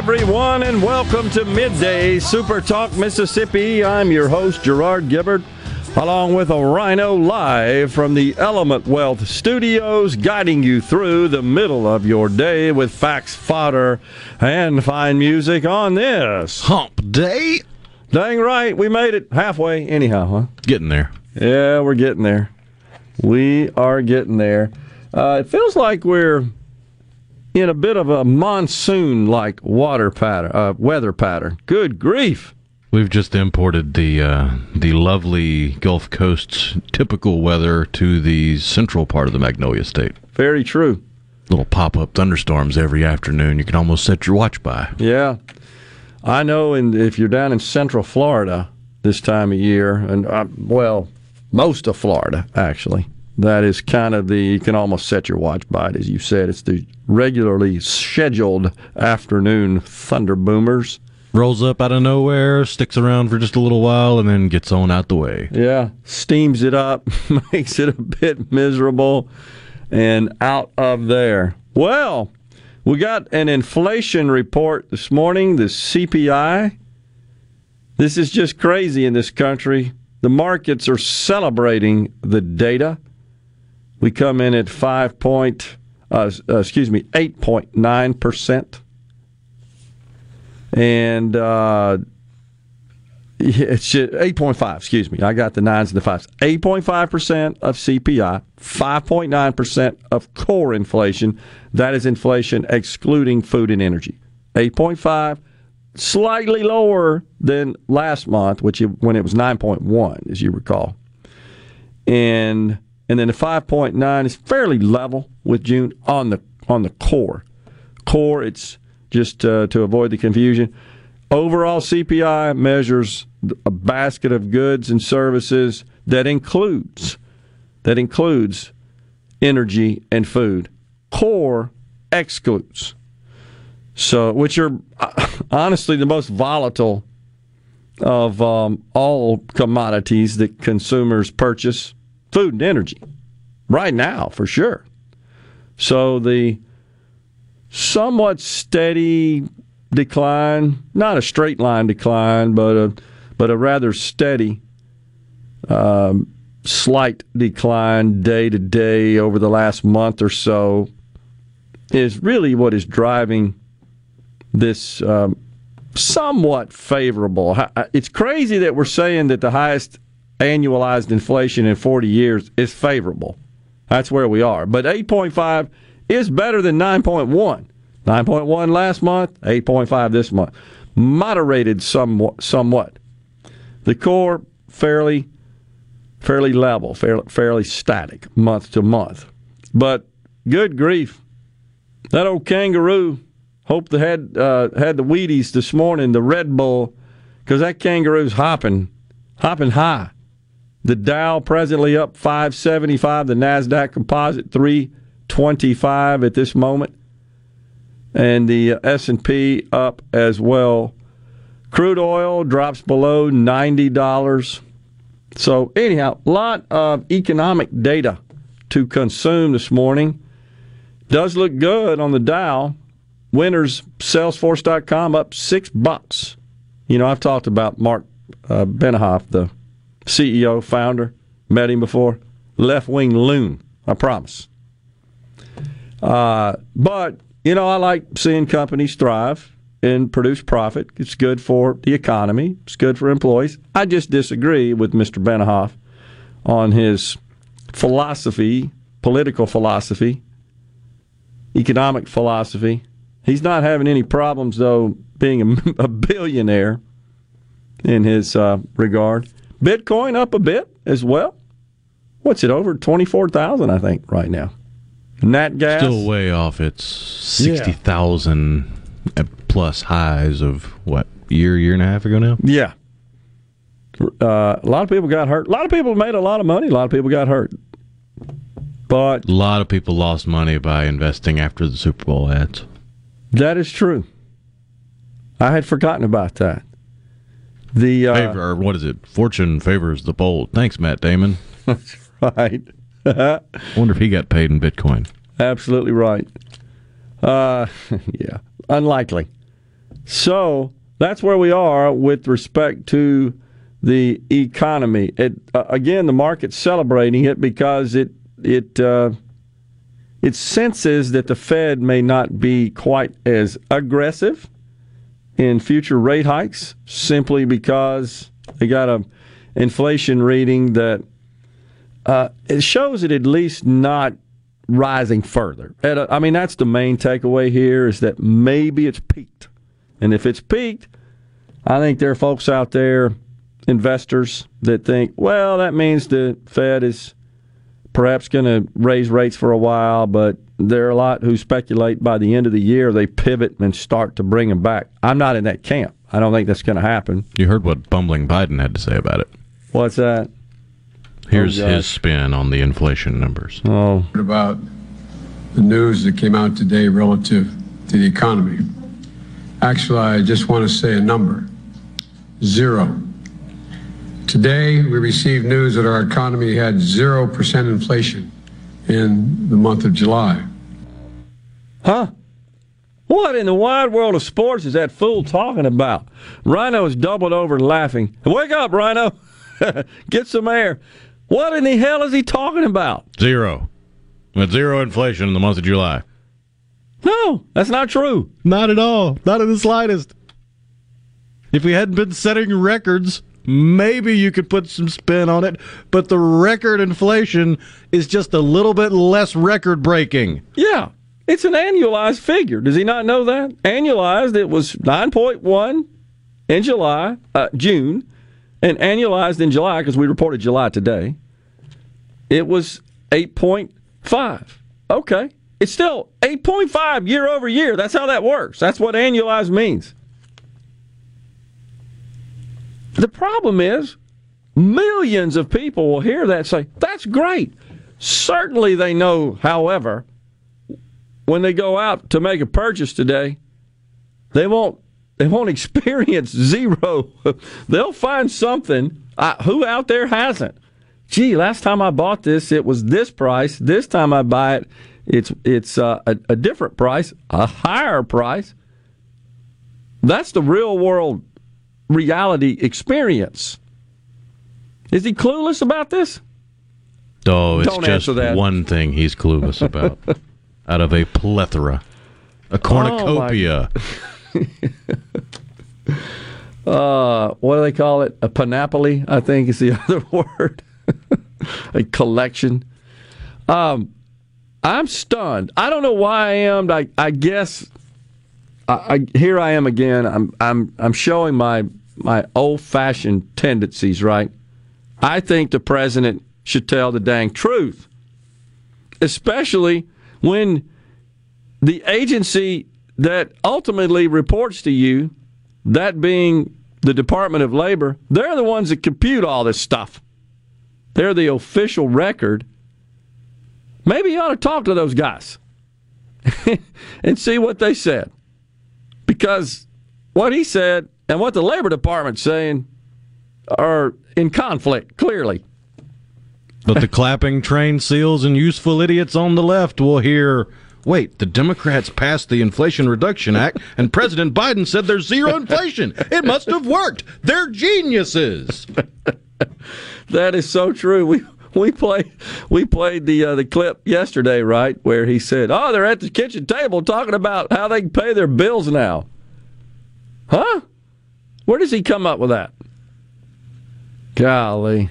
Everyone, and welcome to Midday Super Talk Mississippi. I'm your host, Gerard Gibbert, along with a rhino live from the Element Wealth Studios, guiding you through the middle of your day with facts, fodder, and fine music on this hump day. Dang right, we made it halfway, anyhow, huh? Getting there. Yeah, we're getting there. We are getting there. Uh, it feels like we're in a bit of a monsoon-like water pattern, uh, weather pattern. Good grief! We've just imported the uh, the lovely Gulf Coast's typical weather to the central part of the Magnolia State. Very true. Little pop up thunderstorms every afternoon. You can almost set your watch by. Yeah, I know. And if you're down in Central Florida this time of year, and uh, well, most of Florida actually, that is kind of the you can almost set your watch by it, as you said. It's the regularly scheduled afternoon thunder boomers. Rolls up out of nowhere, sticks around for just a little while, and then gets on out the way. Yeah, steams it up, makes it a bit miserable, and out of there. Well, we got an inflation report this morning, the CPI. This is just crazy in this country. The markets are celebrating the data. We come in at five point, uh, uh, excuse me, eight point nine percent, and uh, it's eight point five. Excuse me, I got the nines and the fives. Eight point five percent of CPI, five point nine percent of core inflation. That is inflation excluding food and energy. Eight point five, slightly lower than last month, which when it was nine point one, as you recall, and and then the 5.9 is fairly level with June on the on the core. Core, it's just uh, to avoid the confusion. Overall CPI measures a basket of goods and services that includes that includes energy and food. Core excludes. So, which are honestly the most volatile of um, all commodities that consumers purchase food and energy right now for sure. So the somewhat steady decline, not a straight line decline, but a but a rather steady um, slight decline day to day over the last month or so is really what is driving this um, somewhat favorable. It's crazy that we're saying that the highest annualized inflation in 40 years is favorable. That's where we are. But 8.5 is better than 9.1. 9.1 last month, 8.5 this month. Moderated somewhat. somewhat. The core fairly fairly level, fairly, fairly static month to month. But good grief. That old kangaroo hope they had uh, had the Wheaties this morning, the Red Bull, because that kangaroo's hopping, hopping high. The Dow presently up 575, the Nasdaq Composite 325 at this moment, and the S&P up as well. Crude oil drops below $90. So anyhow, a lot of economic data to consume this morning. Does look good on the Dow. Winners Salesforce.com up six bucks. You know, I've talked about Mark uh, the CEO, founder. Met him before. Left wing loon, I promise. Uh, but, you know, I like seeing companies thrive and produce profit. It's good for the economy, it's good for employees. I just disagree with Mr. Benioff on his philosophy, political philosophy, economic philosophy. He's not having any problems, though, being a, a billionaire in his uh, regard. Bitcoin up a bit as well. What's it over twenty four thousand? I think right now. Nat gas Still way off its 60,000 plus highs of what, year, year and a half ago now? Yeah. Uh, a lot of people got hurt. A lot of people made a lot of money. A lot of people got hurt. But A lot of people lost money by investing after the Super Bowl ads. that is true. I had forgotten about that. The uh, Favor, or what is it? Fortune favors the bold. Thanks, Matt Damon. That's right, I Wonder if he got paid in Bitcoin. absolutely right. Uh, yeah, unlikely. So that's where we are with respect to the economy. It uh, again, the market's celebrating it because it it uh, it senses that the Fed may not be quite as aggressive in future rate hikes, simply because they got a inflation reading that uh, it shows it at least not rising further. A, I mean, that's the main takeaway here is that maybe it's peaked, and if it's peaked, I think there are folks out there, investors, that think, well, that means the Fed is perhaps going to raise rates for a while, but there are a lot who speculate by the end of the year they pivot and start to bring them back. I'm not in that camp. I don't think that's going to happen. You heard what bumbling Biden had to say about it. What's that? Here's Oh, his spin on the inflation numbers. Oh, about the news that came out today relative to the economy. Actually, I just want to say a number zero. Today, we received news that our economy had 0% inflation in the month of July. Huh? What in the wide world of sports is that fool talking about? Rhino is doubled over laughing. Wake up, Rhino. Get some air. What in the hell is he talking about? Zero. With zero inflation in the month of July. No, that's not true. Not at all. Not in the slightest. If we hadn't been setting records, maybe you could put some spin on it, but the record inflation is just a little bit less record breaking. Yeah, it's an annualized figure. Does he not know that? Annualized, it was 9.1 in July, uh, June, and annualized in July, because we reported July today, it was 8.5. Okay. It's still 8.5 year over year. That's how that works. That's what annualized means. The problem is, millions of people will hear that say, that's great. Certainly they know, however, when they go out to make a purchase today, they won't they won't experience zero. They'll find something. Uh, who out there hasn't? Gee, last time I bought this, it was this price. This time I buy it, it's it's uh, a, a different price, a higher price. That's the real world reality experience. Is he clueless about this? Oh, it's Don't just that. one thing he's clueless about out of a plethora, a cornucopia. uh, what do they call it? A panoply, I think is the other word. a collection. Um, I'm stunned. I don't know why I am. I, I guess I, I, here I am again. I'm I'm I'm showing my my old fashioned tendencies. Right. I think the president should tell the dang truth, especially when the agency that ultimately reports to you, that being the Department of Labor, they're the ones that compute all this stuff. They're the official record. Maybe you ought to talk to those guys and see what they said. Because what he said and what the Labor Department's saying are in conflict, clearly. But the clapping trained seals and useful idiots on the left will hear wait, the Democrats passed the Inflation Reduction Act and President Biden said there's zero inflation. It must have worked. They're geniuses. That is so true. We we played we played the uh, the clip yesterday, right, where he said, "Oh, they're at the kitchen table talking about how they can pay their bills now." Huh? Where does he come up with that? Golly.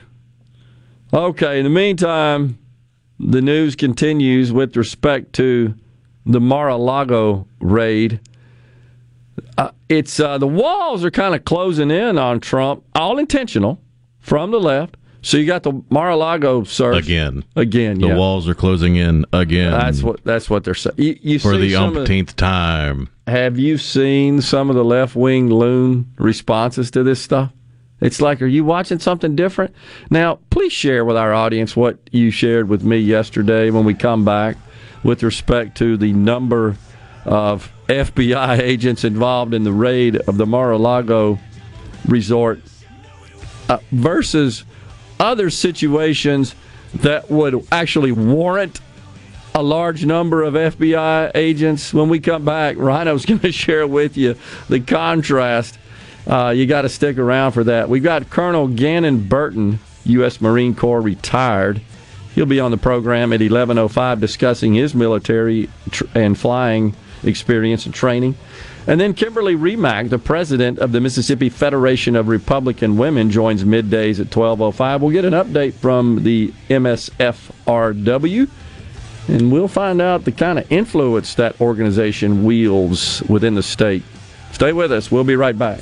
Okay. In the meantime, the news continues with respect to the Mar-a-Lago raid. Uh, it's uh, the walls are kind of closing in on Trump, all intentional from the left. So you got the Mar-a-Lago search Again. Again, The yeah. walls are closing in again. That's what that's what they're saying. You, you for the of- umpteenth time. have you seen some of the left wing loon responses to this stuff? It's like, are you watching something different? Now, please share with our audience what you shared with me yesterday when we come back with respect to the number of FBI agents involved in the raid of the Mar a Lago resort uh, versus other situations that would actually warrant a large number of FBI agents. When we come back, Rhino's going to share with you the contrast. Uh, you got to stick around for that. We've got Colonel Gannon Burton, U.S. Marine Corps retired. He'll be on the program at 11:05 discussing his military tr- and flying experience and training. And then Kimberly Remack, the president of the Mississippi Federation of Republican Women, joins middays at 12:05. We'll get an update from the MSFRW and we'll find out the kind of influence that organization wields within the state. Stay with us. We'll be right back.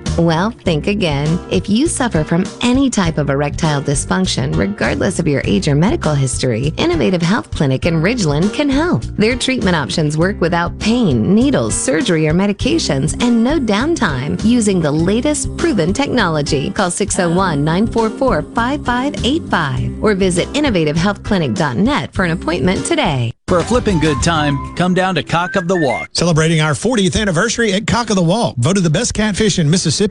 Well, think again. If you suffer from any type of erectile dysfunction, regardless of your age or medical history, Innovative Health Clinic in Ridgeland can help. Their treatment options work without pain, needles, surgery, or medications, and no downtime using the latest proven technology. Call 601 944 5585 or visit innovativehealthclinic.net for an appointment today. For a flipping good time, come down to Cock of the Walk. Celebrating our 40th anniversary at Cock of the Walk. Voted the best catfish in Mississippi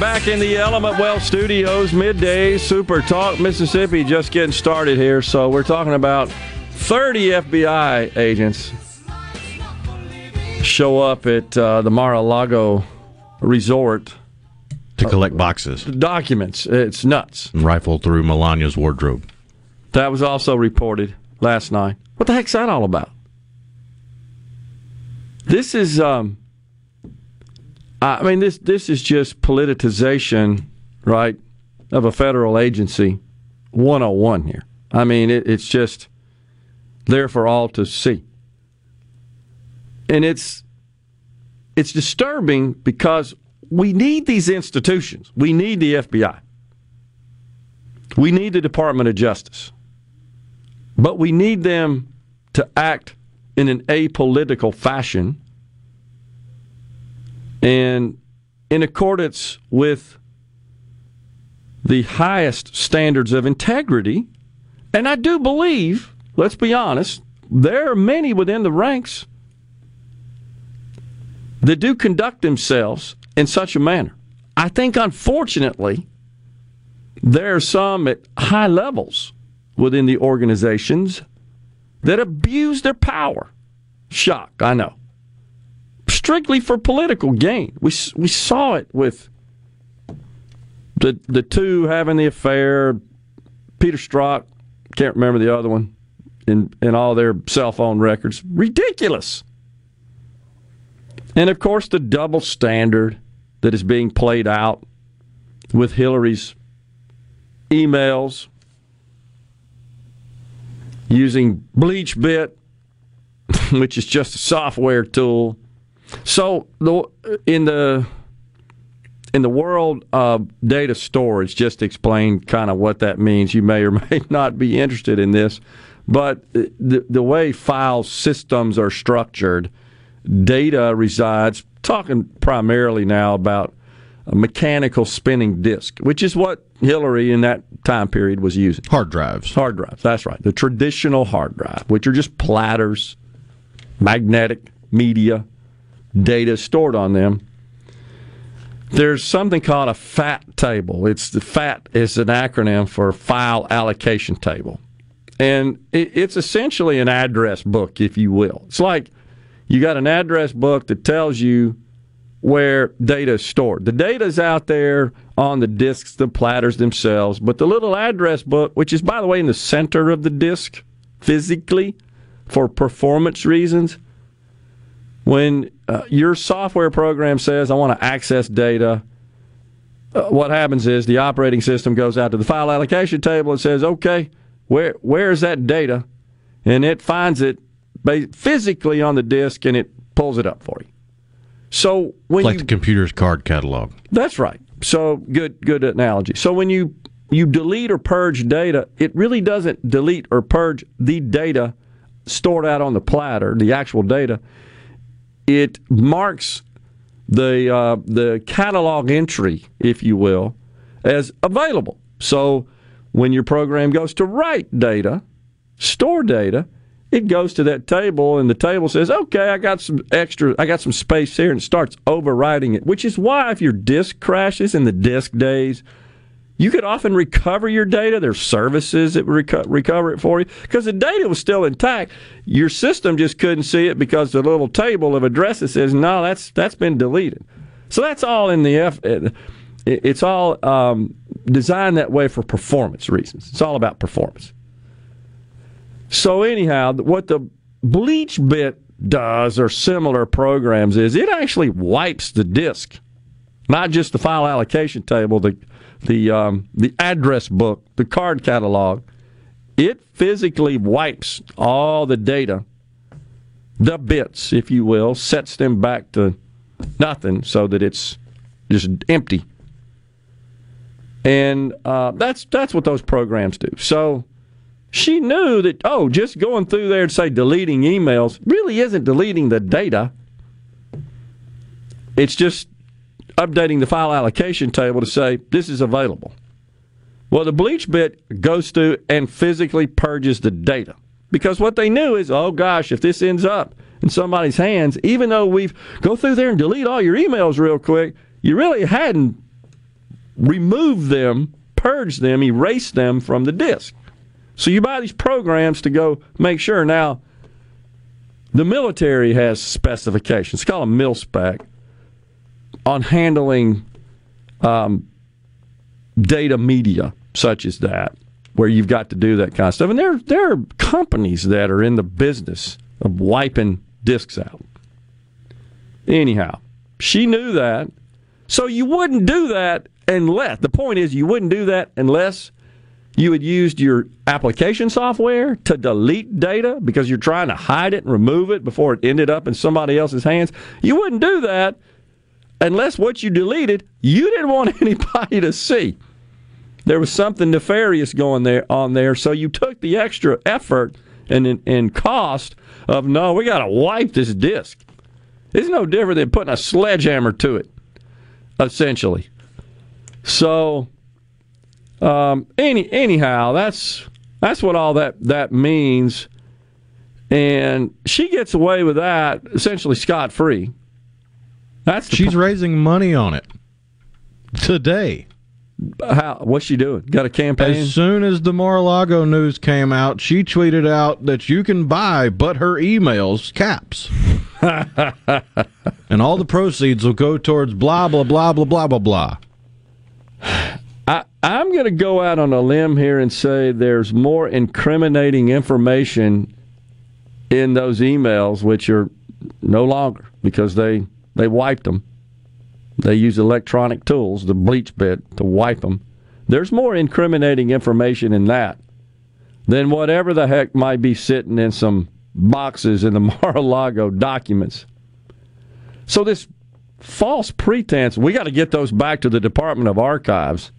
Back in the Element Wealth Studios, midday Super Talk Mississippi, just getting started here. So we're talking about 30 FBI agents show up at uh, the Mar-a-Lago resort to collect boxes, documents. It's nuts. And rifle through Melania's wardrobe. That was also reported last night. What the heck's that all about? This is, um, I mean, this this is just politicization, right, of a federal agency, 101 here. I mean, it, it's just there for all to see, and it's it's disturbing because we need these institutions. We need the FBI. We need the Department of Justice. But we need them to act in an apolitical fashion and in accordance with the highest standards of integrity. And I do believe, let's be honest, there are many within the ranks that do conduct themselves in such a manner. I think, unfortunately, there are some at high levels within the organizations that abuse their power. Shock, I know. Strictly for political gain. We, we saw it with the, the two having the affair, Peter Strzok, can't remember the other one, in, in all their cell phone records. Ridiculous. And of course, the double standard that is being played out with Hillary's emails using BleachBit, which is just a software tool. So the, in the in the world of data storage, just explain kind of what that means. You may or may not be interested in this, but the the way file systems are structured, data resides. Talking primarily now about a mechanical spinning disk, which is what Hillary in that time period was using. Hard drives. Hard drives, that's right. The traditional hard drive, which are just platters, magnetic media, data stored on them. There's something called a FAT table. It's the FAT is an acronym for file allocation table. And it's essentially an address book, if you will. It's like you got an address book that tells you where data is stored. The data is out there on the disks, the platters themselves, but the little address book, which is, by the way, in the center of the disk physically for performance reasons, when uh, your software program says, I want to access data, uh, what happens is the operating system goes out to the file allocation table and says, okay, where where is that data? And it finds it physically on the disk and it pulls it up for you. So when like you, the computer's card catalog. That's right. So good good analogy. So when you you delete or purge data, it really doesn't delete or purge the data stored out on the platter, the actual data. It marks the uh, the catalog entry, if you will, as available. So when your program goes to write data, store data, it goes to that table and the table says, okay, I got some extra, I got some space here and starts overwriting it, which is why if your disk crashes in the disk days, you could often recover your data. There's services that reco- recover it for you because the data was still intact. Your system just couldn't see it because the little table of addresses says, no, that's, that's been deleted. So that's all in the F. It's all um, designed that way for performance reasons. It's all about performance. So anyhow, what the BleachBit does or similar programs is it actually wipes the disk, not just the file allocation table, the the um, the address book, the card catalog. It physically wipes all the data, the bits, if you will, sets them back to nothing, so that it's just empty. And uh, that's that's what those programs do. So she knew that, oh, just going through there and say deleting emails really isn't deleting the data. It's just updating the file allocation table to say this is available. Well, the BleachBit goes through and physically purges the data because what they knew is, oh gosh, if this ends up in somebody's hands, even though we've go through there and delete all your emails real quick, you really hadn't removed them, purged them, erased them from the disk. So you buy these programs to go make sure. Now, the military has specifications. It's called a mil spec on handling um, data media such as that, where you've got to do that kind of stuff. And there, there are companies that are in the business of wiping disks out. Anyhow, she knew that. So you wouldn't do that unless, the point is, you wouldn't do that unless you had used your application software to delete data because you're trying to hide it and remove it before it ended up in somebody else's hands. You wouldn't do that unless what you deleted you didn't want anybody to see. There was something nefarious going there on there, so you took the extra effort and and cost of no, we got to wipe this disk. It's no different than putting a sledgehammer to it, essentially. So, um, any anyhow, that's that's what all that that means, and she gets away with that essentially scot free. That's she's po- raising money on it today. How? What's she doing? Got a campaign? As soon as the Mar-a-Lago news came out, she tweeted out that you can buy but her emails caps, and all the proceeds will go towards blah blah blah blah blah blah blah. I, I'm going to go out on a limb here and say there's more incriminating information in those emails, which are no longer because they they wiped them they use electronic tools, the BleachBit, to wipe them. There's more incriminating information in that than whatever the heck might be sitting in some boxes in the Mar-a-Lago documents. So this false pretense, we got to get those back to the Department of Archives.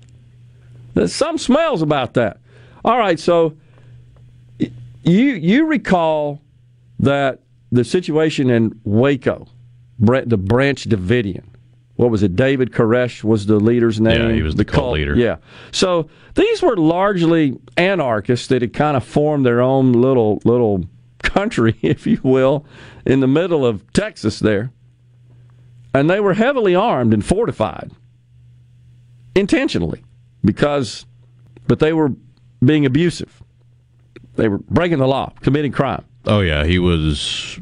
There's some smells about that. All right, so you you recall that the situation in Waco, the Branch Davidian, what was it? David Koresh was the leader's name. Yeah, he was the, the cult, cult leader. Yeah. So these were largely anarchists that had kind of formed their own little little country, if you will, in the middle of Texas there, and they were heavily armed and fortified intentionally because, but they were being abusive. They were breaking the law, committing crime. Oh yeah, he was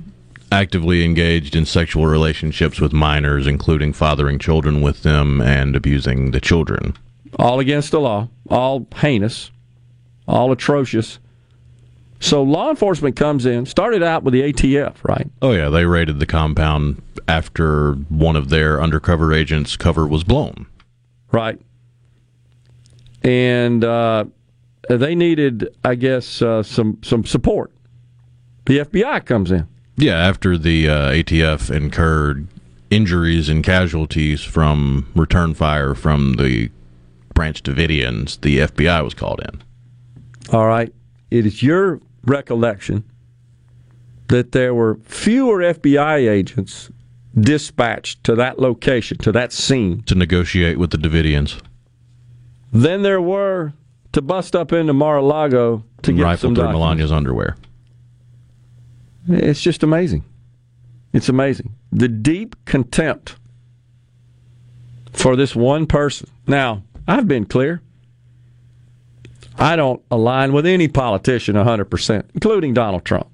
actively engaged in sexual relationships with minors, including fathering children with them and abusing the children. All against the law, all heinous, all atrocious. So law enforcement comes in, started out with the ATF, right? Oh, yeah. They raided the compound after one of their undercover agents' cover was blown. Right. And uh, they needed, I guess, uh, some, some support. The FBI comes in. Yeah, after the uh, ATF incurred injuries and casualties from return fire from the Branch Davidians, the FBI was called in. All right. It is your recollection that there were fewer FBI agents dispatched to that location, to that scene. To negotiate with the Davidians. Than there were to bust up into Mar-a-Lago to get rifle some through Melania's underwear. It's just amazing. It's amazing. The deep contempt for this one person. Now, I've been clear. I don't align with any politician 100%, including Donald Trump.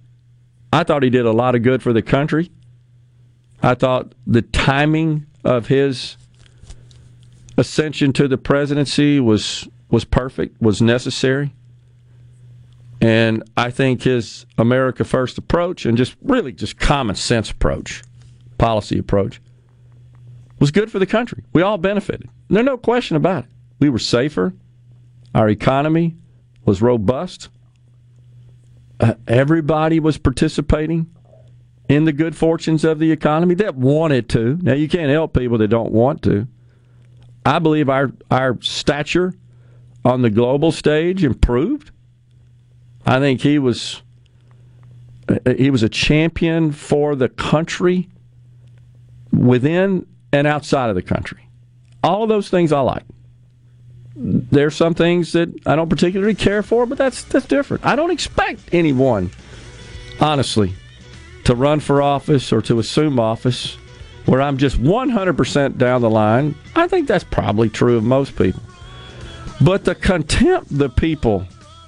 I thought he did a lot of good for the country. I thought the timing of his ascension to the presidency was was perfect, was necessary. And I think his America First approach and just really just common sense approach, policy approach, was good for the country. We all benefited. There's no question about it. We were safer. Our economy was robust. Uh, everybody was participating in the good fortunes of the economy that wanted to. Now, you can't help people that don't want to. I believe our, our stature on the global stage improved. I think he was uh, he was a champion for the country within and outside of the country. All of those things I like. There's some things that I don't particularly care for, but that's that's different. I don't expect anyone, honestly, to run for office or to assume office where I'm just 100% down the line. I think that's probably true of most people. But the contempt the people,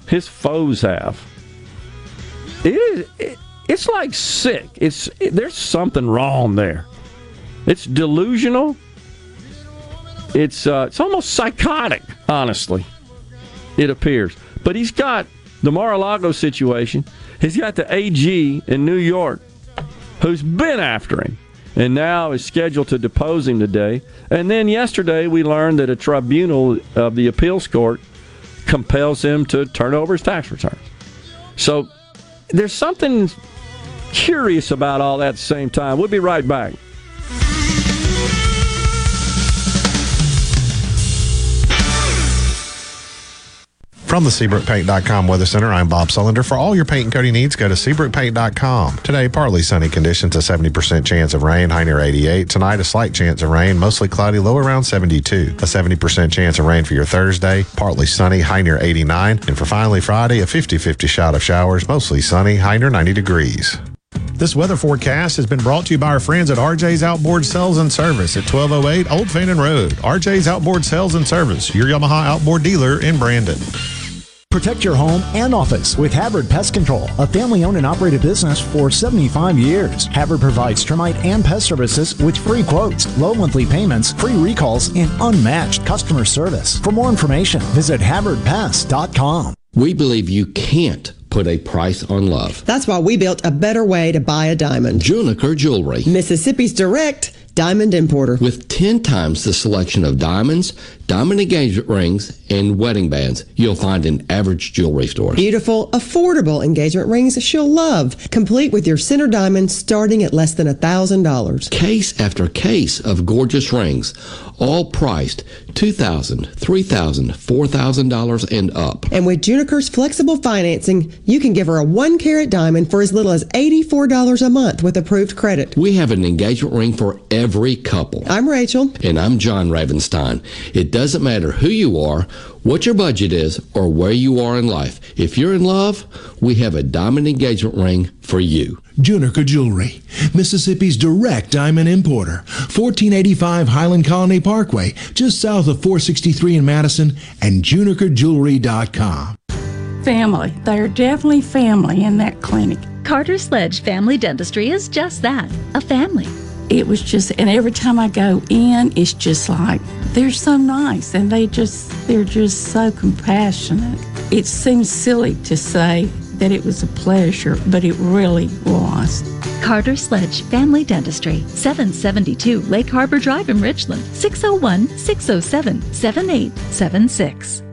his foes have, it is, it, it's like sick. It's it, there's something wrong there. It's delusional. It's uh, it's almost psychotic, honestly. It appears. But he's got the Mar-a-Lago situation. He's got the AG in New York, who's been after him, and now is scheduled to depose him today. And then yesterday we learned that a tribunal of the appeals court compels him to turn over his tax returns. So there's something curious about all that same time. We'll be right back. From the SeabrookPaint.com Weather Center, I'm Bob Sullender. For all your paint and coating needs, go to SeabrookPaint.com. Today, partly sunny conditions, a 70% chance of rain, high near 88. Tonight, a slight chance of rain, mostly cloudy, low around 72. A 70% chance of rain for your Thursday, partly sunny, high near 89. And for finally Friday, a 50 50 shot of showers, mostly sunny, high near 90 degrees. This weather forecast has been brought to you by our friends at RJ's Outboard Sales and Service at 1208 Old Fannin Road. RJ's Outboard Sales and Service, your Yamaha outboard dealer in Brandon. Protect your home and office with Havard Pest Control, a family owned and operated business for 75 years. Havard provides termite and pest services with free quotes, low monthly payments, free recalls, and unmatched customer service. For more information, visit HavardPest.com. We believe you can't put a price on love. That's why we built a better way to buy a diamond. Juniker Jewelry. Mississippi's direct diamond importer. With 10 times the selection of diamonds, diamond engagement rings, and wedding bands you'll find in average jewelry stores. Beautiful, affordable engagement rings she'll love, complete with your center diamond starting at less than $1,000. Case after case of gorgeous rings, all priced $2,000, $3,000, $4,000 and up. And with Juniker's flexible financing, you can give her a one carat diamond for as little as $84 a month with approved credit. We have an engagement ring for every couple. I'm Rachel. And I'm John Ravenstein. It doesn't matter who you are, what your budget is, or where you are in life. If you're in love, we have a diamond engagement ring for you. Juniker Jewelry, Mississippi's direct diamond importer. 1485 Highland Colony Parkway, just south of 463 in Madison, and junikerjewelry.com. Family. They're definitely family in that clinic. Carter Sledge Family Dentistry is just that a family. It was just, and every time I go in, it's just like, they're so nice and they just, they're just so compassionate. It seems silly to say that it was a pleasure, but it really was. Carter Sledge Family Dentistry, 772 Lake Harbor Drive in Richland, 601 607 7876.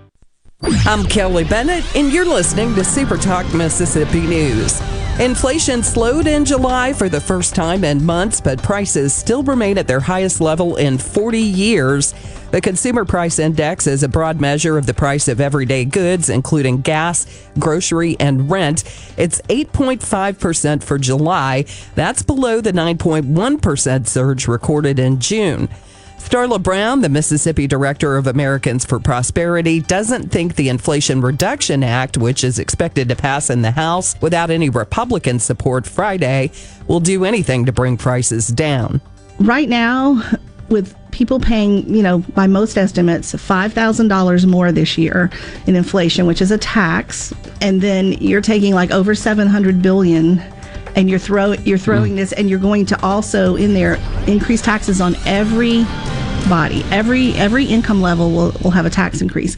I'm Kelly Bennett, and you're listening to Super Talk Mississippi News. Inflation slowed in July for the first time in months, but prices still remain at their highest level in 40 years. The Consumer Price Index is a broad measure of the price of everyday goods, including gas, grocery, and rent. It's 8.5% for July. That's below the 9.1% surge recorded in June. Starla Brown, the Mississippi Director of Americans for Prosperity, doesn't think the Inflation Reduction Act, which is expected to pass in the House without any Republican support Friday, will do anything to bring prices down. Right now, with people paying, you know, by most estimates, $5,000 more this year in inflation, which is a tax, and then you're taking like over 700 billion and you're throw you're throwing mm. this and you're going to also in there increase taxes on every body. Every every income level will, will have a tax increase.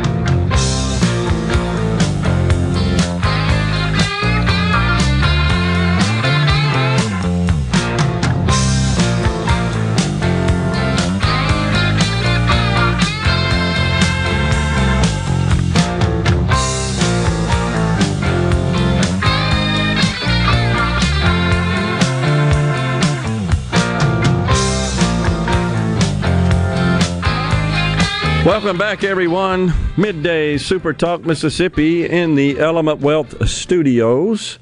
Welcome back, everyone. Midday Super Talk Mississippi in the Element Wealth Studios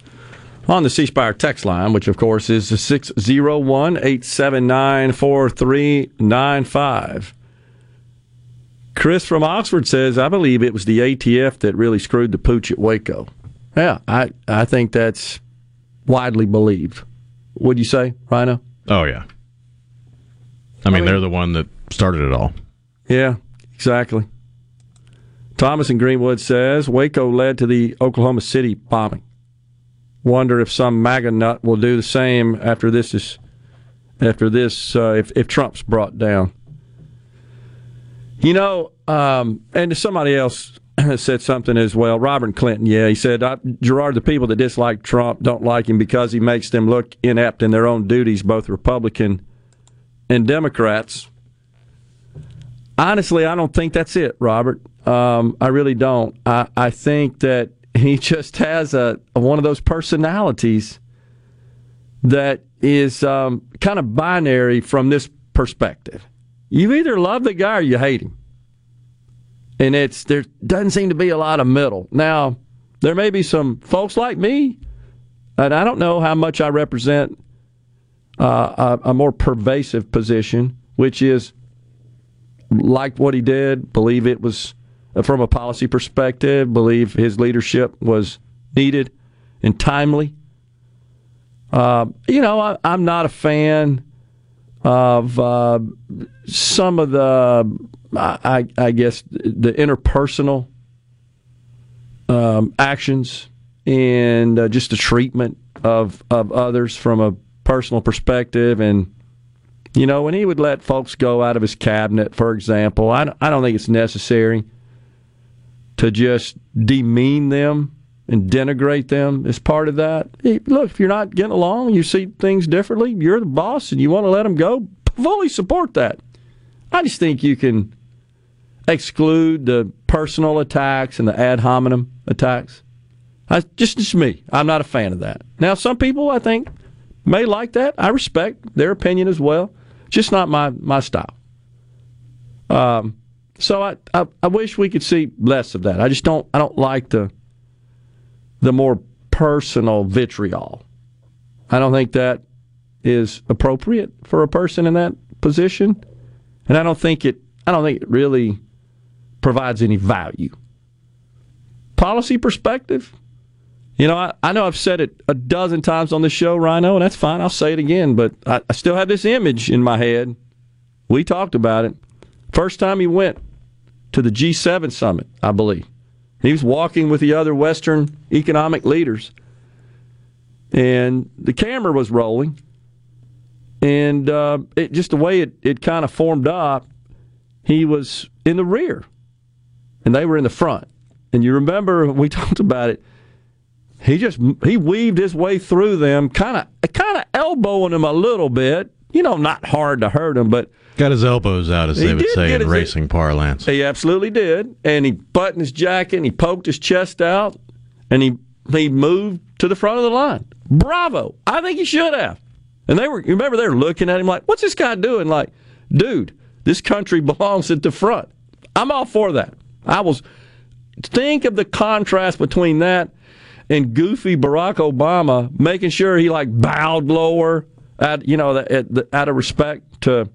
on the C Spire text line, which of course is 601 879 4395. Chris from Oxford says, I believe it was the ATF that really screwed the pooch at Waco. Yeah, I, I think that's widely believed. Would you say, Rhino? Oh, yeah. I mean, I mean they're the one that started it all. Yeah, Exactly. Thomas in Greenwood says Waco led to the Oklahoma City bombing. Wonder if some MAGA nut will do the same after this is after this uh, if if Trump's brought down. You know, um, and somebody else said something as well. Robert Clinton, yeah, he said Gerard, the people that dislike Trump don't like him because he makes them look inept in their own duties, both Republican and Democrats honestly, I don't think that's it, Robert. Um, I really don't. I, I think that he just has a, a one of those personalities that is um, kind of binary from this perspective. You either love the guy or you hate him, and it's there doesn't seem to be a lot of middle. Now, there may be some folks like me, and I don't know how much I represent uh, a, a more pervasive position, which is liked what he did, believe it was uh, from a policy perspective, believe his leadership was needed and timely. Uh, you know, I, am not a fan of uh, some of the, I, I, guess, the interpersonal um, actions and uh, just the treatment of of others from a personal perspective and you know, when he would let folks go out of his cabinet, for example, I, I don't think it's necessary to just demean them and denigrate them as part of that. Look, if you're not getting along, you see things differently, you're the boss and you want to let them go, fully support that. I just think you can exclude the personal attacks and the ad hominem attacks. I, just, just me. I'm not a fan of that. Now, some people, I think, may like that. I respect their opinion as well. Just not my my style. Um, so I, I, I wish we could see less of that. I just don't I don't like the the more personal vitriol. I don't think that is appropriate for a person in that position, and I don't think it I don't think it really provides any value. Policy perspective, You know, I, I know I've said it a dozen times on the show, Rhino, and that's fine. I'll say it again, but I, I still have this image in my head. We talked about it. First time he went to the G7 summit, I believe. He was walking with the other Western economic leaders, and the camera was rolling. And uh, it, just the way it, it kind of formed up, he was in the rear, and they were in the front. And you remember we talked about it. He just he weaved his way through them, kind of kind of elbowing them a little bit. You know, not hard to hurt him, but Got his elbows out, as they would say in racing parlance. He absolutely did. And he buttoned his jacket and he poked his chest out and he he moved to the front of the line. Bravo. I think he should have. And they were remember they were looking at him like, what's this guy doing? Like, dude, this country belongs at the front. I'm all for that. I was think of the contrast between that and goofy Barack Obama making sure he like bowed lower at you know at, out of respect to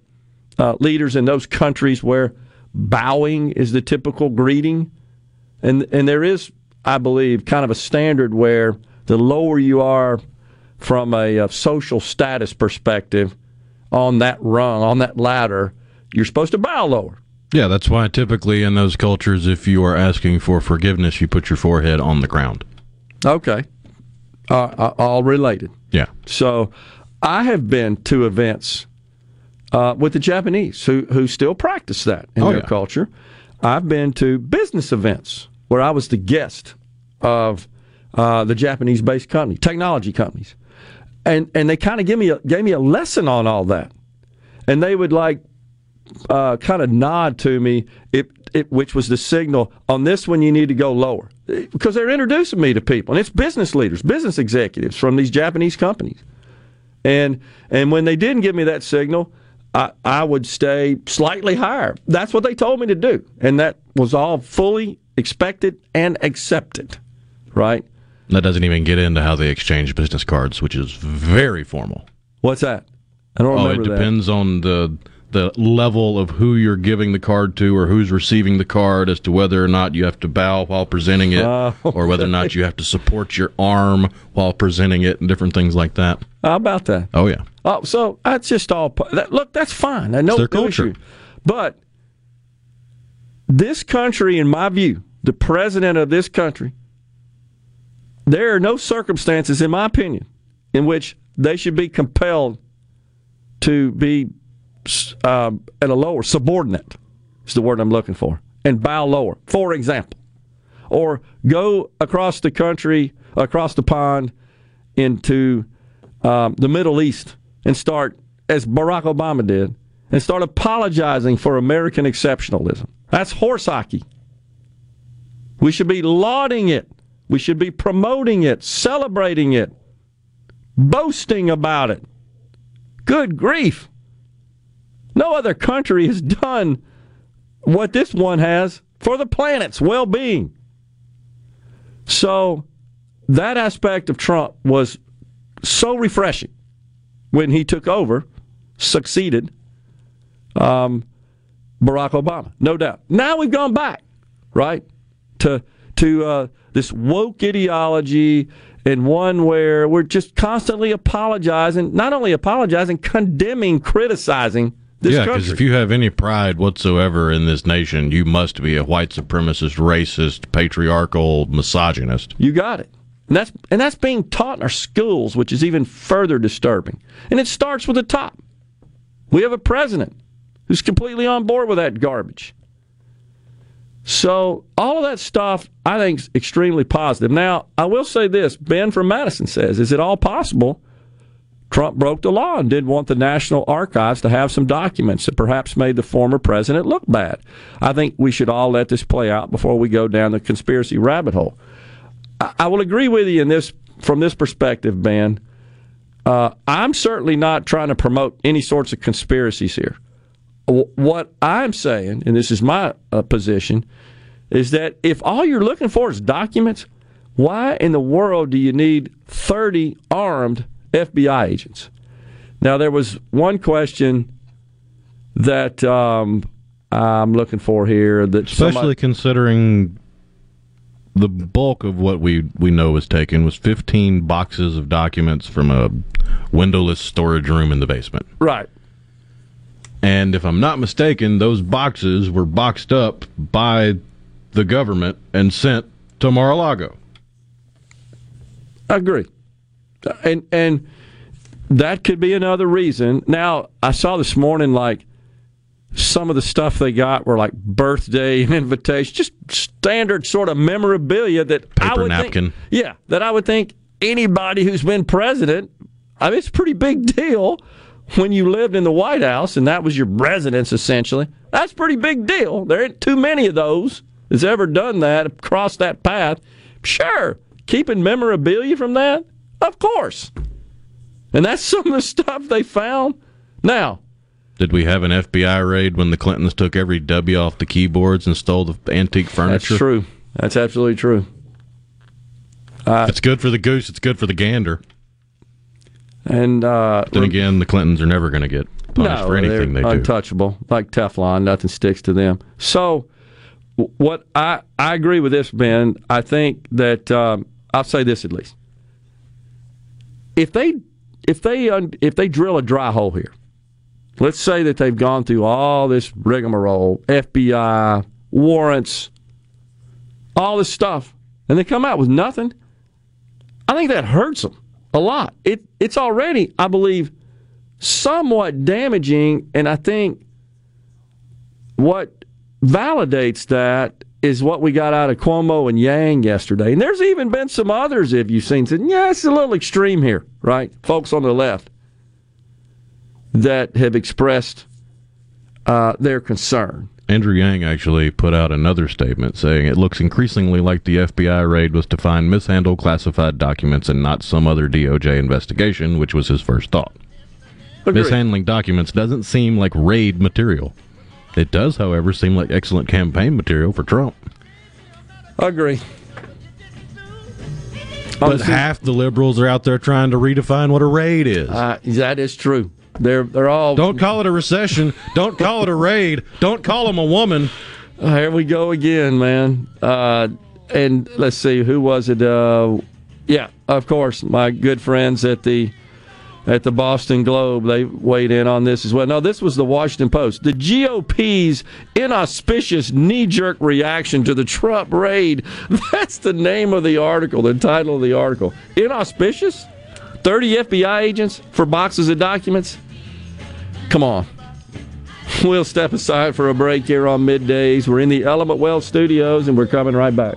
uh, leaders in those countries where bowing is the typical greeting, and and there is, I believe, kind of a standard where the lower you are from a, uh social status perspective on that rung, on that ladder, you're supposed to bow lower. Yeah, that's why typically in those cultures, if you are asking for forgiveness, you put your forehead on the ground. Okay, uh, all related. Yeah. So, I have been to events uh, with the Japanese who who still practice that in Oh, their yeah. culture. I've been to business events where I was the guest of uh, the Japanese-based company, technology companies, and and they kind of give me a, gave me a lesson on all that, and they would like uh, kind of nod to me, it, it, which was the signal on this one you need to go lower because they're introducing me to people, and it's business leaders, business executives from these Japanese companies, and and when they didn't give me that signal, I, I would stay slightly higher. That's what they told me to do, and that was all fully expected and accepted, right? That doesn't even get into how they exchange business cards, which is very formal. What's that? I don't remember. Oh, it remember that. depends on the the level of who you're giving the card to or who's receiving the card as to whether or not you have to bow while presenting it Oh, or whether or not you have to support your arm while presenting it and different things like that. How about that? Oh yeah. Oh, so that's just all. That, look, that's fine. No, It's their culture. issue. But this country, in my view, the president of this country, there are no circumstances, in my opinion, in which they should be compelled to be um, at a lower subordinate. Is the word I'm looking for, and bow lower. For example, or go across the country, across the pond, into um, the Middle East and start, as Barack Obama did, and start apologizing for American exceptionalism. That's horse hockey. We should be lauding it. We should be promoting it, celebrating it, boasting about it. Good grief. No other country has done what this one has for the planet's well being. So, that aspect of Trump was so refreshing when he took over, succeeded um, Barack Obama, no doubt. Now we've gone back, right, to to uh, this woke ideology and one where we're just constantly apologizing, not only apologizing, condemning, criticizing this yeah, because if you have any pride whatsoever in this nation, you must be a white supremacist, racist, patriarchal, misogynist. You got it. And that's and that's being taught in our schools, which is even further disturbing. And it starts with the top. We have a president who's completely on board with that garbage. So all of that stuff I think is extremely positive. Now, I will say this, Ben from Madison says, is it all possible Trump broke the law and didn't want the National Archives to have some documents that perhaps made the former president look bad? I think we should all let this play out before we go down the conspiracy rabbit hole. I I will agree with you in this from this perspective, Ben. Uh, I'm certainly not trying to promote any sorts of conspiracies here. What I'm saying, and this is my uh, position, is that if all you're looking for is documents, why in the world do you need 30 armed FBI agents? Now, there was one question that um, I'm looking for here that Especially somebody- considering the bulk of what we we know was taken was 15 boxes of documents from a windowless storage room in the basement. Right. And if I'm not mistaken, those boxes were boxed up by the government and sent to Mar-a-Lago. I agree. And and that could be another reason. Now, I saw this morning like some of the stuff they got were like birthday invitations, just standard sort of memorabilia that I would napkin. Think, yeah, that I would think anybody who's been president, I mean, it's a pretty big deal when you lived in the White House and that was your residence essentially. That's a pretty big deal. There ain't too many of those that's ever done that, crossed that path. Sure, keeping memorabilia from that, of course. And that's some of the stuff they found. Now, Did we have an FBI raid when the Clintons took every W off the keyboards and stole the antique furniture? That's true. That's absolutely true. it's good for the goose. It's good for the gander. And uh, Then again, the Clintons are never going to get punished no, for anything they do. untouchable, like Teflon. Nothing sticks to them. So, what I I agree with this, Ben. I think that um, I'll say this at least. If they if they if they drill a dry hole here, let's say that they've gone through all this rigmarole, FBI warrants, all this stuff, and they come out with nothing. I think that hurts them a lot. It it's already, I believe, somewhat damaging, and I think what validates that is what we got out of Cuomo and Yang yesterday. And there's even been some others, if you've seen, said, yeah, it's a little extreme here, right? Folks on the left that have expressed uh, their concern. Andrew Yang actually put out another statement saying it looks increasingly like the FBI raid was to find mishandled classified documents and not some other DOJ investigation, which was his first thought. Agreed. Mishandling documents doesn't seem like raid material. It does, however, seem like excellent campaign material for Trump. Agree. But half the liberals are out there trying to redefine what a raid is. Uh, that is true. They're they're all. Don't call it a recession. Don't call it a raid. Don't call them a woman. Uh, here we go again, man. Uh, and let's see, who was it? Uh, yeah, of course, my good friends at the at the Boston Globe. They weighed in on this as well. No, this was the Washington Post. The GOP's inauspicious knee jerk reaction to the Trump raid. That's the name of the article, the title of the article. Inauspicious? 30 FBI agents for boxes of documents? Come on. We'll step aside for a break here on middays. We're in the Element Wealth studios and we're coming right back.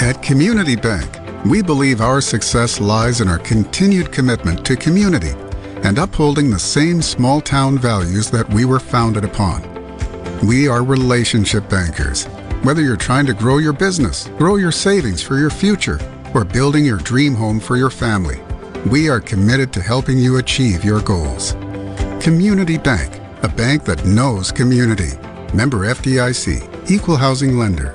At Community Bank, we believe our success lies in our continued commitment to community and upholding the same small town values that we were founded upon. We are relationship bankers. Whether you're trying to grow your business, grow your savings for your future, or building your dream home for your family, we are committed to helping you achieve your goals. Community Bank, a bank that knows community. Member FDIC, Equal Housing Lender.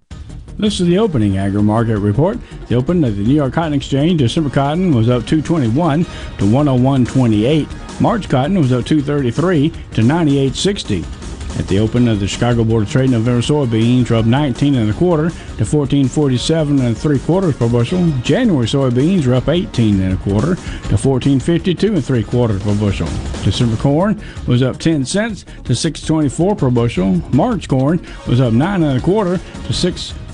This is the opening agri market report. The open of the New York Cotton Exchange, December cotton was up 221 to 101.28. March cotton was up 233 to 98.60. At the open of the Chicago Board of Trade, November soybeans were up 19 and a quarter to 14.47 and three quarters per bushel. January soybeans were up 18 and a quarter to 14.52 and three quarters per bushel. December corn was up 10 cents to 6.24 per bushel. March corn was up nine and a quarter to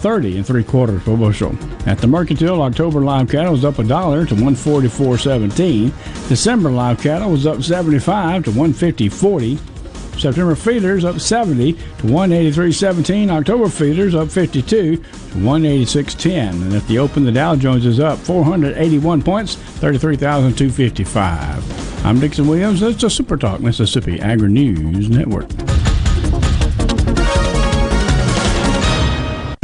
6.30 and three quarters per bushel. At the Mercantile, October live cattle was up a dollar to 144.17. December live cattle was up 75 to 150.40. September feeders up 70 to 183.17. October feeders up 52 to 186.10. And at the open, the Dow Jones is up 481 points, 33,255. I'm Dixon Williams. That's the Super Talk Mississippi Agri News Network.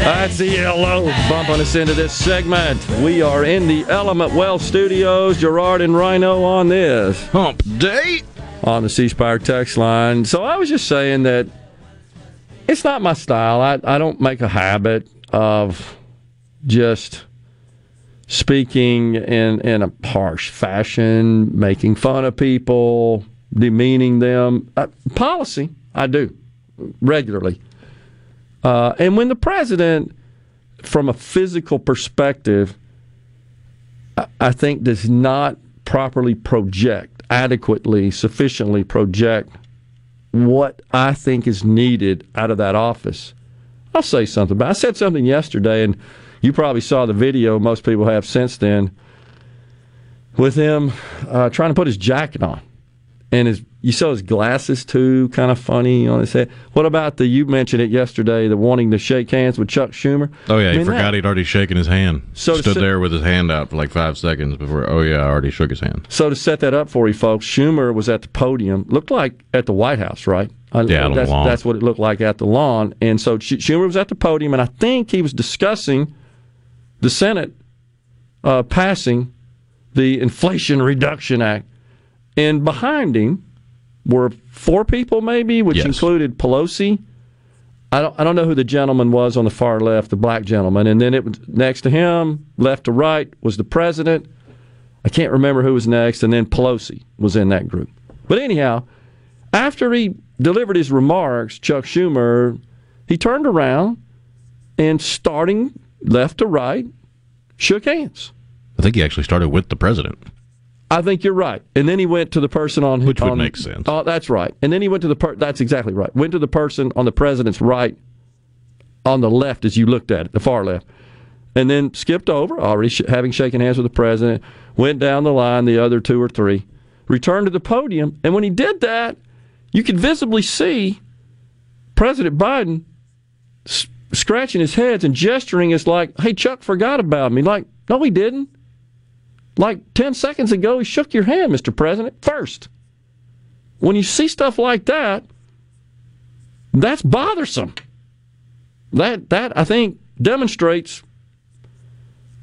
That's the yellow bumping us into this segment. We are in the Element Wealth Studios. Gerard and Rhino on this hump day on the C Spire text line. So I was just saying that it's not my style. I, I don't make a habit of just speaking in in a harsh fashion, making fun of people, demeaning them. Uh, policy, I do regularly. Uh, and when the president, from a physical perspective, I, I think does not properly project, adequately, sufficiently project what I think is needed out of that office, I'll say something. But I said something yesterday, and you probably saw the video. Most people have since then with him uh, trying to put his jacket on, and his you saw his glasses too, kind of funny on his head. What about the you mentioned it yesterday, the wanting to shake hands with Chuck Schumer? Oh yeah, I he forgot that- he'd already shaken his hand. So stood there with his hand out for like five seconds before. Oh yeah, I already shook his hand. So to set that up for you folks, Schumer was at the podium. Looked like at the White House, right? I- Yeah, that's, lawn. that's what it looked like at the lawn. And so Sch- Schumer was at the podium, and I think he was discussing the Senate uh, passing the Inflation Reduction Act. And behind him were four people, maybe, which Yes. included Pelosi. I don't, I don't know who the gentleman was on the far left, the black gentleman. And then it was next to him, left to right, was the president. I can't remember who was next. And then Pelosi was in that group. But anyhow, after he delivered his remarks, Chuck Schumer, he turned around and starting left to right, shook hands. I think he actually started with the president. I think you're right. And then he went to the person on Which would on- make sense. Oh, that's right. And then he went to the per- that's exactly right. Went to the person on the president's right, on the left as you looked at it, the far left, and then skipped over, already sh- having shaken hands with the president. Went down the line, the other two or three, returned to the podium, and when he did that, you could visibly see President Biden s- scratching his head and gesturing as like, "Hey, Chuck forgot about me." Like, no, he didn't. Like 10 seconds ago, he shook your hand, Mr. President, first. When you see stuff like that, that's bothersome. That, that I think, demonstrates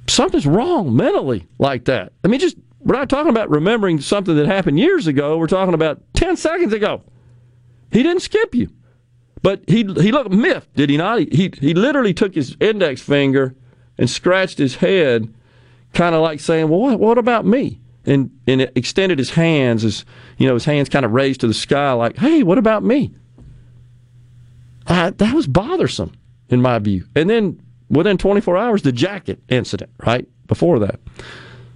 something's wrong mentally like that. I mean, just, we're not talking about remembering something that happened years ago. We're talking about 10 seconds ago. He didn't skip you. But he, he looked miffed, did he not? He, he, he literally took his index finger and scratched his head kind of like saying, "Well, what, what about me?" And and it extended his hands as you know, his hands kind of raised to the sky, like, "Hey, what about me?" I, that was bothersome in my view. And then within 24 hours, the jacket incident, right before that.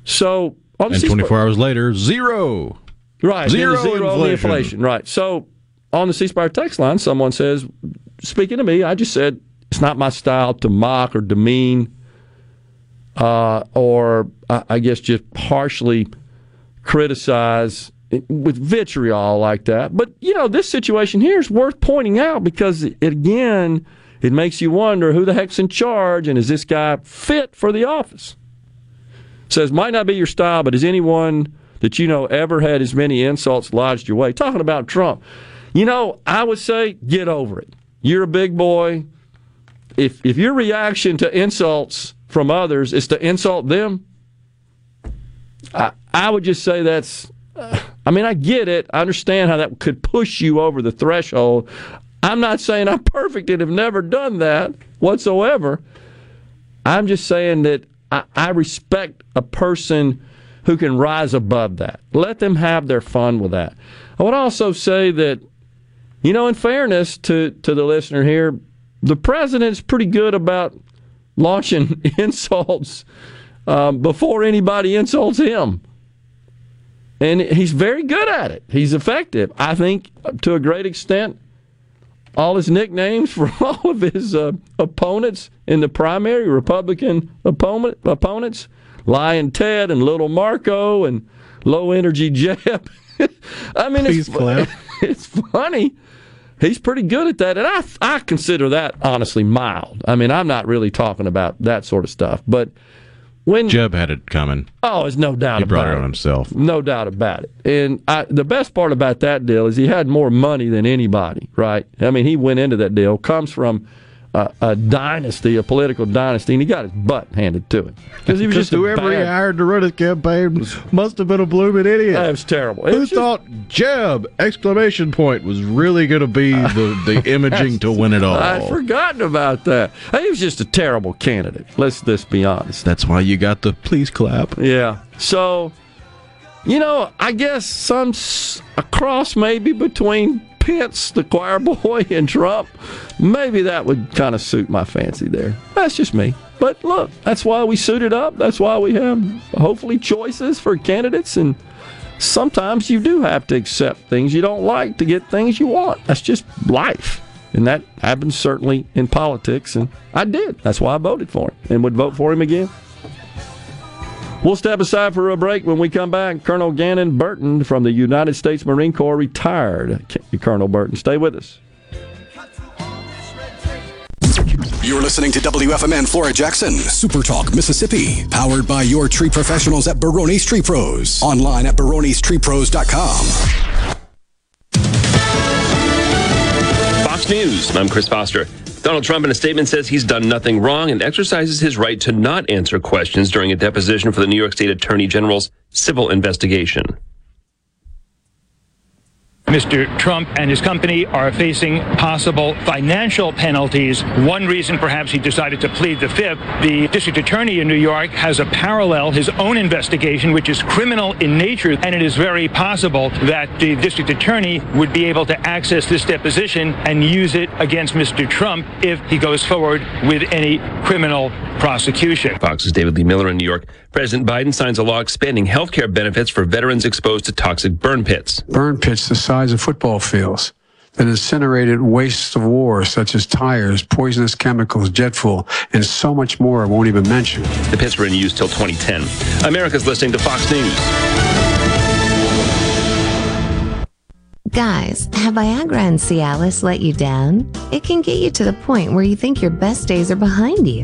So on the And C- 24 hours later, zero. Right. Zero the inflation. inflation. Right. So on the C Spire text line, someone says, speaking to me, I just said it's not my style to mock or demean uh, or I guess just harshly criticize with vitriol like that. But, you know, this situation here is worth pointing out because, it, again, it makes you wonder who the heck's in charge and is this guy fit for the office? says might not be your style, but has anyone that you know ever had as many insults lodged your way? Talking about Trump, you know, I would say get over it. You're a big boy. If if your reaction to insults from others is to insult them, I I would just say that's. I mean, I get it. I understand how that could push you over the threshold. I'm not saying I'm perfect and have never done that whatsoever. I'm just saying that I, I respect a person who can rise above that. Let them have their fun with that. I would also say that, you know, in fairness to, to the listener here, the president's pretty good about launching insults um, before anybody insults him. And he's very good at it. He's effective. I think to a great extent, all his nicknames for all of his uh, opponents in the primary, Republican opponent, opponents, Lyin' Ted and Little Marco and Low Energy Jeb. I mean, it's, Please clap. it's funny. He's pretty good at that, and I I consider that honestly mild. I mean, I'm not really talking about that sort of stuff, but when Jeb had it coming. oh, there's no doubt He brought it on himself. no doubt about it. And I, the best part about that deal is he had more money than anybody, right? I mean, he went into that deal, comes from a, a dynasty, a political dynasty, and he got his butt handed to him. Because he was just a whoever he hired to run his campaign must have been a blooming idiot. That was terrible. It Who was just- thought Jeb exclamation point was really going to be the, the imaging to win it all? I'd forgotten about that. He was just a terrible candidate. Let's let's be honest. That's why you got the please clap. Yeah. So, you know, I guess some s- a cross maybe between Pence, the choir boy, and Trump. Maybe that would kind of suit my fancy there. That's just me. But look, that's why we suited up. That's why we have hopefully choices for candidates and sometimes you do have to accept things you don't like to get things you want. That's just life. And that happens certainly in politics and I did. That's why I voted for him and would vote for him again. We'll step aside for a break. When we come back, Colonel Gannon Burton from the United States Marine Corps retired. Colonel Burton, stay with us. You're listening to WFMN Flora Jackson, Super Talk, Mississippi, powered by your tree professionals at Barone's Tree Pros. Online at baronestreepros.com. Fox News. I'm Chris Foster. Donald Trump, in a statement, says he's done nothing wrong and exercises his right to not answer questions during a deposition for the New York State Attorney General's civil investigation. Mr. Trump and his company are facing possible financial penalties. One reason perhaps he decided to plead the fifth, the district attorney in New York has a parallel, his own investigation, which is criminal in nature, and it is very possible that the district attorney would be able to access this deposition and use it against Mr. Trump if he goes forward with any criminal prosecution. Fox's David Lee Miller in New York. President Biden signs a law expanding health care benefits for veterans exposed to toxic burn pits. Burn pits the size of football fields that incinerated wastes of war such as tires, poisonous chemicals, jet fuel, and so much more I won't even mention. The pits were in use till 2010. America's listening to Fox News. Guys, have Viagra and Cialis let you down? It can get you to the point where you think your best days are behind you.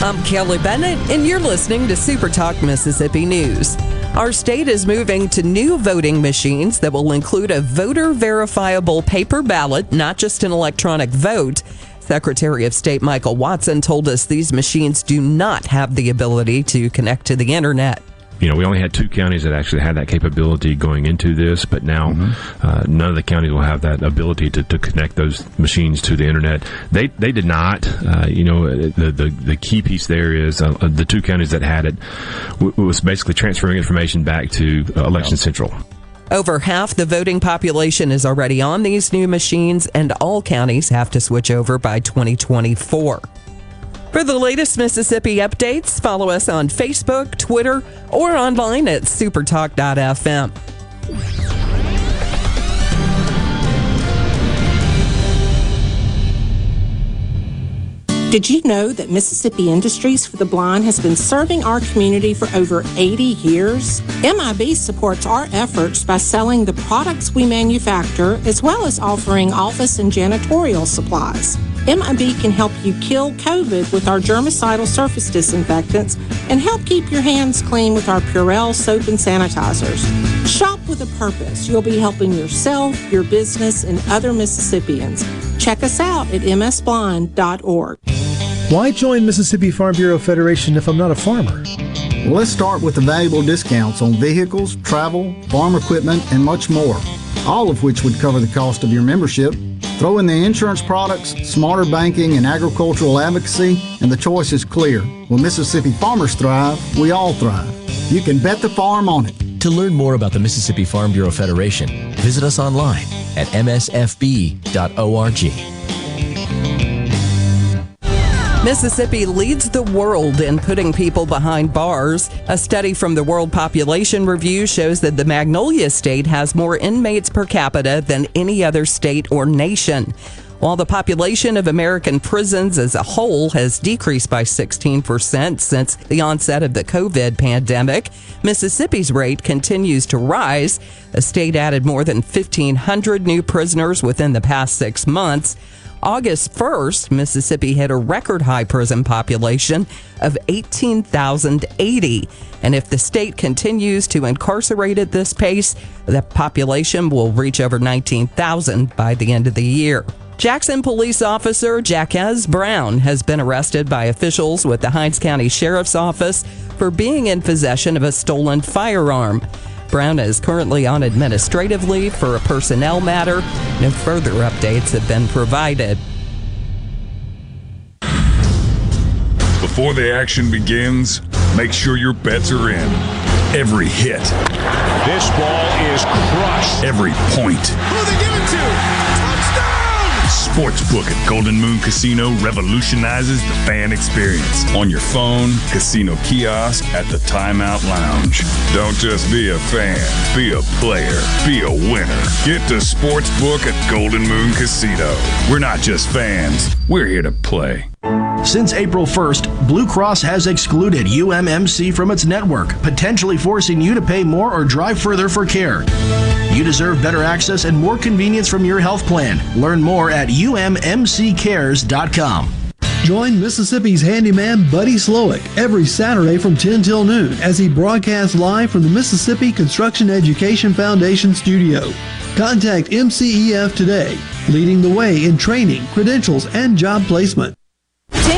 I'm Kelly Bennett, and you're listening to Super Talk Mississippi News. Our state is moving to new voting machines that will include a voter verifiable paper ballot, not just an electronic vote. Secretary of State Michael Watson told us these machines do not have the ability to connect to the internet you know, we only had two counties that actually had that capability going into this, but now uh, none of the counties will have that ability to, to connect those machines to the internet. They they did not. Uh, you know, the, the the key piece there is uh, the two counties that had it w- was basically transferring information back to uh, Election Central. Over half the voting population is already on these new machines, and all counties have to switch over by 2024. For the latest Mississippi updates, follow us on Facebook, Twitter, or online at supertalk.fm. Did you know that Mississippi Industries for the Blind has been serving our community for over 80 years? MIB supports our efforts by selling the products we manufacture as well as offering office and janitorial supplies. MIB can help you kill COVID with our germicidal surface disinfectants and help keep your hands clean with our Purell soap and sanitizers. Shop with a purpose. You'll be helping yourself, your business, and other Mississippians. Check us out at msblind.org. Why join Mississippi Farm Bureau Federation if I'm not a farmer? Well, let's start with the valuable discounts on vehicles, travel, farm equipment, and much more, all of which would cover the cost of your membership. Throw in the insurance products, smarter banking, and agricultural advocacy, and the choice is clear. When Mississippi farmers thrive, we all thrive. You can bet the farm on it. To learn more about the Mississippi Farm Bureau Federation, visit us online at msfb.org. Mississippi leads the world in putting people behind bars. A study from the World Population Review shows that the Magnolia State has more inmates per capita than any other state or nation. While the population of American prisons as a whole has decreased by 16% since the onset of the COVID pandemic, Mississippi's rate continues to rise. The state added more than 1,500 new prisoners within the past six months. August 1st, Mississippi hit a record high prison population of 18,080. And if the state continues to incarcerate at this pace, the population will reach over 19,000 by the end of the year. Jackson police officer Jacques Brown has been arrested by officials with the Hinds County Sheriff's Office for being in possession of a stolen firearm. Brown is currently on administrative leave for a personnel matter. No further updates have been provided. Before the action begins, make sure your bets are in. Every hit. This ball is crushed. Every point. Who they give it to? Sportsbook at Golden Moon Casino revolutionizes the fan experience. On your phone, casino kiosk, at the Timeout Lounge. Don't just be a fan, be a player, be a winner. Get to Sportsbook at Golden Moon Casino. We're not just fans, we're here to play. Since April 1st, Blue Cross has excluded UMMC from its network, potentially forcing you to pay more or drive further for care. You deserve better access and more convenience from your health plan. Learn more at ummccares.com. Join Mississippi's handyman Buddy Slowick every Saturday from 10 till noon as he broadcasts live from the Mississippi Construction Education Foundation studio. Contact MCEF today, leading the way in training, credentials, and job placement.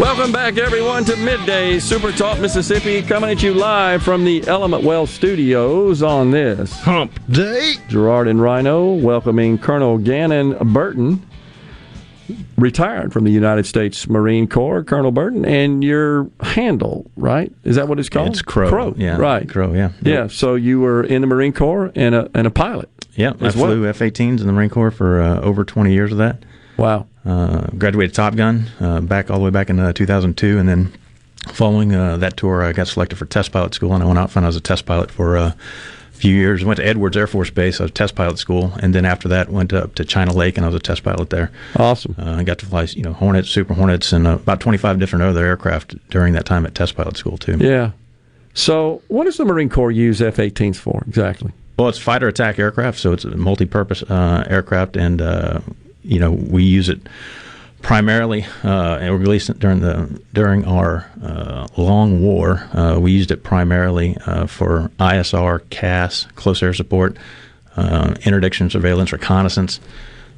Welcome back, everyone, to Midday Super Talk Mississippi, coming at you live from the Element Wealth Studios on this Hump Day. Gerard and Rhino welcoming Colonel Gannon Burton, retired from the United States Marine Corps, Colonel Burton, and your handle, right? Is that what it's called? It's Crow. Crow, Yeah, right? Crow, yeah. yeah. So you were in the Marine Corps and a and a pilot. Yeah, I well. flew F-18s in the Marine Corps for uh, over 20 years of that. Wow. Uh, graduated Top Gun uh, back all the way back in uh, 2002, and then following uh, that tour, I got selected for test pilot school, and I went out and I was a test pilot for uh, a few years. I Went to Edwards Air Force Base. I was test pilot school, and then after that, went up to China Lake, and I was a test pilot there. Awesome. Uh, I got to fly, you know, Hornets, Super Hornets, and uh, about 25 different other aircraft during that time at test pilot school too. Yeah. So what does the Marine Corps use F-18s for exactly? Well, it's fighter attack aircraft, so it's a multi-purpose uh, aircraft, and uh, you know we use it primarily. Uh, and we released it during the during our uh, long war. Uh, we used it primarily uh, for ISR, CAS, close air support, uh, interdiction, surveillance, reconnaissance.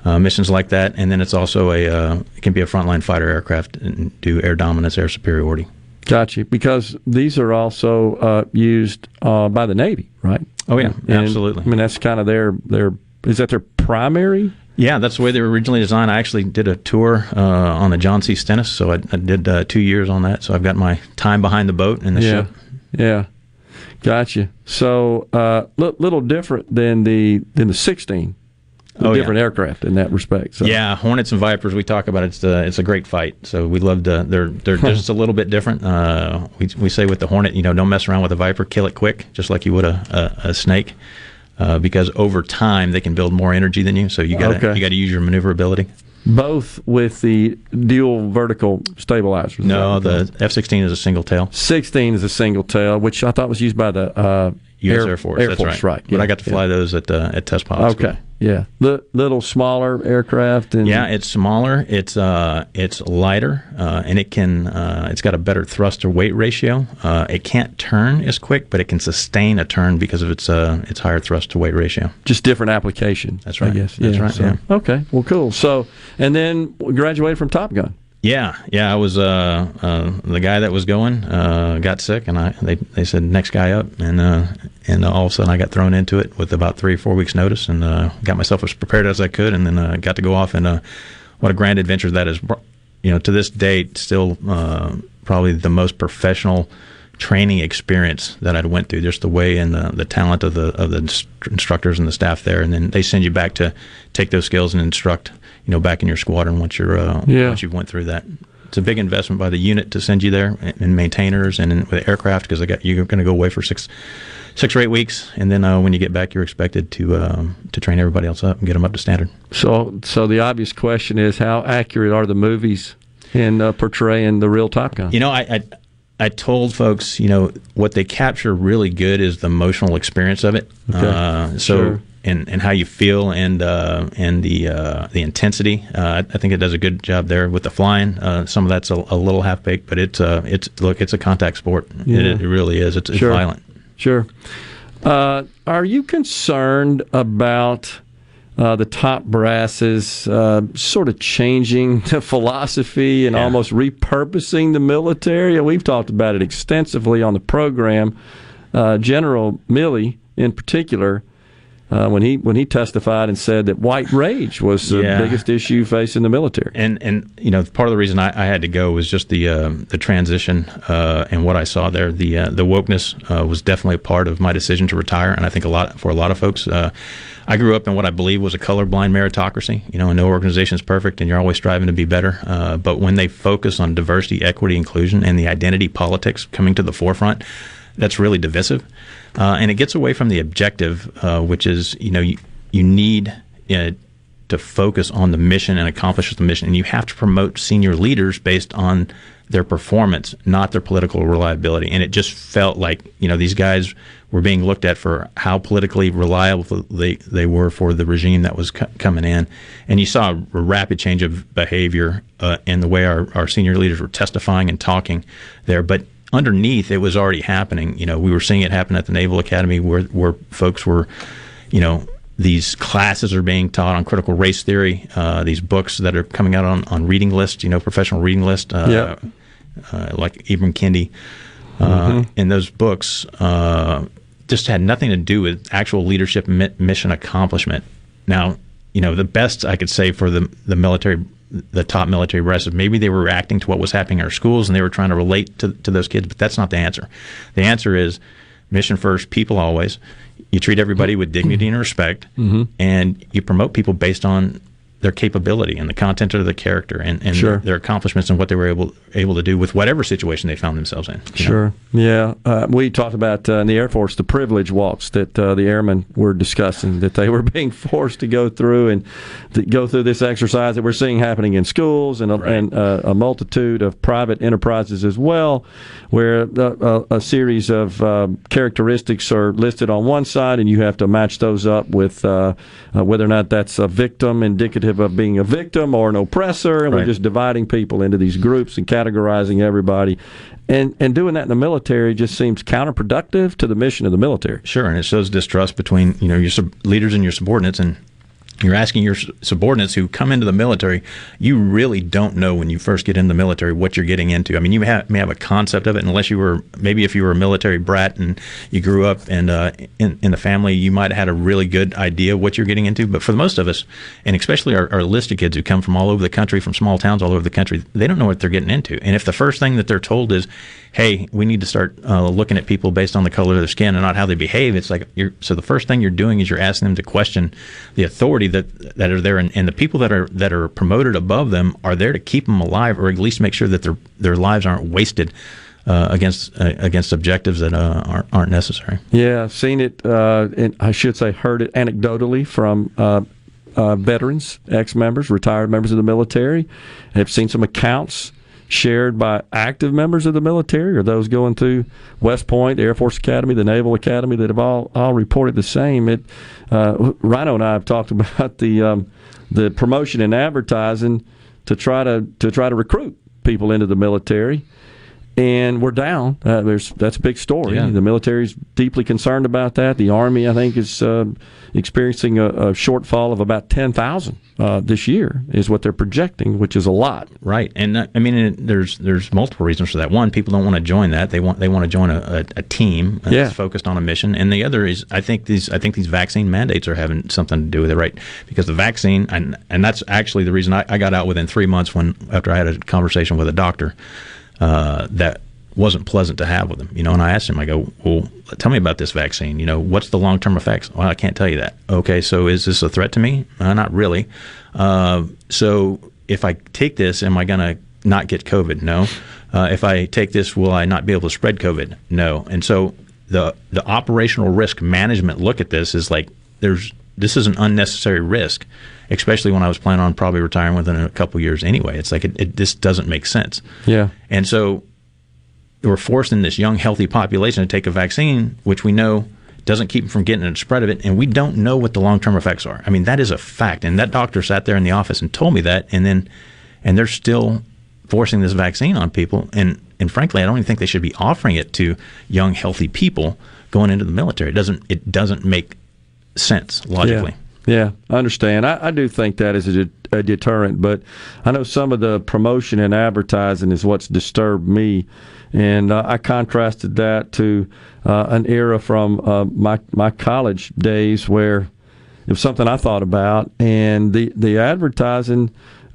Uh, missions like that, and then it's also a uh, it can be a frontline fighter aircraft and do air dominance, air superiority. Gotcha. Because these are also uh, used uh, by the Navy, right? Oh, yeah, And, absolutely. I mean, that's kind of their their is that their primary? Yeah, that's the way they were originally designed. I actually did a tour uh, on the John C. Stennis, so I, I did uh, two years on that. So I've got my time behind the boat in the yeah, ship. yeah. Gotcha. So uh, li- little different than the than the sixteen. Oh, yeah. different aircraft in that respect. So. Yeah, Hornets and Vipers. We talk about it. It's a, it's a great fight. So we love to. They're they're just a little bit different. Uh, we we say with the Hornet, you know, don't mess around with a Viper. Kill it quick, just like you would a a, a snake. Uh, because over time they can build more energy than you, so you got to Okay. you got to use your maneuverability. Both with the dual vertical stabilizers. No, the F sixteen is a single tail. Sixteen is a single tail, which I thought was used by the uh, U.S. Air, Force. Air that's Force, right. But yeah, I got to yeah. fly those at uh, at test pilot school. Yeah, Li- little smaller aircraft and Yeah, it's smaller. It's uh, it's lighter, uh, and it can. Uh, it's got a better thrust to weight ratio. Uh, it can't turn as quick, but it can sustain a turn because of its uh, its higher thrust to weight ratio. just different application. That's right. I guess. That's yeah, right, so- yeah. Okay. Well, cool. So, and then graduated from Top Gun. Yeah, yeah. I was uh, uh, the guy that was going uh, got sick, and I they, they said next guy up, and uh, and all of a sudden I got thrown into it with about three or four weeks notice, and uh, got myself as prepared as I could, and then uh, got to go off, and what a grand adventure that is. You know, to this date, still probably the most professional training experience that I went through. Just the way and the, the talent of the of the instructors and the staff there, and then they send you back to take those skills and instruct. You know, back in your squadron once you're uh, Yeah. once you've went through that. It's a big investment by the unit to send you there, and, and maintainers, and in, with aircraft because you're going to go away for six six or eight weeks, and then uh, when you get back, you're expected to um, to train everybody else up and get them up to standard. So, so the obvious question is, how accurate are the movies in uh, portraying the real Top Gun? You know, I, I I told folks, you know, what they capture really good is the emotional experience of it. Okay. Uh, so, Sure. and, and how you feel and uh, and the uh, the intensity. Uh, I think it does a good job there with the flying. Uh, some of that's a, a little half baked, but it's uh, it's look, it's a contact sport. Yeah. It, it really is. It's, it's Sure. violent. Sure. Uh, are you concerned about uh, the top brasses uh, sort of changing the philosophy and almost repurposing the military? We've talked about it extensively on the program. Uh, General Milley, in particular, uh, when he when he testified and said that white rage was the Yeah. biggest issue facing the military. And and you know part of the reason I, I had to go was just the um, the transition uh, and what I saw there. The uh, the wokeness uh, was definitely a part of my decision to retire, and I think a lot for a lot of folks. Uh, I grew up in what I believe was a colorblind meritocracy. You know, and no organization is perfect, and you're always striving to be better. Uh, but when they focus on diversity, equity, inclusion, and the identity politics coming to the forefront, that's really divisive, uh, and it gets away from the objective, uh, which is you know you you need. Uh, to focus on the mission and accomplish the mission. And you have to promote senior leaders based on their performance, not their political reliability. And it just felt like, you know, these guys were being looked at for how politically reliable they, they were for the regime that was co- coming in. And you saw a rapid change of behavior uh, in the way our, our senior leaders were testifying and talking there. But underneath, it was already happening. You know, we were seeing it happen at the Naval Academy where, where folks were, you know, these classes are being taught on critical race theory. Uh, these books that are coming out on, on reading lists, you know, professional reading list, uh, Yeah. uh, like Ibram Kendi. Uh, Mhm. And those books uh, just had nothing to do with actual leadership mi- mission accomplishment. Now, you know, the best I could say for the the military, the top military brass maybe they were reacting to what was happening in our schools and they were trying to relate to, to those kids, but that's not the answer. The answer is mission first, people always. You treat everybody with dignity and respect, Mhm. and you promote people based on their capability and the content of the character and, and Sure. their, accomplishments and what they were able able to do with whatever situation they found themselves in. you know? Sure. Yeah. Uh, we talked about uh, in the Air Force the privilege walks that uh, the airmen were discussing that they were being forced to go through and to go through this exercise that we're seeing happening in schools and a, and uh, a multitude of private enterprises as well, where a, a, a series of um, characteristics are listed on one side and you have to match those up with uh, whether or not that's a victim indicative of being a victim or an oppressor, and we're just dividing people into these groups and categorizing everybody. And and doing that in the military just seems counterproductive to the mission of the military. Sure, and it shows distrust between you know your sub- leaders and your subordinates, and you're asking your subordinates who come into the military. You really don't know when you first get in the military what you're getting into. I mean, you may have, may have a concept of it, unless you were maybe if you were a military brat and you grew up and uh, in in the family, you might have had a really good idea of what you're getting into. But for the most of us, and especially our, our listed kids who come from all over the country, from small towns all over the country, they don't know what they're getting into. And if the first thing that they're told is hey, we need to start uh, looking at people based on the color of their skin and not how they behave. It's like you're so the first thing you're doing is you're asking them to question the authority that that are there, and, and the people that are that are promoted above them are there to keep them alive, or at least make sure that their their lives aren't wasted uh, against uh, against objectives that uh, aren't aren't necessary. Yeah, I've seen it. Uh, and I should say, heard it anecdotally from uh, uh, veterans, ex-members, retired members of the military. I've seen some accounts shared by active members of the military or those going through West Point, the Air Force Academy, the Naval Academy that have all all reported the same. It uh, Rhino and I have talked about the um, the promotion and advertising to try to to try to recruit people into the military and we're down. Uh, there's that's a big story. Yeah. The military's deeply concerned about that. The army, I think, is uh, experiencing a, a shortfall of about ten thousand uh, this year, is what they're projecting, which is a lot. Right, and uh, I mean, there's there's multiple reasons for that. One, people don't want to join that; they want they want to join a, a, a team that's Yeah. focused on a mission. And the other is, I think these I think these vaccine mandates are having something to do with it, right? Because the vaccine, and and that's actually the reason I, I got out within three months when after I had a conversation with a doctor uh, that wasn't pleasant to have with him. You know, and I asked him, I go, well, tell me about this vaccine. You know, what's the long term effects? Well, I can't tell you that. Okay, so is this a threat to me? Uh, not really. Uh, so if I take this, am I going to not get COVID? No. Uh, if I take this, will I not be able to spread COVID? No. And so the the operational risk management look at this is like there's this is an unnecessary risk, especially when I was planning on probably retiring within a couple years anyway. It's like it, it this doesn't make sense. Yeah. And so we're forcing this young, healthy population to take a vaccine, which we know doesn't keep them from getting a spread of it, and we don't know what the long term effects are. I mean, that is a fact. And that doctor sat there in the office and told me that, and then and they're still forcing this vaccine on people. And and frankly, I don't even think they should be offering it to young, healthy people going into the military. It doesn't it doesn't make sense logically. Yeah, yeah I understand. I, I do think that is a, a deterrent, but I know some of the promotion and advertising is what's disturbed me, and uh, I contrasted that to uh, an era from uh, my my college days where it was something I thought about, and the the advertising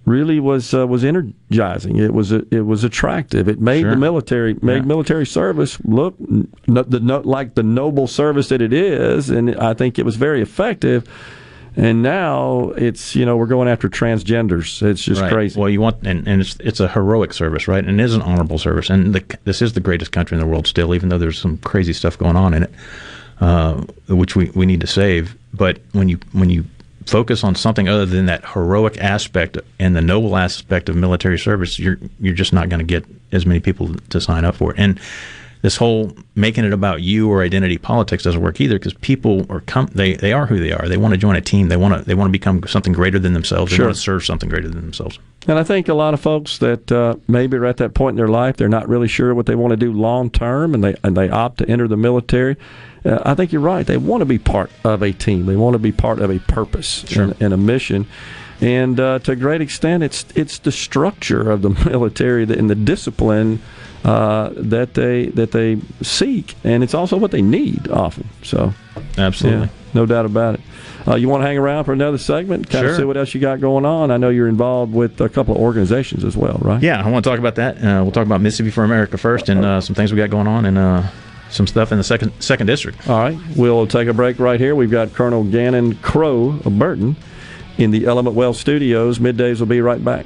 really was uh, was energizing. It was it was attractive. It made Sure. the military made Yeah. military service look n- the no, like the noble service that it is, and I think it was very effective. And now it's you know we're going after transgenders. It's just Right. crazy. Well, you want and, and it's it's a heroic service, right? And it is an honorable service. And the, this is the greatest country in the world still, even though there's some crazy stuff going on in it, uh, which we, we need to save. But when you when you focus on something other than that heroic aspect and the noble aspect of military service, you're you're just not going to get as many people to sign up for it. And this whole making it about you or identity politics doesn't work either because people are com- they they are who they are. They want to join a team. They want to they want to become something greater than themselves. They Sure. want to serve something greater than themselves. And I think a lot of folks that uh, maybe are at that point in their life, they're not really sure what they want to do long term, and they and they opt to enter the military. Uh, I think you're right. They want to be part of a team. They want to be part of a purpose and, and a mission. And uh, to a great extent, it's it's the structure of the military and the discipline uh, that they that they seek, and it's also what they need often. So, Absolutely. yeah, no doubt about it. Uh, you want to hang around for another segment, kind of Sure. see what else you got going on. I know you're involved with a couple of organizations as well, right? Yeah, I want to talk about that. Uh, we'll talk about Mississippi for America first, and uh, some things we got going on, and uh, some stuff in the second second district. All right, we'll take a break right here. We've got Colonel Gannon Crow of Burton in the Element Wealth Studios. Middays will be right back.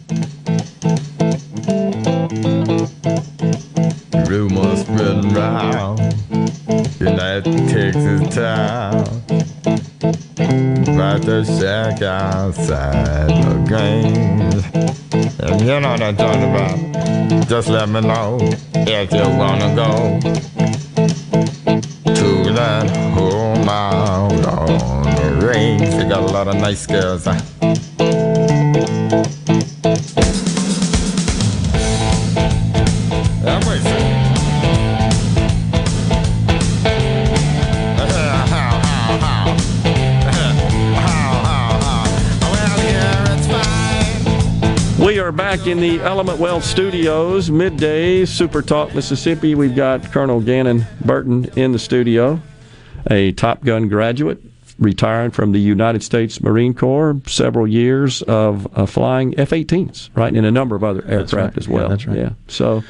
Rumors spreading round in that Texas town about the shack outside the games. And you know what I'm talking about. Just let me know if you wanna go to that home out on the range. They got a lot of nice girls. Are back in the Element Wealth Studios, midday, Super Talk, Mississippi. We've got Colonel Gannon Burton in the studio, a Top Gun graduate, retired from the United States Marine Corps, several years of uh, flying F 18s, right, and a number of other aircraft right. as Yeah, well. that's right. Yeah. So,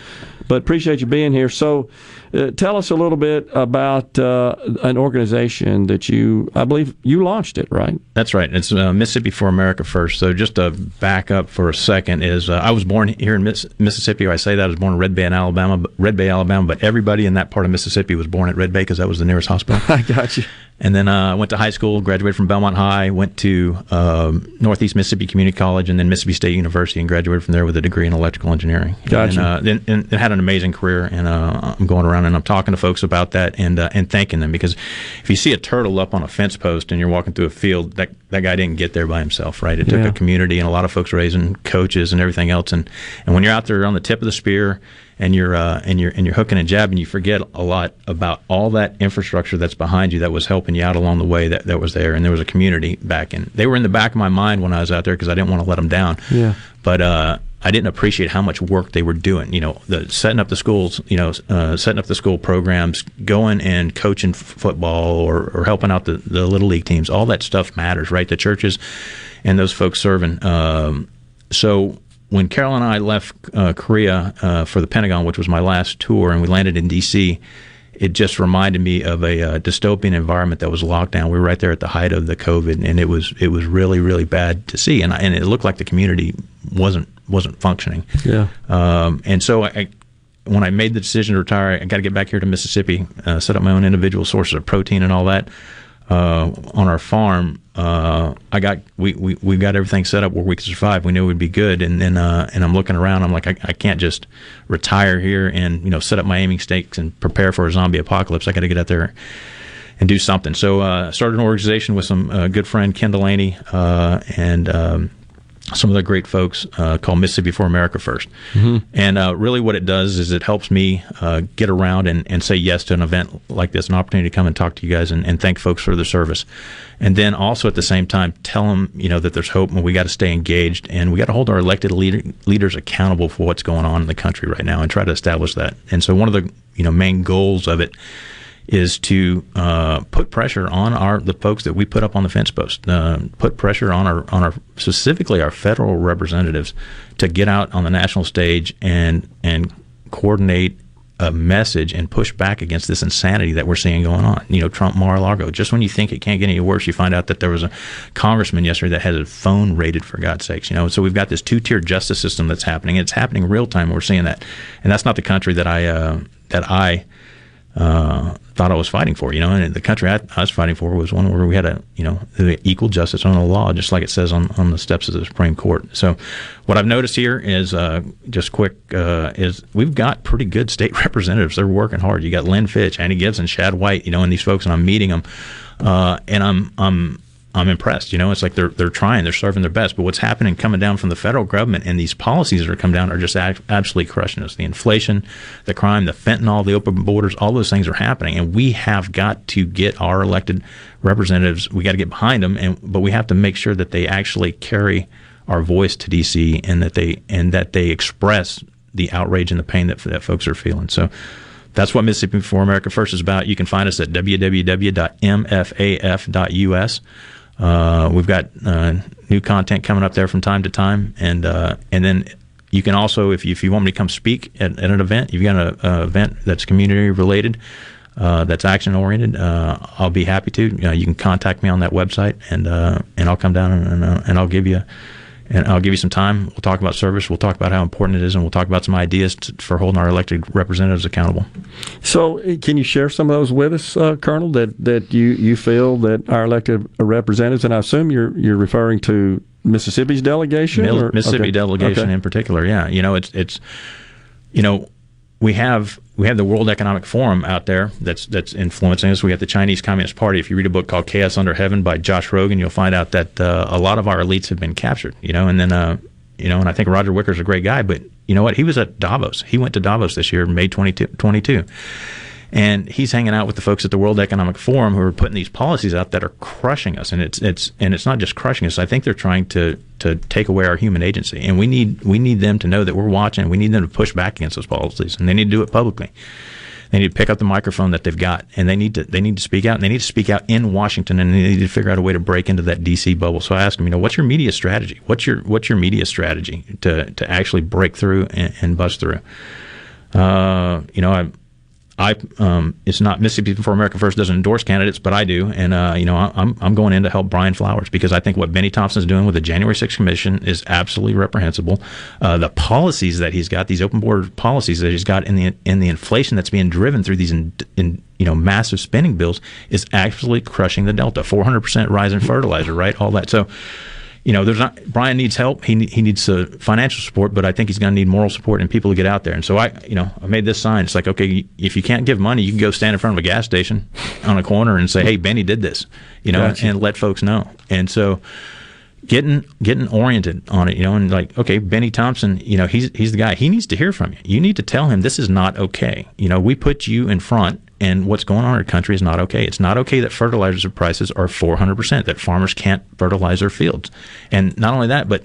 but appreciate you being here. So, uh, tell us a little bit about uh, an organization that you, I believe you launched it, right? That's right. It's uh, Mississippi for America First. So just to back up for a second, is uh, I was born here in Miss- Mississippi. I say that I was born in Red Bay, in Alabama, Red Bay, Alabama. But everybody in that part of Mississippi was born at Red Bay because that was the nearest hospital. I got you. And then uh, I went to high school, graduated from Belmont High, went to um, Northeast Mississippi Community College, and then Mississippi State University, and graduated from there with a degree in electrical engineering. Gotcha. And, uh, then, and had an amazing career, and uh, I'm going around and I'm talking to folks about that and uh, and thanking them because if you see a turtle up on a fence post and you're walking through a field, that that guy didn't get there by himself, right? It took Yeah. a community and a lot of folks raising coaches and everything else, and and when you're out there on the tip of the spear and you're uh, and you're and you're hooking and jabbing, you forget a lot about all that infrastructure that's behind you that was helping you out along the way that, that was there, and there was a community back in. They were in the back of my mind when I was out there because I didn't want to let them down. Yeah. But uh, I didn't appreciate how much work they were doing. You know, the setting up the schools, you know, uh, setting up the school programs, going and coaching f- football or, or helping out the, the little league teams. All that stuff matters, right? The churches and those folks serving. Um, so when Carol and I left uh, Korea uh, for the Pentagon, which was my last tour, and we landed in D.C., it just reminded me of a uh, dystopian environment that was locked down. We were right there at the height of the COVID, and it was it was really really bad to see, and I, and it looked like the community wasn't wasn't functioning. Yeah. Um, and so I, when I made the decision to retire, I got to get back here to Mississippi, uh, set up my own individual sources of protein and all that uh, on our farm. Uh, I got we, we we got everything set up where we could survive. We knew we'd be good, and then uh, and I'm looking around. I'm like, I, I can't just retire here and you know set up my aiming stakes and prepare for a zombie apocalypse. I got to get out there and do something. So uh, I started an organization with some uh, good friend Ken Delaney uh, and um, some of the great folks uh, called Mississippi for America 1st Mhm. And uh, really, what it does is it helps me uh, get around and, and say yes to an event like this, an opportunity to come and talk to you guys and, and thank folks for their service. And then also at the same time, tell them you know that there's hope and we got to stay engaged and we got to hold our elected leader, leaders accountable for what's going on in the country right now and try to establish that. And so one of the you know main goals of it is to uh, put pressure on our the folks that we put up on the fence post. Uh, put pressure on our on our specifically our federal representatives to get out on the national stage and and coordinate a message and push back against this insanity that we're seeing going on. You know, Trump Mar-a-Lago. Just when you think it can't get any worse, you find out that there was a congressman yesterday that had a phone raided for God's sakes. You know, so we've got this two-tier justice system that's happening. It's happening real time. We're seeing that, and that's not the country that I uh, that I uh, thought I was fighting for. You know, and the country I, I was fighting for was one where we had a you know equal justice on the law, just like it says on, on the steps of the Supreme Court. So, what I've noticed here is uh, just quick uh, is we've got pretty good state representatives. They're working hard. You got Lynn Fitch, Andy Gipson, Shad White. You know, and these folks, and I'm meeting them, uh, and I'm I'm I'm impressed. You know, it's like they're they're trying, they're serving their best. But what's happening coming down from the federal government and these policies that are coming down are just absolutely crushing us. The inflation, the crime, the fentanyl, the open borders, all those things are happening, and we have got to get our elected representatives. We got to get behind them, and but we have to make sure that they actually carry our voice to DC and that they and that they express the outrage and the pain that that folks are feeling. So. That's what Mississippi for America First is about. You can find us at www.mfaf.us. Uh, we've got uh, new content coming up there from time to time, and uh, and then you can also, if you, if you want me to come speak at, at an event, you've got an event that's community related, uh, that's action oriented. Uh, I'll be happy to. You, know, you can contact me on that website, and uh, and I'll come down and and, uh, and I'll give you. And I'll give you some time. We'll talk about service. We'll talk about how important it is, and we'll talk about some ideas to, for holding our elected representatives accountable. So, uh, can you share some of those with us, uh, Colonel? That that you, you feel that our elected representatives, and I assume you're you're referring to Mississippi's delegation, Mil- or- Mississippi okay. delegation Okay. in particular. Yeah, you know, it's it's you know we have we have the World Economic Forum out there that's that's influencing us. We have the Chinese Communist Party. If you read a book called Chaos Under Heaven by Josh Rogin, you'll find out that uh, a lot of our elites have been captured. You know, and then uh, you know, and I think Roger Wicker's a great guy, but you know what? He was at Davos. He went to Davos this year, May 22, 22. And he's hanging out with the folks at the World Economic Forum who are putting these policies out that are crushing us. And it's it's and it's not just crushing us. I think they're trying to to take away our human agency. And we need we need them to know that we're watching. We need them to push back against those policies, and they need to do it publicly. They need to pick up the microphone that they've got, and they need to they need to speak out, and they need to speak out in Washington, and they need to figure out a way to break into that DC bubble. So I asked them, you know, what's your media strategy? What's your what's your media strategy to to actually break through and, and bust through? Uh, you know, I. I um, it's not Mississippi for America First doesn't endorse candidates, but I do, and uh, you know I- I'm I'm going in to help Brian Flowers because I think what Bennie Thompson's doing with the January 6th Commission is absolutely reprehensible. Uh, the policies that he's got, these open border policies that he's got in the in the inflation that's being driven through these in, in you know massive spending bills is actually crushing the delta. 400 percent rise in fertilizer, right? All that. So you know, there's not Brian needs help. He he needs uh, financial support, but I think he's going to need moral support and people to get out there. And so I, you know, I made this sign. It's like, okay, if you can't give money, you can go stand in front of a gas station on a corner and say, "Hey, Bennie did this," you know, Gotcha. and let folks know. And so getting getting oriented on it, you know, and like, okay, Bennie Thompson, you know, he's he's the guy. He needs to hear from you. You need to tell him this is not okay. You know, we put you in front, and what's going on in our country is not okay. It's not okay that fertilizer prices are 400 percent. That farmers can't fertilize their fields, and not only that, but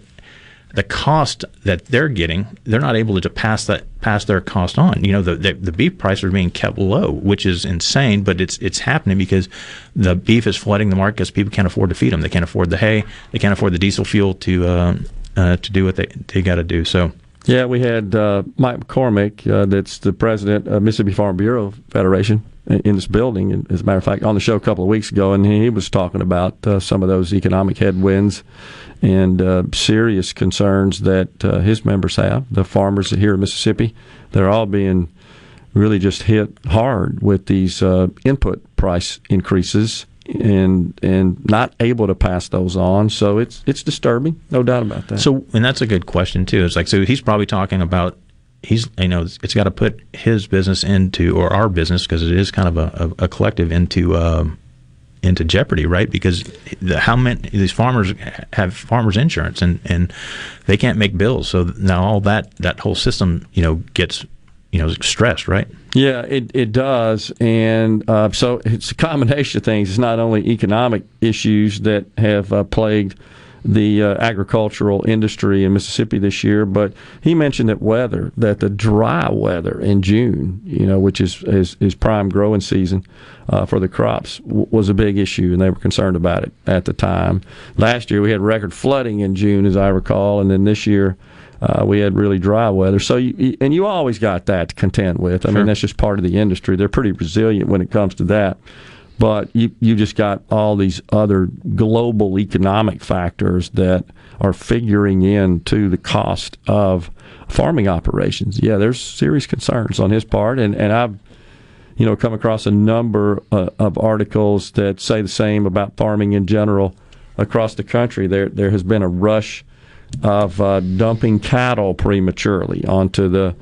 the cost that they're getting, they're not able to pass that pass their cost on. You know, the, the the beef prices are being kept low, which is insane, but it's it's happening because the beef is flooding the market because people can't afford to feed them. They can't afford the hay. They can't afford the diesel fuel to uh, uh, to do what they they got to do. So. Yeah, we had uh, Mike McCormick, uh, that's the president of Mississippi Farm Bureau Federation, in this building. As a matter of fact, on the show a couple of weeks ago, and he was talking about uh, some of those economic headwinds and uh, serious concerns that uh, his members have. The farmers here in Mississippi, they're all being really just hit hard with these uh, input price increases and and not able to pass those on. So it's it's disturbing, no doubt about that. So, and that's a good question too. It's like so he's probably talking about he's you know it's got to put his business into or our business because it is kind of a, a, a collective into um, into jeopardy, right? Because the, how many these farmers have farmers insurance and and they can't make bills, so now all that that whole system you know gets you know stressed, right? Yeah, it, it does. And uh, so it's a combination of things. It's not only economic issues that have uh, plagued the uh, agricultural industry in Mississippi this year, but he mentioned that weather, that the dry weather in June, you know, which is is, is prime growing season uh, for the crops, w- was a big issue, and they were concerned about it at the time. Last year we had record flooding in June, as I recall, and then this year uh, we had really dry weather. So, you, and you always got that to contend with. I Sure. mean, that's just part of the industry. They're pretty resilient when it comes to that. But you, you just got all these other global economic factors that are figuring into the cost of farming operations. Yeah, there's serious concerns on his part, and, and I've you know, come across a number uh, of articles that say the same about farming in general across the country. There, there has been a rush of uh, dumping cattle prematurely onto the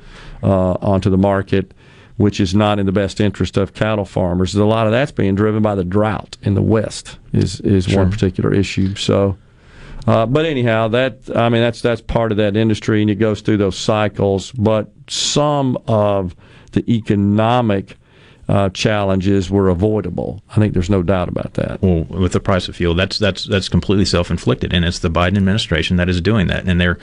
uh, onto the market, which is not in the best interest of cattle farmers. A lot of that's being driven by the drought in the West. Is is Sure. one particular issue. So. Uh, but anyhow, that I mean that's that's part of that industry, and it goes through those cycles. But some of the economic uh, challenges were avoidable. I think there's no doubt about that. Well, with the price of fuel, that's that's that's completely self-inflicted, and it's the Biden administration that is doing that. And they're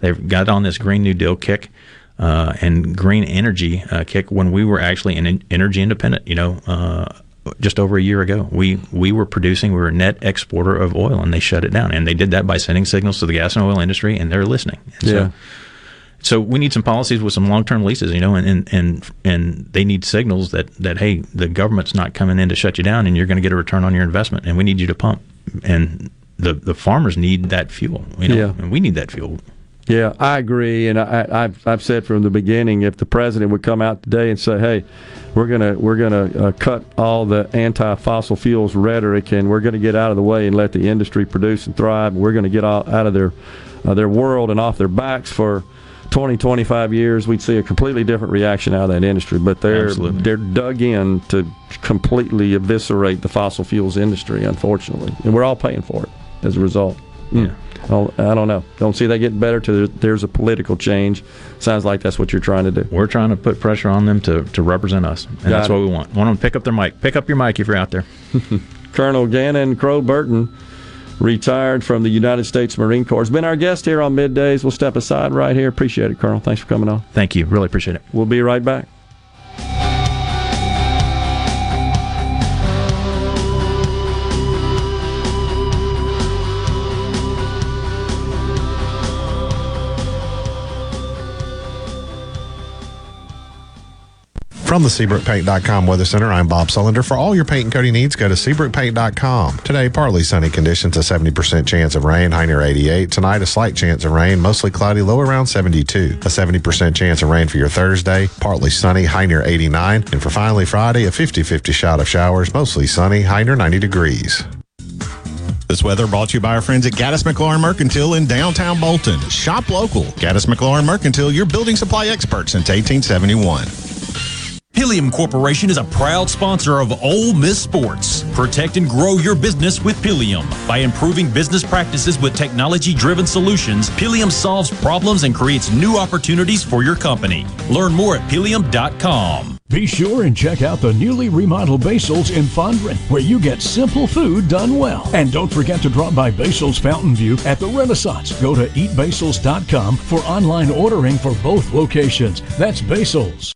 they've got on this Green New Deal kick uh, and green energy uh, kick when we were actually an energy independent. You know. Uh, just over a year ago, we we were producing, we were a net exporter of oil, and they shut it down. And they did that by sending signals to the gas and oil industry, and they're listening. And Yeah. So, so we need some policies with some long-term leases, you know, and, and and and they need signals that that hey, the government's not coming in to shut you down, and you're going to get a return on your investment, and we need you to pump, and the the farmers need that fuel, you know, Yeah. and we need that fuel. Yeah, I agree, and I, I've I've said from the beginning, if the president would come out today and say, "Hey, we're gonna we're gonna uh, cut all the anti-fossil fuels rhetoric, and we're gonna get out of the way and let the industry produce and thrive, and we're gonna get all, out of their uh, their world and off their backs for 20, 25 years," we'd see a completely different reaction out of that industry. But they're Absolutely. they're dug in to completely eviscerate the fossil fuels industry, unfortunately, and we're all paying for it as a result. Mm. I don't, I don't know. Don't see that getting better till there's a political change. Sounds like that's what you're trying to do. We're trying to put pressure on them to, to represent us, and Got that's it. what we want. Want them to pick up their mic. Pick up your mic if you're out there. Colonel Gannon Crow Burton, retired from the United States Marine Corps, has been our guest here on Middays. We'll step aside right here. Appreciate it, Colonel. Thanks for coming on. Thank you. Really appreciate it. We'll be right back. From the SeabrookPaint.com Weather Center, I'm Bob Sullender. For all your paint and coating needs, go to SeabrookPaint.com. Today, partly sunny conditions, a 70% chance of rain, high near 88. Tonight, a slight chance of rain, mostly cloudy, low around 72. A 70% chance of rain for your Thursday, partly sunny, high near 89. And for finally Friday, a 50 50 shot of showers, mostly sunny, high near 90 degrees. This weather brought to you by our friends at Gaddis McLaurin Mercantile in downtown Bolton. Shop local. Gaddis McLaurin Mercantile, your building supply expert since 1871. Pilium Corporation is a proud sponsor of Ole Miss Sports. Protect and grow your business with Pilium. By improving business practices with technology driven solutions, Pilium solves problems and creates new opportunities for your company. Learn more at pilium.com. Be sure and check out the newly remodeled Basil's in Fondren, where you get simple food done well. And don't forget to drop by Basil's Fountain View at the Renaissance. Go to eatbasils.com for online ordering for both locations. That's Basil's.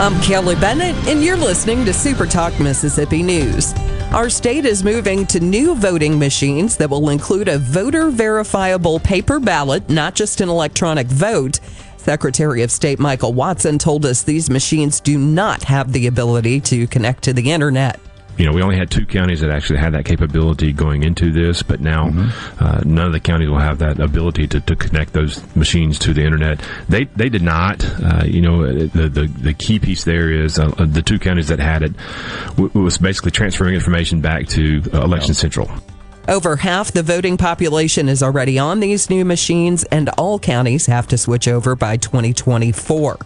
I'm Kelly Bennett, and you're listening to Super Talk Mississippi News. Our state is moving to new voting machines that will include a voter verifiable paper ballot, not just an electronic vote. Secretary of State Michael Watson told us these machines do not have the ability to connect to the internet. You know, we only had two counties that actually had that capability going into this, but now uh, none of the counties will have that ability to, to connect those machines to the internet. They they did not. Uh, you know, the, the the key piece there is uh, the two counties that had it w- was basically transferring information back to uh, Election Central. Over half the voting population is already on these new machines, and all counties have to switch over by 2024.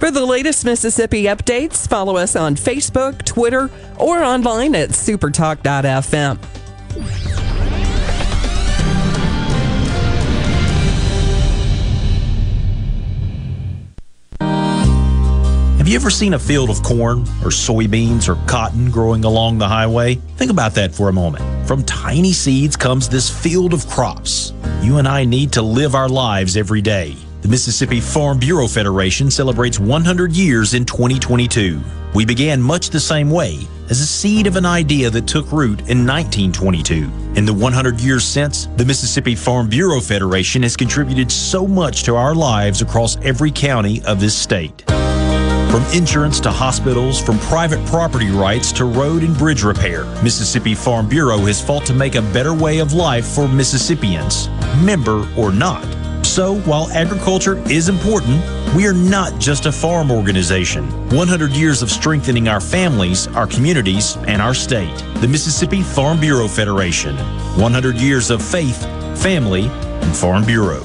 For the latest Mississippi updates, follow us on Facebook, Twitter, or online at supertalk.fm. Have you ever seen a field of corn or soybeans or cotton growing along the highway? Think about that for a moment. From tiny seeds comes this field of crops. You and I need to live our lives every day. The Mississippi Farm Bureau Federation celebrates 100 years in 2022. We began much the same way, as a seed of an idea that took root in 1922. In the 100 years since, the Mississippi Farm Bureau Federation has contributed so much to our lives across every county of this state. From insurance to hospitals, from private property rights to road and bridge repair, Mississippi Farm Bureau has fought to make a better way of life for Mississippians, member or not. So, while agriculture is important, we are not just a farm organization. 100 years of strengthening our families, our communities, and our state. The Mississippi Farm Bureau Federation. 100 years of faith, family, and Farm Bureau.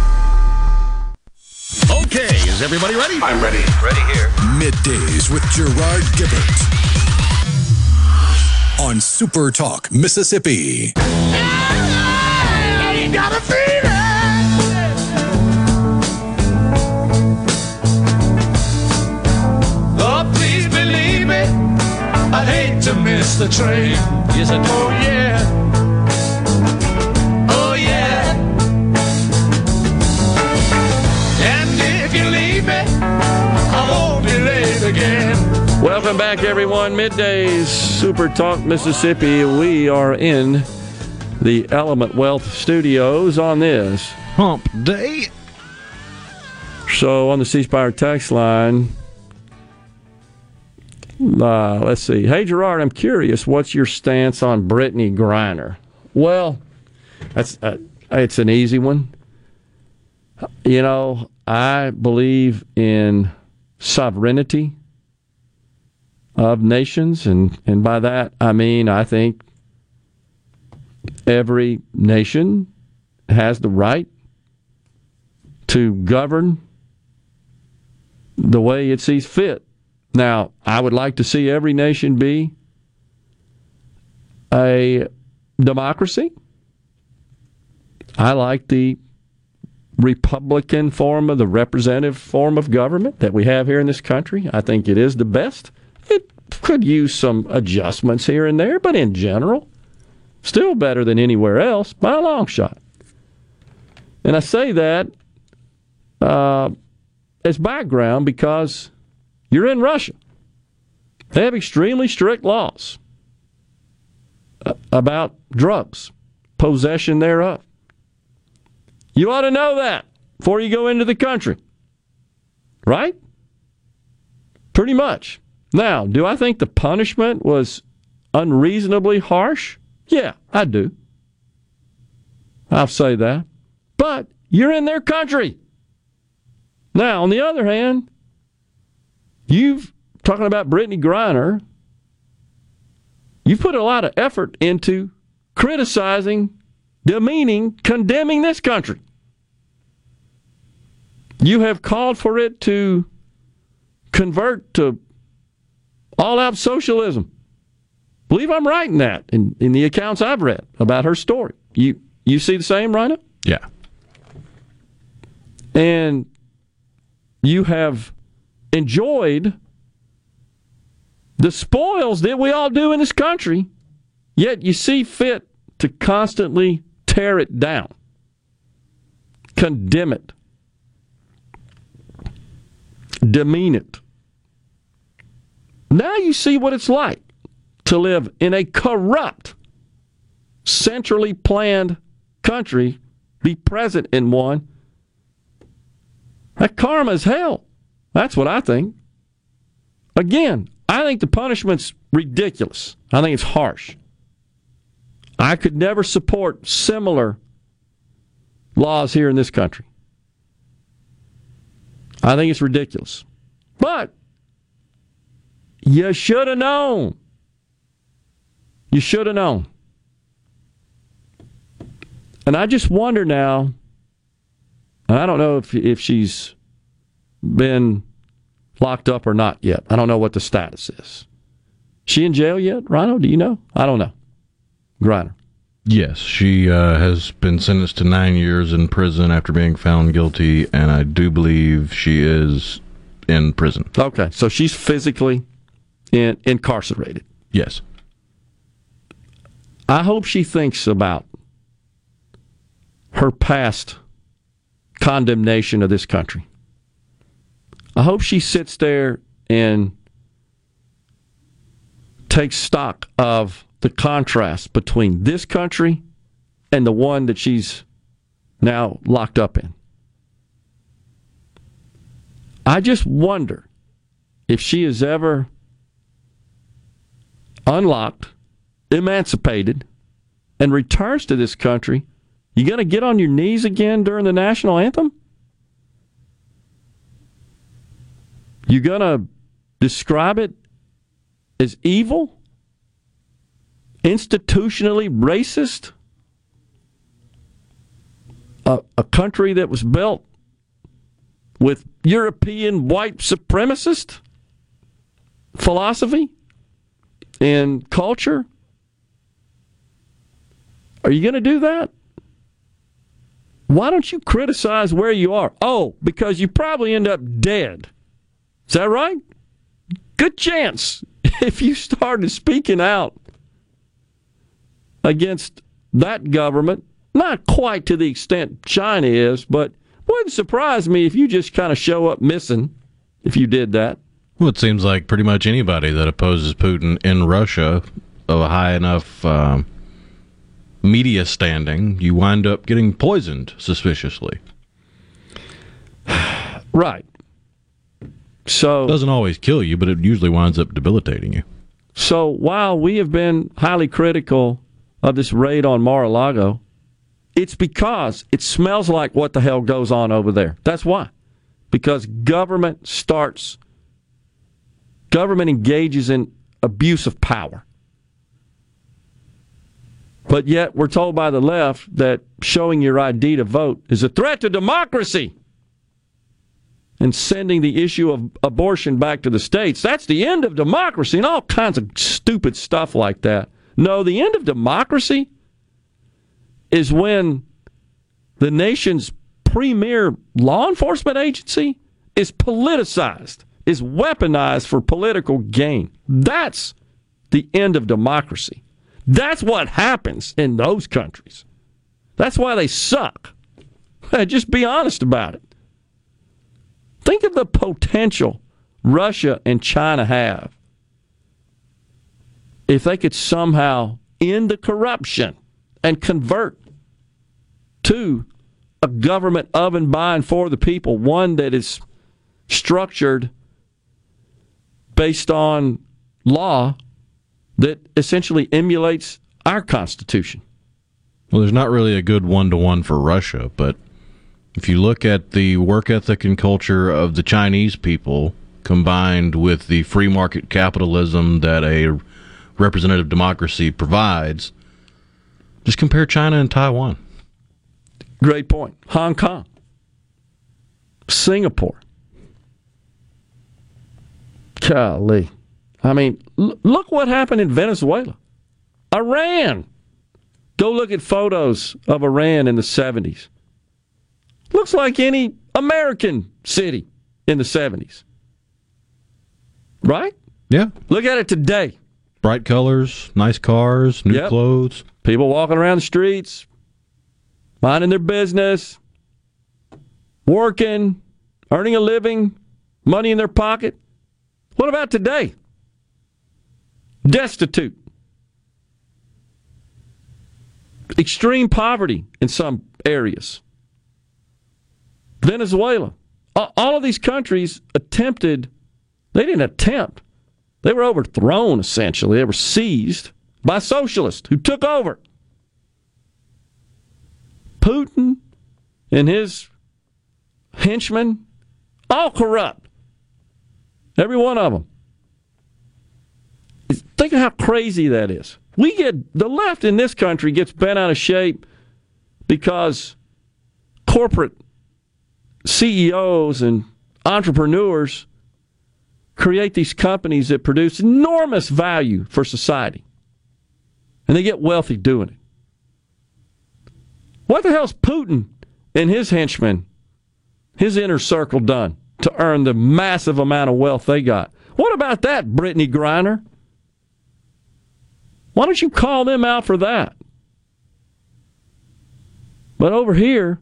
Okay, is everybody ready? I'm ready. Ready here. Middays with Gerard Gibbert on Super Talk Mississippi. You got a feeling. Oh, please believe me. I'd hate to miss the train. Yes, I do. Oh, yeah. Welcome back, everyone. Middays, Super Talk Mississippi. We are in the Element Wealth Studios on this hump day. So on the C Spire text line, uh, let's see. Hey Gerard, I'm curious. What's your stance on Brittney Griner? Well, that's uh, it's an easy one. You know, I believe in sovereignty of nations, and and by that I mean I think every nation has the right to govern the way it sees fit. Now, I would like to see every nation be a democracy. I like the Republican form of the representative form of government that we have here in this country. I think it is the best. Could use some adjustments here and there, but in general, still better than anywhere else by a long shot. And I say that uh, as background because you're in Russia. They have extremely strict laws uh, about drugs, possession thereof. You ought to know that before you go into the country. Right? Pretty much. Now, do I think the punishment was unreasonably harsh? Yeah, I do. I'll say that. But you're in their country. Now, on the other hand, you've talking about Brittney Griner, you've put a lot of effort into criticizing, demeaning, condemning this country. You have called for it to convert to all out socialism. Believe I'm right in that in, in the accounts I've read about her story. You you see the same, Rhino? Yeah. And you have enjoyed the spoils that we all do in this country, yet you see fit to constantly tear it down, condemn it, demean it. Now you see what it's like to live in a corrupt, centrally planned country, be present in one. That karma is hell. That's what I think. Again, I think the punishment's ridiculous. I think it's harsh. I could never support similar laws here in this country. I think it's ridiculous. But you should have known. You should have known. And I just wonder now, and I don't know if if she's been locked up or not yet. I don't know what the status is. She in jail yet, Rhino? Do you know? I don't know. Griner. Yes, she uh, has been sentenced to nine years in prison after being found guilty, and I do believe she is in prison. Okay, so she's physically in, incarcerated. Yes. I hope she thinks about her past condemnation of this country. I hope she sits there and takes stock of the contrast between this country and the one that she's now locked up in. I just wonder if she has ever unlocked, emancipated, and returns to this country. You going to get on your knees again during the national anthem? You going to describe it as evil? Institutionally racist? A, a country that was built with European white supremacist philosophy and culture? Are you going to do that? Why don't you criticize where you are? Oh, because you probably end up dead. Is that right? Good chance if you started speaking out against that government, not quite to the extent China is, but wouldn't surprise me if you just kind of show up missing if you did that. Well, it seems like pretty much anybody that opposes Putin in Russia of a high enough um, media standing, you wind up getting poisoned suspiciously. Right. So it doesn't always kill you, but it usually winds up debilitating you. So while we have been highly critical of this raid on Mar-a-Lago, it's because it smells like what the hell goes on over there. That's why. Because government starts government engages in abuse of power. But yet we're told by the left that showing your ID to vote is a threat to democracy. And sending the issue of abortion back to the states, that's the end of democracy and all kinds of stupid stuff like that. No, the end of democracy is when the nation's premier law enforcement agency is politicized, is weaponized for political gain. That's the end of democracy. That's what happens in those countries. That's why they suck. Just be honest about it. Think of the potential Russia and China have if they could somehow end the corruption and convert to a government of and by and for the people, one that is structured based on law that essentially emulates our Constitution. Well, there's not really a good one to one for Russia, but if you look at the work ethic and culture of the Chinese people combined with the free market capitalism that a representative democracy provides, just compare China and Taiwan. Great point. Hong Kong, Singapore. Golly. I mean, l- look what happened in Venezuela. Iran. Go look at photos of Iran in the 70s. Looks like any American city in the 70s. Right? Yeah. Look at it today. Bright colors, nice cars, new Yep. clothes. People walking around the streets, minding their business, working, earning a living, money in their pocket. What about today? Destitute. Extreme poverty in some areas. Venezuela. All of these countries attempted, they didn't attempt, they were overthrown essentially. They were seized by socialists who took over. Putin and his henchmen, all corrupt. Every one of them. Think of how crazy that is. We get the left in this country gets bent out of shape because corporate CEOs and entrepreneurs create these companies that produce enormous value for society. And they get wealthy doing it. What the hell's Putin and his henchmen, his inner circle done to earn the massive amount of wealth they got? What about that, Brittney Griner? Why don't you call them out for that? But over here,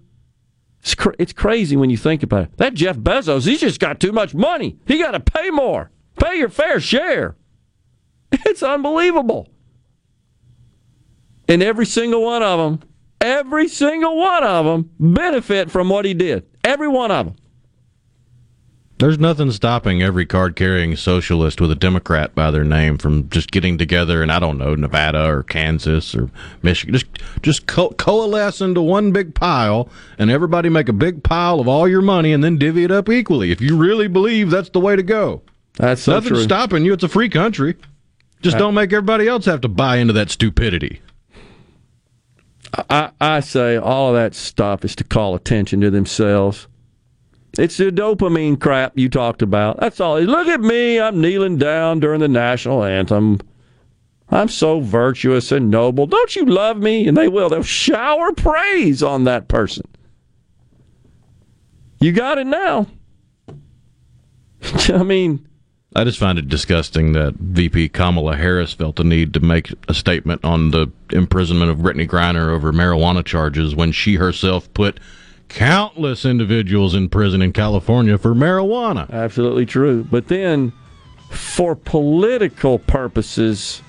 it's, cr- it's crazy when you think about it. That Jeff Bezos, he's just got too much money. He got to pay more. Pay your fair share. It's unbelievable. And every single one of them, every single one of them benefit from what he did. Every one of them. There's nothing stopping every card carrying socialist with a Democrat by their name from just getting together in, I don't know, Nevada or Kansas or Michigan. Just, just co- coalesce into one big pile and everybody make a big pile of all your money and then divvy it up equally if you really believe that's the way to go. That's so Nothing's true. stopping you. It's a free country. Just Uh, don't make everybody else have to buy into that stupidity. I, I say all of that stuff is to call attention to themselves. It's the dopamine crap you talked about. That's all. Look at me. I'm kneeling down during the national anthem. I'm so virtuous and noble. Don't you love me? And they will. They'll shower praise on that person. You got it now. I mean, I just find it disgusting that VP Kamala Harris felt the need to make a statement on the imprisonment of Brittney Griner over marijuana charges when she herself put countless individuals in prison in California for marijuana. Absolutely true. But then, for political purposes,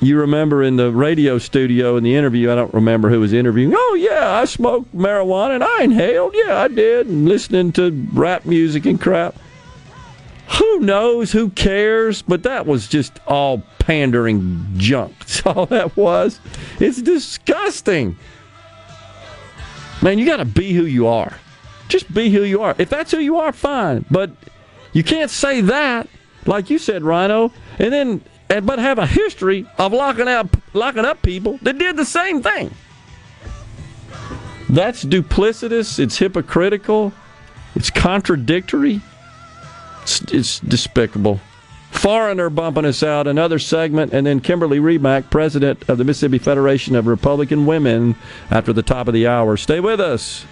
you remember in the radio studio in the interview, I don't remember who was interviewing. Oh, yeah, I smoked marijuana and I inhaled. Yeah, I did. And listening to rap music and crap. Who knows? Who cares? But that was just all pandering junk. That's all that was. It's disgusting. Man, you got to be who you are. Just be who you are. If that's who you are, fine. But you can't say that, like you said, Rhino, and then and- but have a history of locking out locking up people that did the same thing. That's duplicitous. It's hypocritical. It's contradictory. It's, it's despicable. Foreigner bumping us out, another segment, and then Kimberly Reback, president of the Mississippi Federation of Republican Women, after the top of the hour. Stay with us.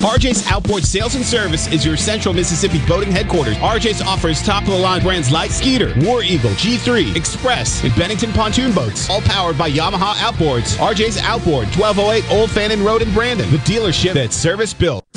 RJ's Outboard Sales and Service is your central Mississippi boating headquarters. RJ's offers top of the line brands like Skeeter, War Eagle, G3, Express, and Bennington pontoon boats, all powered by Yamaha Outboards. RJ's Outboard, 1208 Old Fannin Road in Brandon, the dealership that's service built.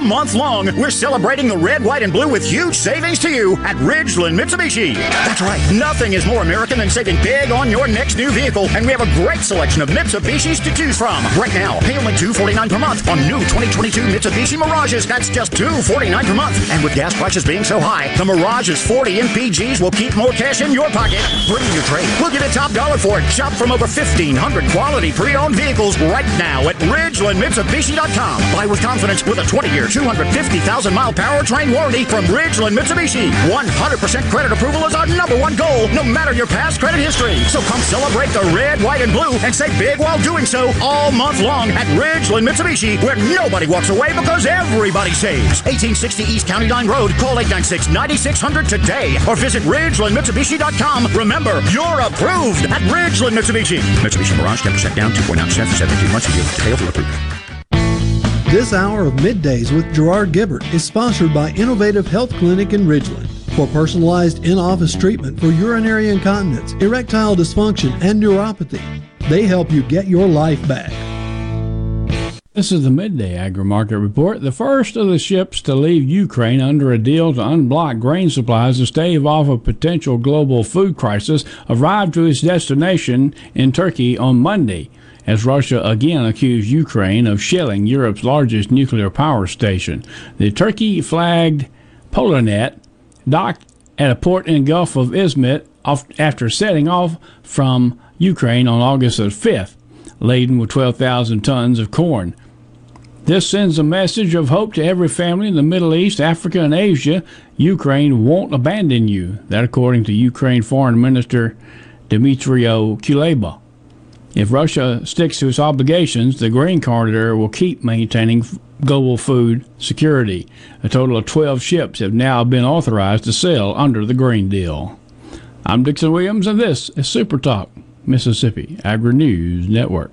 All month long, we're celebrating the red, white, and blue with huge savings to you at Ridgeland Mitsubishi. That's right, nothing is more American than saving big on your next new vehicle, and we have a great selection of Mitsubishis to choose from. Right now, pay only $249 per month on new 2022 Mitsubishi Mirages. That's just 249 per month. And with gas prices being so high, the Mirage's 40 MPGs will keep more cash in your pocket. Bring your trade. We'll give you top dollar for it. Shop from over 1,500 quality pre-owned vehicles right now at RidgelandMitsubishi.com. Buy with confidence with a 20-year, 250,000 mile powertrain warranty from Ridgeland Mitsubishi. 100% credit approval is our number one goal, no matter your past credit history. So come celebrate the red, white, and blue and save big while doing so all month long at Ridgeland Mitsubishi, where nobody walks away because everybody saves. 1860 East County Line Road. Call 896-9600 today or visit RidgelandMitsubishi.com. Remember, you're approved at Ridgeland Mitsubishi. Mitsubishi Mirage 10% down, 2.9% for 72 months. You details are approved. This hour of middays with Gerard Gibbert is sponsored by Innovative Health Clinic in Ridgeland. For personalized in office treatment for urinary incontinence, erectile dysfunction, and neuropathy, they help you get your life back. This is the Midday Agri Market Report. The first of the ships to leave Ukraine under a deal to unblock grain supplies to stave off a potential global food crisis arrived to its destination in Turkey on Monday, as Russia again accused Ukraine of shelling Europe's largest nuclear power station. The Turkey flagged Polarnet docked at a port in Gulf of Izmit after setting off from Ukraine on August the 5th, laden with 12,000 tons of corn. This sends a message of hope to every family in the Middle East, Africa, and Asia. Ukraine won't abandon you. That, according to Ukraine Foreign Minister Dmytro Kuleba. If Russia sticks to its obligations, the grain corridor will keep maintaining global food security. A total of 12 ships have now been authorized to sail under the grain deal. I'm Dixon Williams, and this is Super Talk, Mississippi Agri News Network.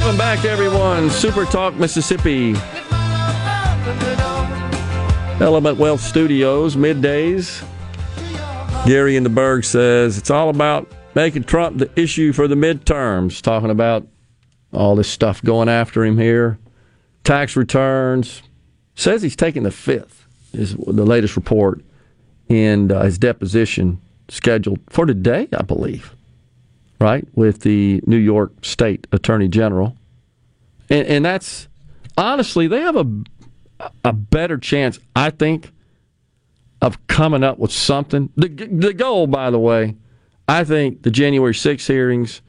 Welcome back, everyone. Super Talk Mississippi. Element Wealth Studios, middays. Gary in the Berg says it's all about making Trump the issue for the midterms, talking about all this stuff going after him here. Tax returns. Says he's taking the fifth, is the latest report in uh, his deposition scheduled for today, I believe, right? With the New York State Attorney General. And, and that's honestly, they have a a better chance, I think, of coming up with something. The the goal, by the way, I think the January 6 hearings,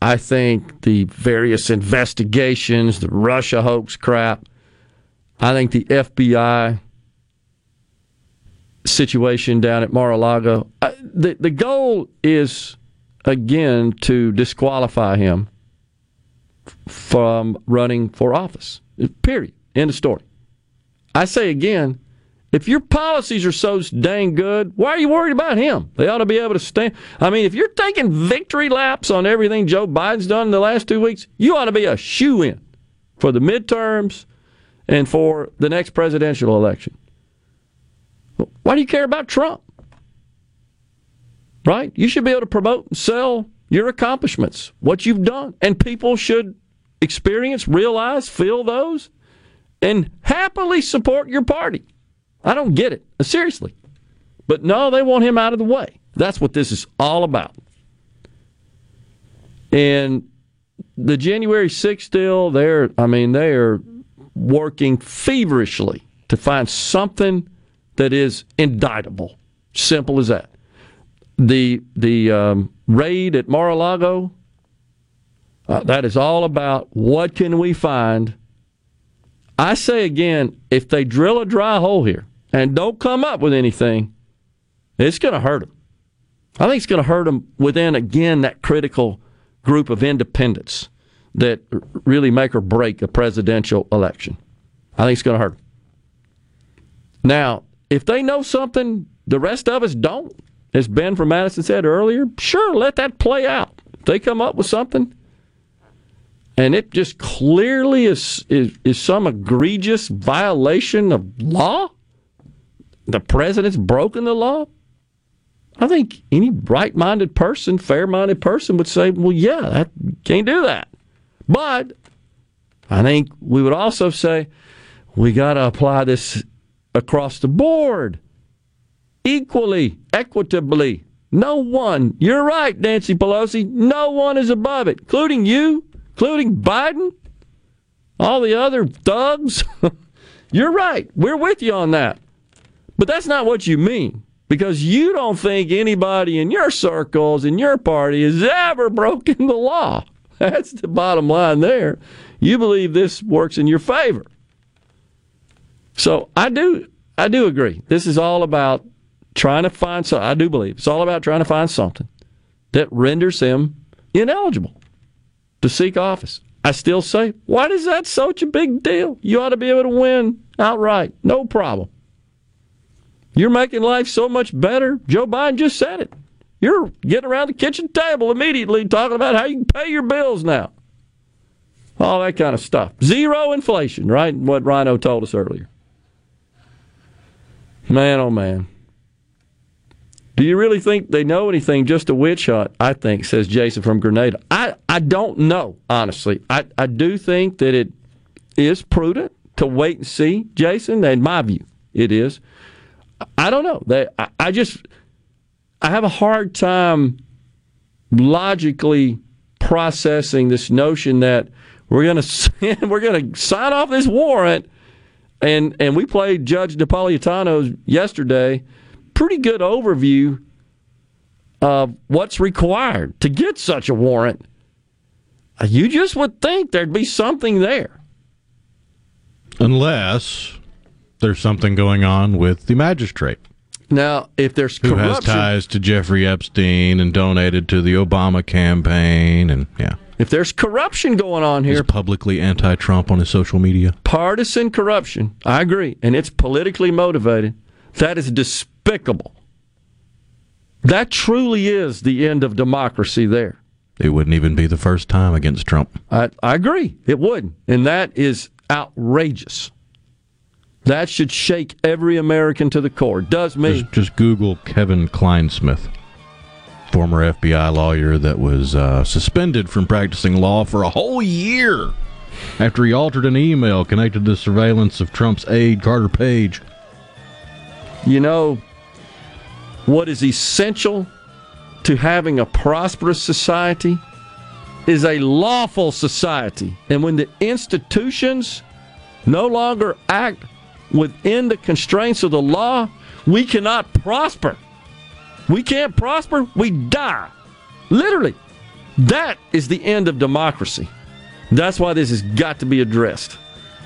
I think the various investigations, the Russia hoax crap, I think the FBI situation down at Mar-a-Lago, the the goal is again to disqualify him from running for office. Period. End of story. I say again, if your policies are so dang good, why are you worried about him? They ought to be able to stand. I mean, if you're taking victory laps on everything Joe Biden's done in the last two weeks, you ought to be a shoe in for the midterms and for the next presidential election. Why do you care about Trump? Right? You should be able to promote and sell your accomplishments, what you've done, and people should experience, realize, feel those, and happily support your party. I don't get it. Uh, seriously. But no, they want him out of the way. That's what this is all about. And the January 6th deal, they're, I mean, they are working feverishly to find something that is indictable. Simple as that. The the um, raid at Mar-a-Lago, uh, that is all about what can we find. I say again, if they drill a dry hole here and don't come up with anything, it's going to hurt them. I think it's going to hurt them within again that critical group of independents that really make or break a presidential election. I think it's going to hurt them. Now, if they know something the rest of us don't, as Ben from Madison said earlier, sure, let that play out. If they come up with something, and it just clearly is, is, is some egregious violation of law, the president's broken the law, I think any right minded person, fair minded person would say, well, yeah, that, can't do that. But I think we would also say we got to apply this across the board, equally, equitably. No one, you're right, Nancy Pelosi, no one is above it, including you, including Biden, all the other thugs. you're right, we're with you on that. But that's not what you mean because you don't think anybody in your circles, in your party, has ever broken the law. That's the bottom line there. You believe this works in your favor. So I do I do agree. This is all about trying to find so I do believe it's all about trying to find something that renders him ineligible to seek office. I still say, why is that such a big deal? You ought to be able to win outright. No problem. You're making life so much better. Joe Biden just said it. You're getting around the kitchen table immediately talking about how you can pay your bills now. All that kind of stuff. Zero inflation, right? What Rhino told us earlier. Man, oh man. Do you really think they know anything? Just a witch hunt, I think, says Jason from Grenada. I, I don't know, honestly. I, I do think that it is prudent to wait and see, Jason. In my view, it is. I don't know. They, I, I just, I have a hard time logically processing this notion that we're going to we're going to sign off this warrant and and we played Judge Napolitano's yesterday. Pretty good overview of what's required to get such a warrant. Uh, you just would think there'd be something there. Unless there's something going on with the magistrate. Now, if there's who has ties to Jeffrey Epstein and donated to the Obama campaign, and yeah, if there's corruption going on here, is publicly anti-Trump on his social media. partisan corruption, I agree, and it's politically motivated. That is despicable. That truly is the end of democracy there. It wouldn't even be the first time against Trump. I, I agree. It wouldn't, And that is outrageous. That should shake every American to the core. Does me. Just, just Google Kevin Clinesmith, former FBI lawyer that was uh, suspended from practicing law for a whole year after he altered an email connected to the surveillance of Trump's aide, Carter Page. You know what is essential to having a prosperous society is a lawful society. And when the institutions no longer act within the constraints of the law, we cannot prosper. We can't prosper, we die. Literally. That is the end of democracy. That's why this has got to be addressed.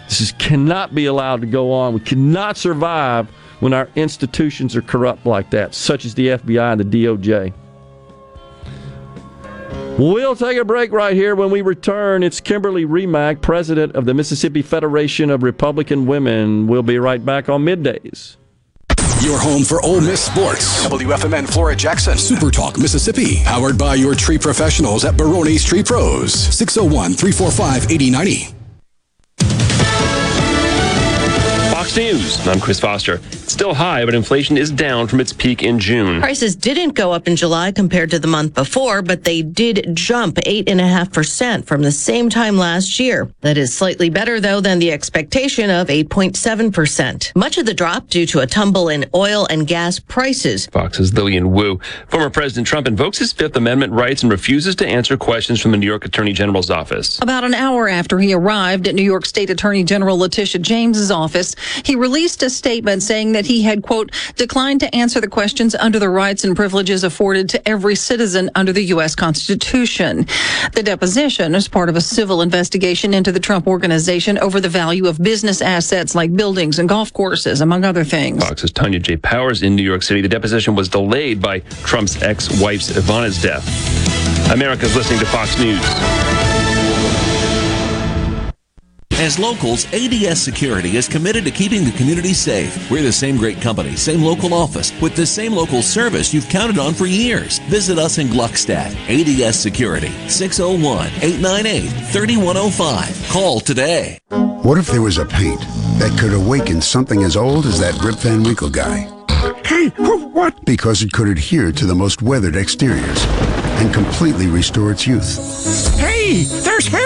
This is, cannot be allowed to go on. We cannot survive when our institutions are corrupt like that, such as the FBI and the DOJ. We'll take a break right here. When we return, it's Kimberly Remack, president of the Mississippi Federation of Republican Women. We'll be right back on middays. Your home for Ole Miss sports. WFMN Flora Jackson. Super Talk Mississippi. Powered by your tree professionals at Baroni's Tree Pros. 601 345 8090. Fox News. I'm Chris Foster. It's still high, but inflation is down from its peak in June. Prices didn't go up in July compared to the month before, but they did jump 8.5% from the same time last year. That is slightly better, though, than the expectation of 8.7%. Much of the drop due to a tumble in oil and gas prices. Fox's Lillian Wu. Former President Trump invokes his Fifth Amendment rights and refuses to answer questions from the New York Attorney General's office. About an hour after he arrived at New York State Attorney General Letitia James's office, he released a statement saying that he had, quote, declined to answer the questions under the rights and privileges afforded to every citizen under the U.S. Constitution. The deposition is part of a civil investigation into the Trump organization over the value of business assets like buildings and golf courses, among other things. Fox's Tanya J. Powers in New York City. The deposition was delayed by Trump's ex-wife's Ivana's death. America's listening to Fox News. As locals, ADS Security is committed to keeping the community safe. We're the same great company, same local office, with the same local service you've counted on for years. Visit us in Gluckstadt. ADS Security, 601 898 3105. Call today. What if there was a paint that could awaken something as old as that Rip Van Winkle guy? Hey, what? Because it could adhere to the most weathered exteriors and completely restore its youth. Hey, there's hair on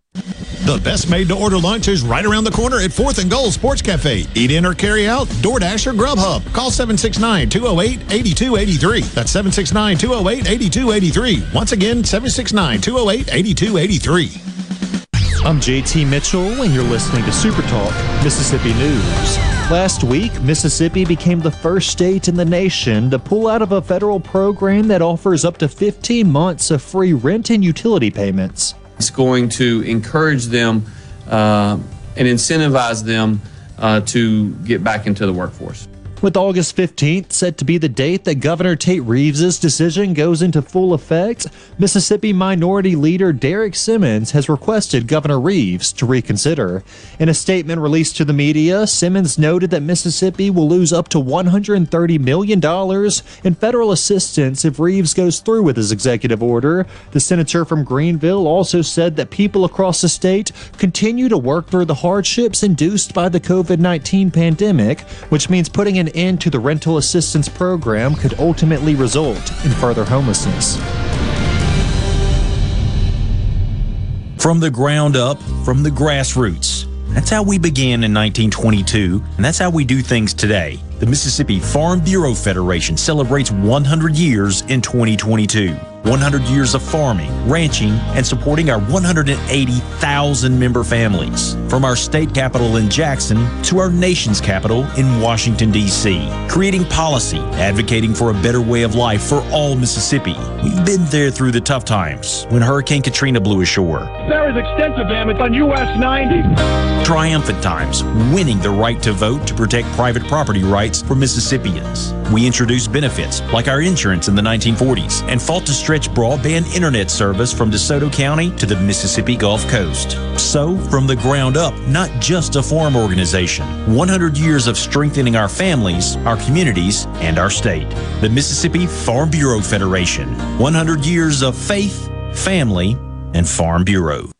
The best made to order lunch is right around the corner at 4th and Gold Sports Cafe. Eat in or carry out, DoorDash or Grubhub. Call 769 208 8283. That's 769 208 8283. Once again, 769 208 8283. I'm JT Mitchell, and you're listening to Super Talk Mississippi News. Last week, Mississippi became the first state in the nation to pull out of a federal program that offers up to 15 months of free rent and utility payments. It's going to encourage them uh, and incentivize them uh, to get back into the workforce. With August 15th set to be the date that Governor Tate Reeves' decision goes into full effect, Mississippi Minority Leader Derrick Simmons has requested Governor Reeves to reconsider. In a statement released to the media, Simmons noted that Mississippi will lose up to $130 million in federal assistance if Reeves goes through with his executive order. The senator from Greenville also said that people across the state continue to work through the hardships induced by the COVID 19 pandemic, which means putting an end to the rental assistance program could ultimately result in further homelessness. From the ground up, from the grassroots. That's how we began in 1922, and that's how we do things today. The Mississippi Farm Bureau Federation celebrates 100 years in 2022. 100 years of farming, ranching, and supporting our 180,000 member families. From our state capital in Jackson to our nation's capital in Washington, D.C. Creating policy, advocating for a better way of life for all Mississippi. We've been there through the tough times when Hurricane Katrina blew ashore. There is extensive damage on US 90. Triumphant times, winning the right to vote to protect private property rights for Mississippians. We introduced benefits like our insurance in the 1940s and fought to stretch broadband internet service from DeSoto County to the Mississippi Gulf Coast. So, from the ground up, not just a farm organization, 100 years of strengthening our families, our communities, and our state. The Mississippi Farm Bureau Federation. 100 years of faith, family, and Farm Bureau.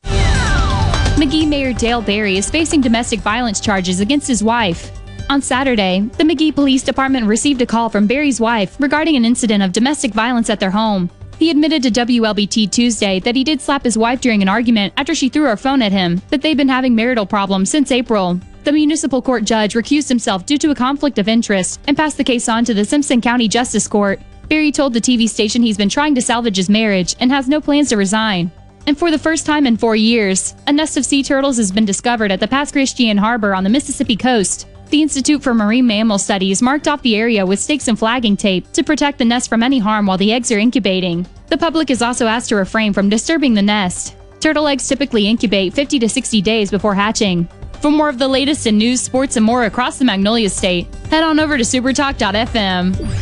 Magee Mayor Dale Berry is facing domestic violence charges against his wife. On Saturday, the Magee Police Department received a call from Berry's wife regarding an incident of domestic violence at their home. He admitted to WLBT Tuesday that he did slap his wife during an argument after she threw her phone at him, that they've been having marital problems since April. The municipal court judge recused himself due to a conflict of interest and passed the case on to the Simpson County Justice Court. Barry told the TV station he's been trying to salvage his marriage and has no plans to resign. And for the first time in four years, a nest of sea turtles has been discovered at the Pass Christian Harbor on the Mississippi coast. The Institute for Marine Mammal Studies marked off the area with stakes and flagging tape to protect the nest from any harm while the eggs are incubating. The public is also asked to refrain from disturbing the nest. Turtle eggs typically incubate 50 to 60 days before hatching. For more of the latest in news, sports, and more across the Magnolia State, head on over to supertalk.fm.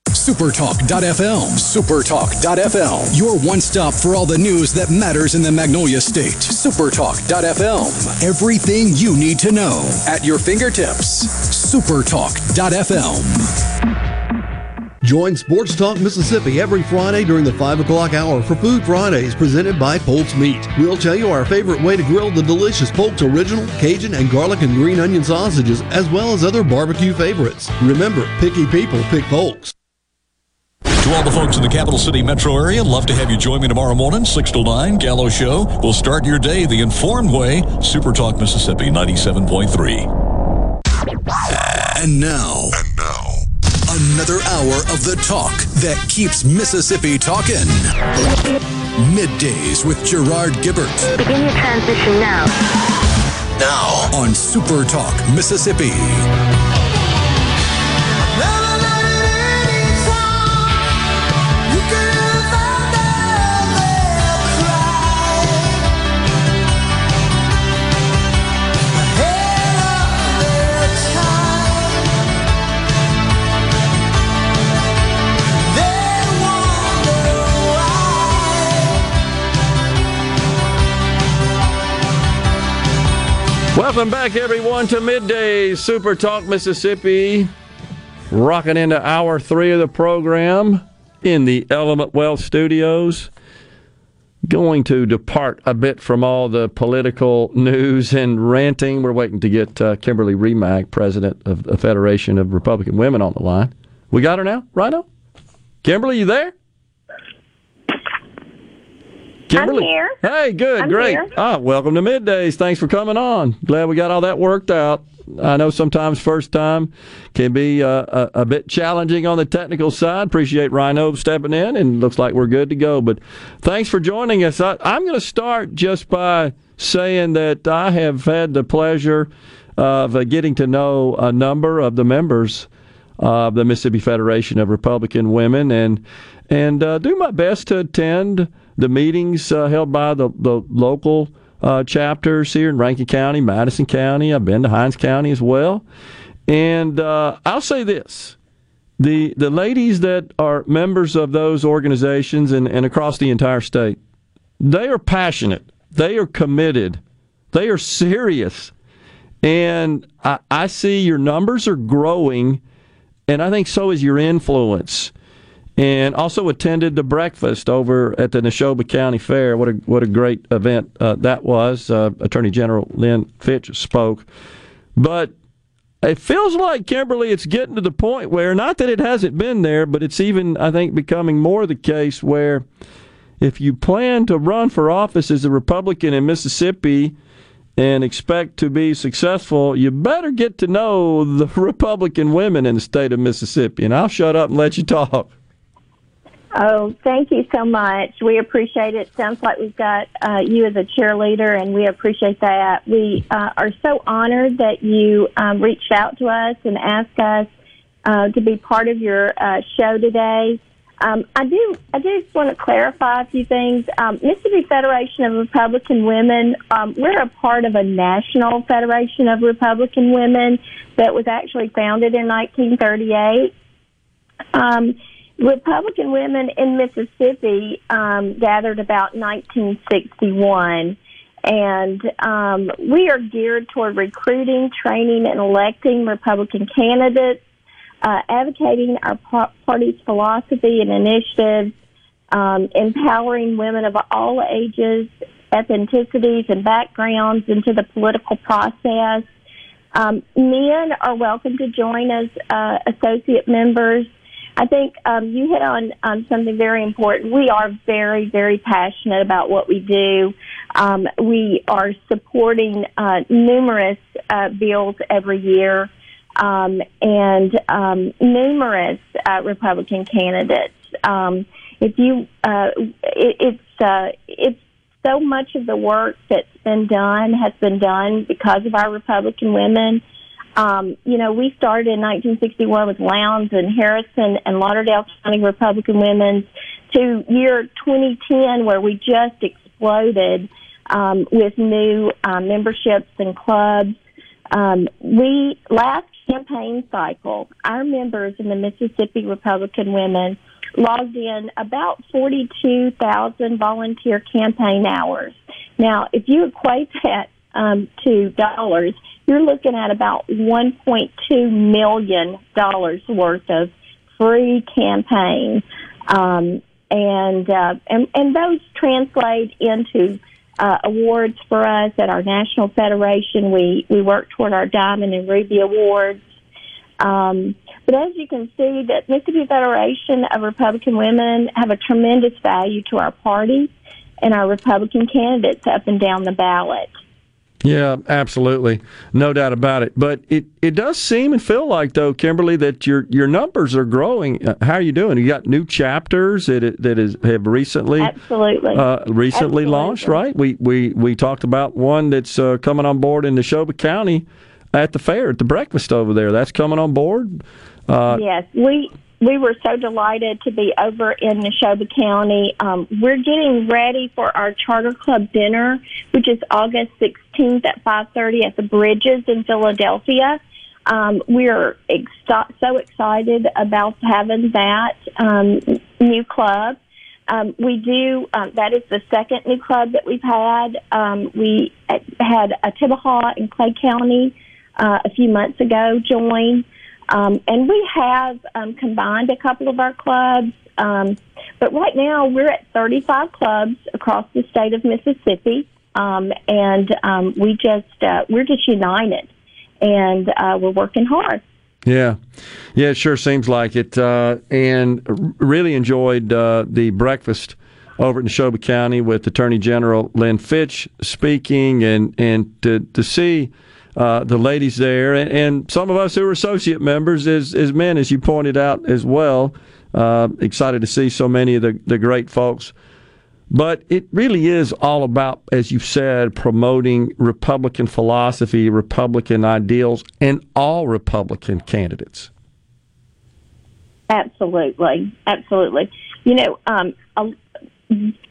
Supertalk.fm. Supertalk.fm. Your one stop for all the news that matters in the Magnolia State. Supertalk.fm. Everything you need to know at your fingertips. Supertalk.fm. Join Sports Talk Mississippi every Friday during the 5 o'clock hour for Food Fridays presented by Polk's Meat. We'll tell you our favorite way to grill the delicious Polk's Original, Cajun, and garlic and green onion sausages, as well as other barbecue favorites. Remember, picky people pick Polk's. To all the folks in the capital city metro area, love to have you join me tomorrow morning, 6 to 9, Gallo Show. We'll start your day the informed way. Super Talk Mississippi 97.3. And now. And now. Another hour of the talk that keeps Mississippi talking. Middays with Gerard Gibbert. Begin your transition now. Now on Super Talk Mississippi. Welcome back, everyone, to Midday Super Talk Mississippi. Rocking into hour three of the program in the Element Wealth Studios. Going to depart a bit from all the political news and ranting. We're waiting to get uh, Kimberly Remack, president of the Federation of Republican Women, on the line. We got her now, Rhino? Kimberly, you there? Kimberly. I'm here. Hey, good, I'm great. here. Ah, welcome to Middays. Thanks for coming on. Glad we got all that worked out. I know sometimes first time can be uh, a, a bit challenging on the technical side. Appreciate Rhino stepping in, and looks like we're good to go. But thanks for joining us. I, I'm going to start just by saying that I have had the pleasure of uh, getting to know a number of the members of the Mississippi Federation of Republican Women, and and uh, do my best to attend the meetings uh, held by the, the local uh, chapters here in Rankin County, Madison County. I've been to Hinds County as well. And uh, I'll say this the, the ladies that are members of those organizations and, and across the entire state, they are passionate, they are committed, they are serious. And I, I see your numbers are growing, and I think so is your influence and also attended the breakfast over at the Neshoba County Fair. What a what a great event uh, that was. Uh, Attorney General Lynn Fitch spoke, but it feels like Kimberly, it's getting to the point where not that it hasn't been there, but it's even I think becoming more the case where if you plan to run for office as a Republican in Mississippi and expect to be successful, you better get to know the Republican women in the state of Mississippi. And I'll shut up and let you talk. Oh, thank you so much. We appreciate it. Sounds like we've got uh, you as a cheerleader, and we appreciate that. We uh, are so honored that you um, reached out to us and asked us uh, to be part of your uh, show today. Um, I do. I do just want to clarify a few things. Um, Mississippi Federation of Republican Women. Um, we're a part of a national federation of Republican women that was actually founded in 1938. Republican women in Mississippi um, gathered about 1961, and um, we are geared toward recruiting, training, and electing Republican candidates uh, advocating our party's philosophy and initiatives, um, empowering women of all ages, ethnicities, and backgrounds into the political process. Um, men are welcome to join as uh, associate members. I think um, you hit on um, something very important. We are very, very passionate about what we do. Um, we are supporting uh, numerous uh, bills every year um, and um, numerous uh, Republican candidates. Um, if you, uh, it, it's uh, it's so much of the work that's been done has been done because of our Republican women. Um, you know, we started in 1961 with Lowndes and Harrison and Lauderdale County Republican women to year 2010 where we just exploded um, with new uh, memberships and clubs. Um, we last campaign cycle, our members in the Mississippi Republican Women logged in about 42,000 volunteer campaign hours. Now, if you equate that um, to dollars, you're looking at about 1.2 million dollars worth of free campaign, um, and, uh, and and those translate into uh, awards for us at our national federation. We we work toward our Diamond and Ruby awards. Um, but as you can see, that Mississippi Federation of Republican Women have a tremendous value to our party and our Republican candidates up and down the ballot. Yeah, absolutely, no doubt about it. But it, it does seem and feel like though, Kimberly, that your your numbers are growing. Uh, How are you doing? You got new chapters that that is have recently Absolutely. uh, recently Absolutely. launched, right? We we we talked about one that's uh, coming on board in Neshoba County at the fair at the breakfast over there. That's coming on board. Uh, yes, we we were so delighted to be over in Neshoba County. Um, we're getting ready for our charter club dinner, which is August 16th at 5:30 at the Bridges in Philadelphia. Um, we're ex- so excited about having that um, new club. Um, we do. Um, that is the second new club that we've had. Um, we had a Tibahaw in Clay County uh, a few months ago join. Um, and we have um, combined a couple of our clubs. Um, but right now we're at 35 clubs across the state of Mississippi. Um, and um, we just, uh, we're just united and uh, we're working hard. Yeah, yeah, it sure seems like it. Uh, and really enjoyed uh, the breakfast over in Neshoba County with Attorney General Lynn Fitch speaking, and and to to see. Uh, the ladies there, and, and some of us who are associate members as, as men, as you pointed out as well. Uh, excited to see so many of the, the great folks. But it really is all about, as you've said, promoting Republican philosophy, Republican ideals, and all Republican candidates. Absolutely, absolutely. You know, um, a,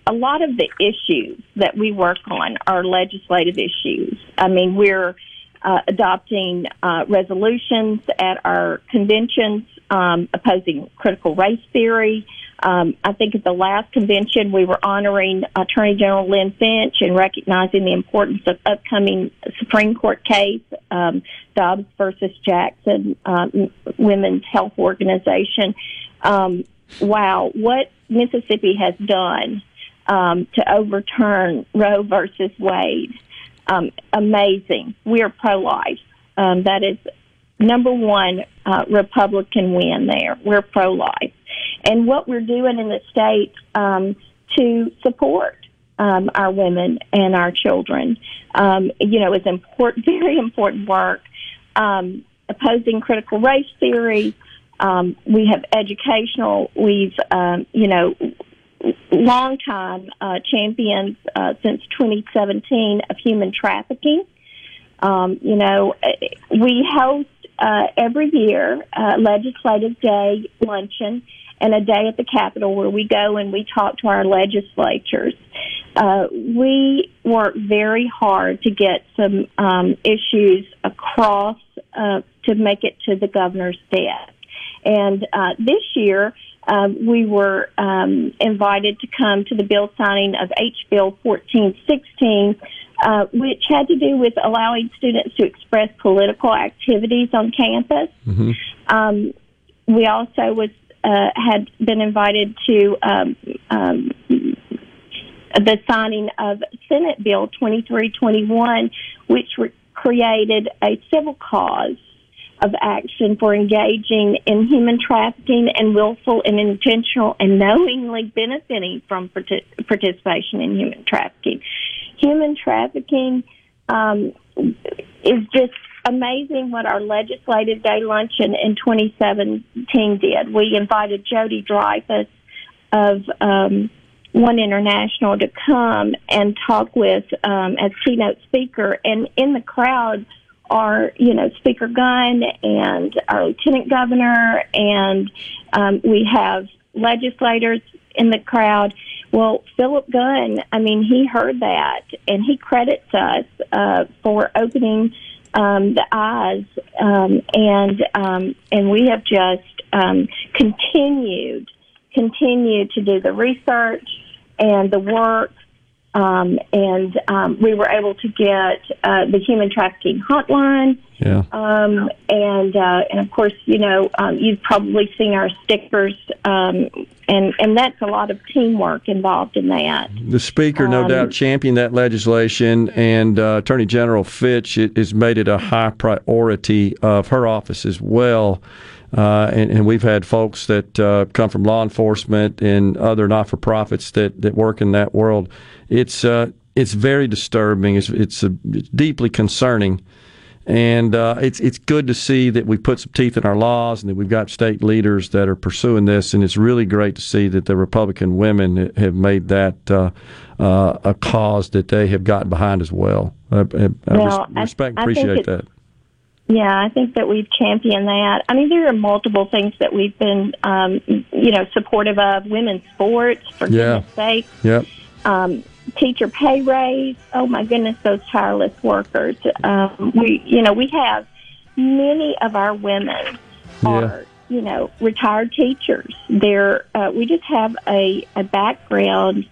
a lot of the issues that we work on are legislative issues. I mean, we're uh, adopting uh, resolutions at our conventions um, opposing critical race theory. Um, I think at the last convention we were honoring Attorney General Lynn Fitch and recognizing the importance of upcoming Supreme Court case, um, Dobbs versus Jackson, um, Women's Health Organization. Um, wow, what Mississippi has done um, to overturn Roe versus Wade um, amazing. We are pro life. Um, that is number one uh, Republican win there. We're pro life. And what we're doing in the state um, to support um, our women and our children, um, you know, is important, very important work. Um, opposing critical race theory. Um, we have educational. We've, um, you know, long time uh, champions uh, since 2017 of human trafficking. Um, you know, we host uh, every year uh, Legislative Day luncheon, and a day at the Capitol where we go and we talk to our legislatures. Uh, we work very hard to get some um, issues across uh, to make it to the governor's desk. And uh, this year, um, we were um, invited to come to the bill signing of H. Bill 1416, uh, which had to do with allowing students to express political activities on campus. Um, we also was uh, had been invited to um, um, the signing of Senate Bill 2321, which re- created a civil cause of action for engaging in human trafficking and willful and intentional and knowingly benefiting from parti- participation in human trafficking. Human trafficking um, is just amazing what our legislative day luncheon in 2017 did. We invited Jody Dreyfus of um, One International to come and talk with um, as keynote speaker, and in the crowd are you know Speaker Gunn and our Lieutenant Governor, and um, we have legislators in the crowd. Well, Philip Gunn, I mean, he heard that and he credits us uh, for opening um, the eyes, um, and um, and we have just um, continued continued to do the research and the work. Um, and um, we were able to get uh, the human trafficking hotline, Yeah. um, and uh, and of course, you know, um, you've probably seen our stickers, um, and and that's a lot of teamwork involved in that. The speaker, no Um, doubt, championed that legislation, and uh, Attorney General Fitch has made it a high priority of her office as well. Uh, and, and we've had folks that uh, come from law enforcement and other not-for-profits that, that work in that world. It's uh, it's very disturbing. It's it's, uh it's deeply concerning, and uh, it's it's good to see that we put some teeth in our laws and that we've got state leaders that are pursuing this. And it's really great to see that the Republican women have made that uh, uh, a cause that they have gotten behind as well. I, I, Well, I- respect, I appreciate that. Yeah, I think that we've championed that. I mean, there are multiple things that we've been, um, you know, supportive of. Women's sports, for Yeah. goodness sake. Yep. Um, teacher pay raise. Oh my goodness, those tireless workers. Um, we, you know, we have many of our women are, you know, retired teachers. They're, uh, we just have a, a background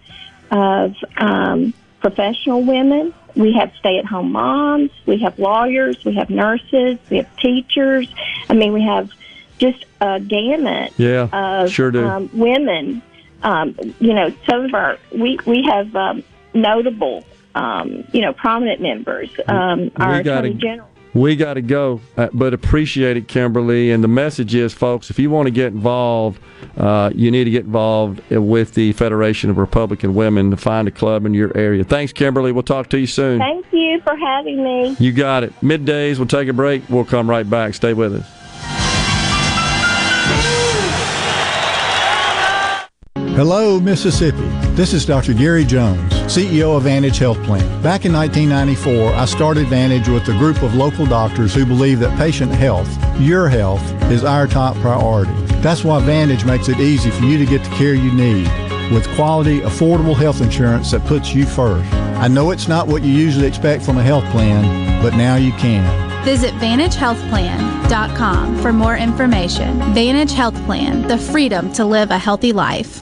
of um, professional women. We have stay-at-home moms. We have lawyers. We have nurses. We have teachers. I mean, we have just a gamut Yeah, of sure do. um, women. Um, you know, some of our we we have um, notable, um, you know, prominent members. Um, our we gotta- attorney general. We got to go, uh, but appreciate it, Kimberly. And the message is, folks, if you want to get involved, uh, you need to get involved with the Federation of Republican Women to find a club in your area. Thanks, Kimberly. We'll talk to you soon. Thank you for having me. You got it. Middays, we'll take a break. We'll come right back. Stay with us. Hello, Mississippi. This is Dr. Gary Jones, CEO of Vantage Health Plan. Back in 1994, I started Vantage with a group of local doctors who believe that patient health, your health, is our top priority. That's why Vantage makes it easy for you to get the care you need with quality, affordable health insurance that puts you first. I know it's not what you usually expect from a health plan, but now you can. Visit VantageHealthPlan.com for more information. Vantage Health Plan, the freedom to live a healthy life.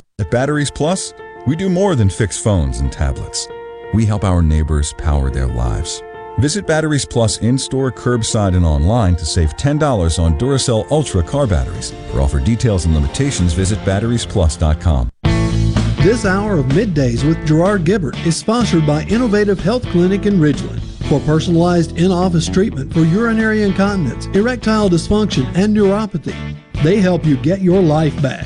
At Batteries Plus, we do more than fix phones and tablets. We help our neighbors power their lives. Visit Batteries Plus in store, curbside, and online to save $10 on Duracell Ultra car batteries. For offer details and limitations, visit batteriesplus.com. This hour of middays with Gerard Gibbert is sponsored by Innovative Health Clinic in Ridgeland. For personalized in office treatment for urinary incontinence, erectile dysfunction, and neuropathy, they help you get your life back.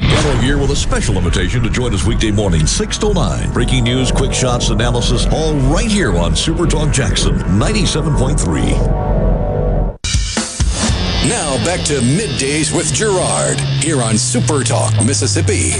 Gallo here with a special invitation to join us weekday morning, 6 to 9. Breaking news, quick shots, analysis, all right here on Super Talk Jackson 97.3. Now back to middays with Gerard here on Super Talk, Mississippi.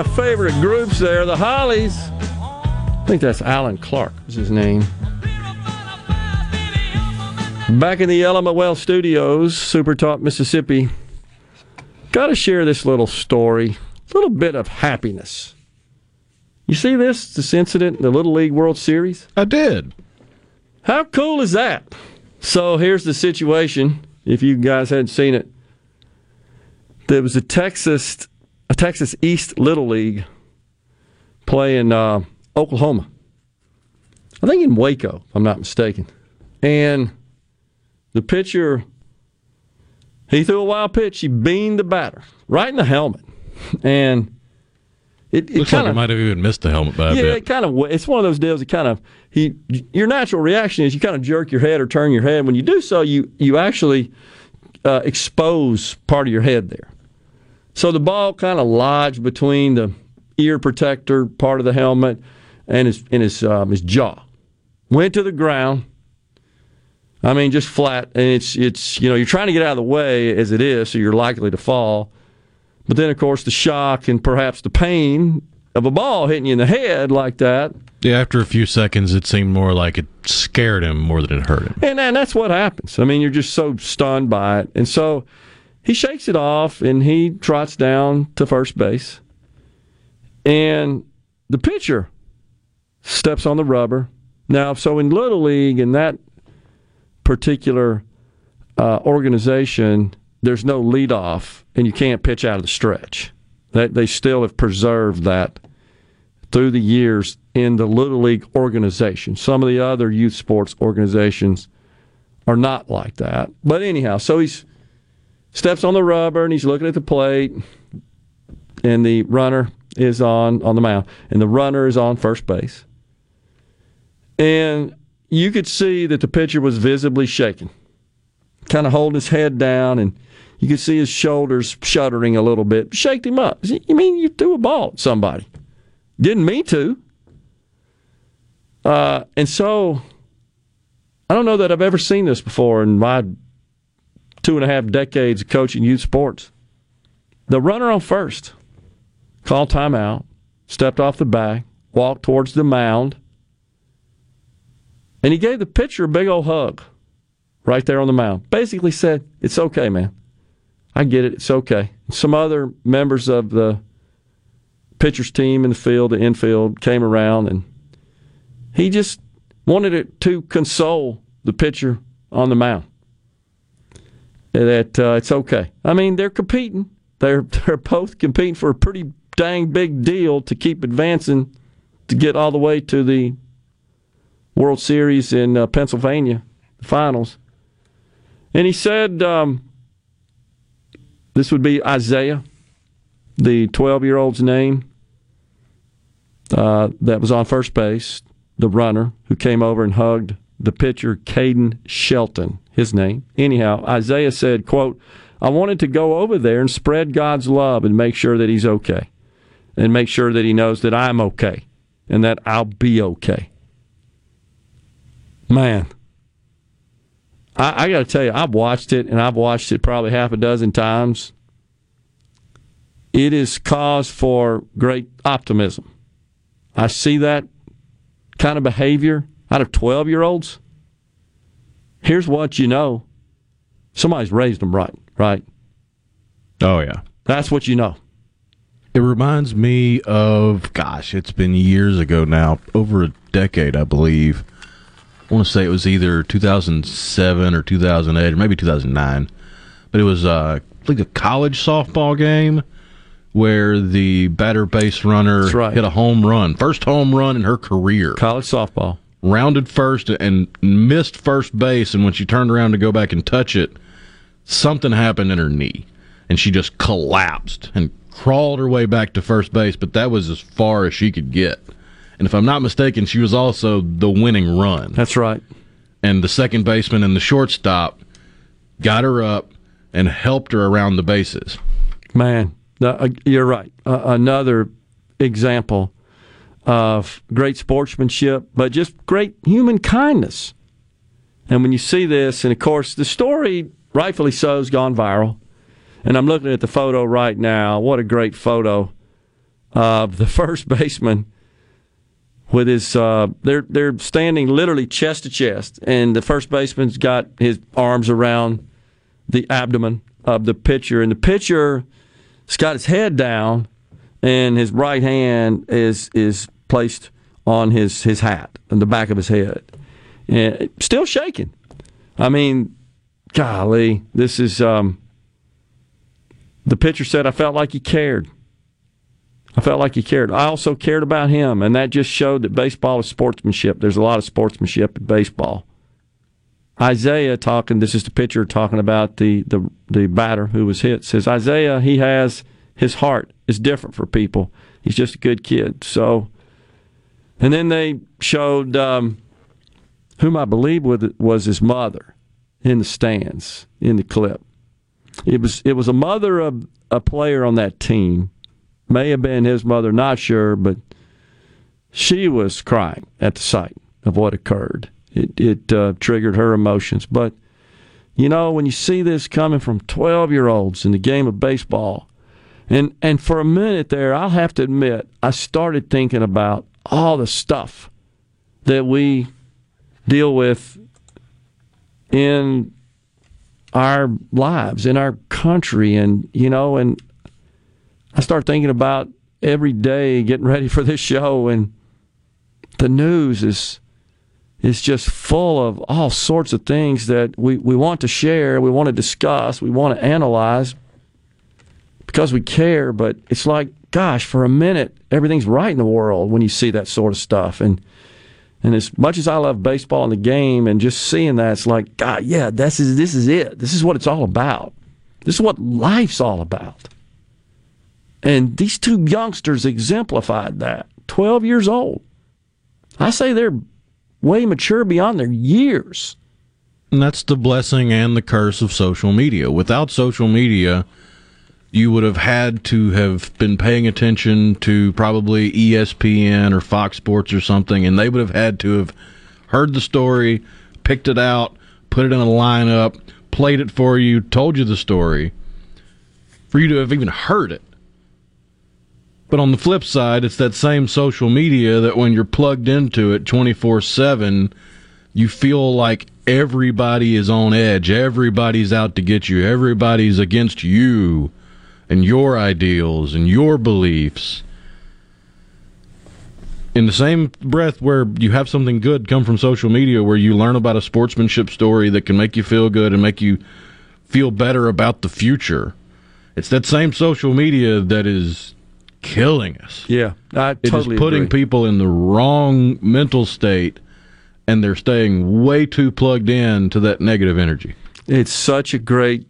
My favorite groups there, the Hollies. I think that's Allan Clarke is his name. Back in the Well Studios, Super Talk, Mississippi. Got to share this little story, a little bit of happiness. You see this, this incident in the Little League World Series? I did. How cool is that? So here's the situation. If you guys hadn't seen it, there was a Texas, Texas East Little League playing uh, Oklahoma. I think in Waco, if I'm not mistaken. And the pitcher, he threw a wild pitch. He beamed the batter right in the helmet, and it, it Looks kind like of he might have even missed the helmet by a yeah, bit. it kind of. It's one of those deals. That kind of he. Your natural reaction is you kind of jerk your head or turn your head. When you do so, you you actually uh, expose part of your head there. So the ball kind of lodged between the ear protector part of the helmet and his in his um, his jaw. Went to the ground. I mean, just flat, and it's it's you know you're trying to get out of the way as it is, so you're likely to fall. But then, of course, the shock and perhaps the pain of a ball hitting you in the head like that, Yeah, after a few seconds, it seemed more like it scared him more than it hurt him. and, and that's what happens. I mean, you're just so stunned by it, and so he shakes it off and he trots down to first base, and the pitcher steps on the rubber. Now, so in little league, in that particular uh, organization, there's no leadoff, and you can't pitch out of the stretch. That they still have preserved that through the years in the little league organization. Some of the other youth sports organizations are not like that. But anyhow, so he's steps on the rubber and he's looking at the plate, and the runner is on on the mound, and the runner is on first base, and you could see that the pitcher was visibly shaking, kind of holding his head down, and you could see his shoulders shuddering a little bit. Shaked him up. You mean you threw a ball at somebody? Didn't mean to. Uh, and so I don't know that I've ever seen this before in my two and a half decades of coaching youth sports. The runner on first called timeout, stepped off the bag, walked towards the mound, and he gave the pitcher a big old hug right there on the mound. Basically said, It's okay, man. I get it. It's okay. Some other members of the pitcher's team in the field, the infield, came around and he just wanted it to console the pitcher on the mound. That uh, it's okay. I mean, they're competing. They're they're both competing for a pretty dang big deal to keep advancing to get all the way to the World Series in uh, Pennsylvania, the finals. And he said um, this would be Isaiah, the 12 year old's name uh, that was on first base, the runner who came over and hugged the pitcher, Kaden Shelton, his name. Anyhow, Isaiah said, quote, I wanted to go over there and spread God's love and make sure that he's okay. And make sure that he knows that I'm okay and that I'll be okay. Man, I, I got to tell you, I've watched it and I've watched it probably half a dozen times. It is cause for great optimism. I see that kind of behavior out of 12 year olds. Here's what you know somebody's raised them right, right? Oh, yeah. That's what you know. It reminds me of, gosh, it's been years ago now, over a decade, I believe. I want to say it was either 2007 or 2008 or maybe 2009. But it was uh, like a college softball game where the batter base runner right. hit a home run, first home run in her career. College softball. Rounded first and missed first base, and when she turned around to go back and touch it, something happened in her knee, and she just collapsed and crawled her way back to first base. But that was as far as she could get. And if I'm not mistaken, she was also the winning run. That's right. And the second baseman and the shortstop got her up and helped her around the bases. Man, uh, you're right. Uh, another example of great sportsmanship, but just great human kindness. And when you see this, and of course, the story, rightfully so, has gone viral. And I'm looking at the photo right now. What a great photo of the first baseman with his. Uh, they're they're standing literally chest to chest, and the first baseman's got his arms around the abdomen of the pitcher, and the pitcher has got his head down, and his right hand is is placed on his his hat on the back of his head, and still shaking. I mean, golly, this is. Um, the pitcher said, "I felt like he cared." I felt like he cared. I also cared about him, and that just showed that baseball is sportsmanship. There's a lot of sportsmanship in baseball. Isaiah talking, this is the pitcher talking about the, the, the batter who was hit, says, Isaiah, he has his heart is different for people. He's just a good kid. So, and then they showed um, whom I believe was his mother in the stands in the clip. It was it was a mother of a player on that team may have been his mother, not sure, but she was crying at the sight of what occurred. It, it uh, triggered her emotions. But, you know, when you see this coming from 12 year olds in the game of baseball, and, and for a minute there, I'll have to admit, I started thinking about all the stuff that we deal with in our lives, in our country, and, you know, and I start thinking about every day getting ready for this show, and the news is is just full of all sorts of things that we, we want to share, we want to discuss, we want to analyze because we care. But it's like, gosh, for a minute, everything's right in the world when you see that sort of stuff. And and as much as I love baseball and the game, and just seeing that, it's like, God, yeah, this is this is it. This is what it's all about. This is what life's all about. And these two youngsters exemplified that. 12 years old. I say they're way mature beyond their years. And that's the blessing and the curse of social media. Without social media, you would have had to have been paying attention to probably ESPN or Fox Sports or something, and they would have had to have heard the story, picked it out, put it in a lineup, played it for you, told you the story, for you to have even heard it. But on the flip side, it's that same social media that when you're plugged into it 24 7, you feel like everybody is on edge. Everybody's out to get you. Everybody's against you and your ideals and your beliefs. In the same breath, where you have something good come from social media, where you learn about a sportsmanship story that can make you feel good and make you feel better about the future, it's that same social media that is killing us. Yeah, I It is totally putting agree. people in the wrong mental state, and they're staying way too plugged in to that negative energy. It's such a great,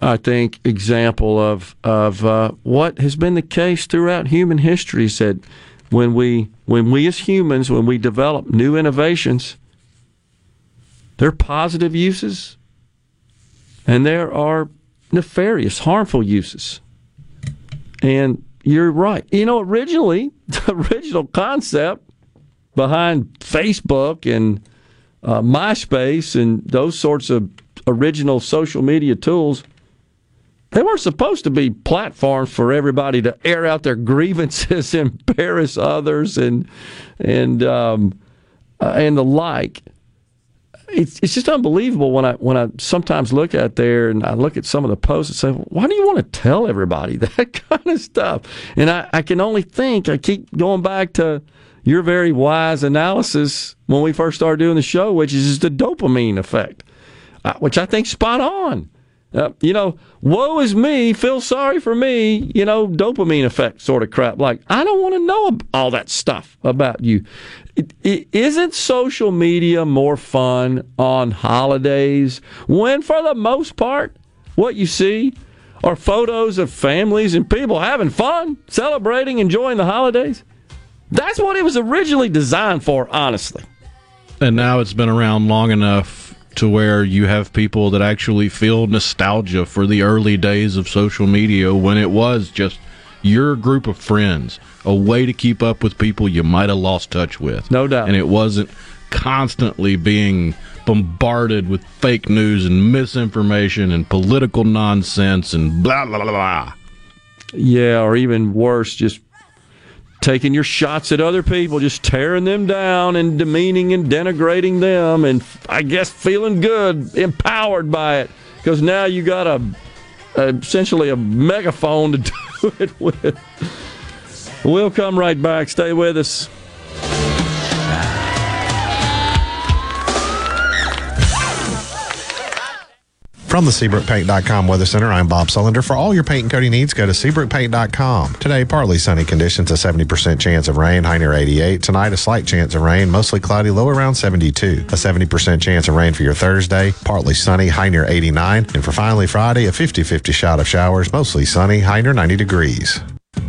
I think, example of of uh, what has been the case throughout human history. Is that when we when we as humans when we develop new innovations, there are positive uses, and there are nefarious, harmful uses. And you're right. You know, originally the original concept behind Facebook and uh, MySpace and those sorts of original social media tools, they weren't supposed to be platforms for everybody to air out their grievances, embarrass others, and and um, uh, and the like. It's it's just unbelievable when I when I sometimes look out there and I look at some of the posts and say, why do you want to tell everybody that kind of stuff? And I, I can only think. I keep going back to your very wise analysis when we first started doing the show, which is the dopamine effect, uh, which I think spot on. Uh, you know, woe is me, feel sorry for me, you know, dopamine effect sort of crap. Like, I don't want to know all that stuff about you. It, it, isn't social media more fun on holidays when, for the most part, what you see are photos of families and people having fun, celebrating, enjoying the holidays? That's what it was originally designed for, honestly. And now it's been around long enough to where you have people that actually feel nostalgia for the early days of social media when it was just your group of friends, a way to keep up with people you might have lost touch with. No doubt. And it wasn't constantly being bombarded with fake news and misinformation and political nonsense and blah, blah, blah, blah. Yeah, or even worse, just taking your shots at other people, just tearing them down and demeaning and denigrating them, and I guess feeling good, empowered by it, because now you got a, a essentially a megaphone to do it with. We'll come right back. Stay with us. From the SeabrookPaint.com Weather Center, I'm Bob Sullender. For all your paint and coating needs, go to SeabrookPaint.com. Today, partly sunny conditions, a 70% chance of rain, high near 88. Tonight, a slight chance of rain, mostly cloudy, low around 72. A 70% chance of rain for your Thursday, partly sunny, high near 89. And for finally Friday, a 50 50 shot of showers, mostly sunny, high near 90 degrees.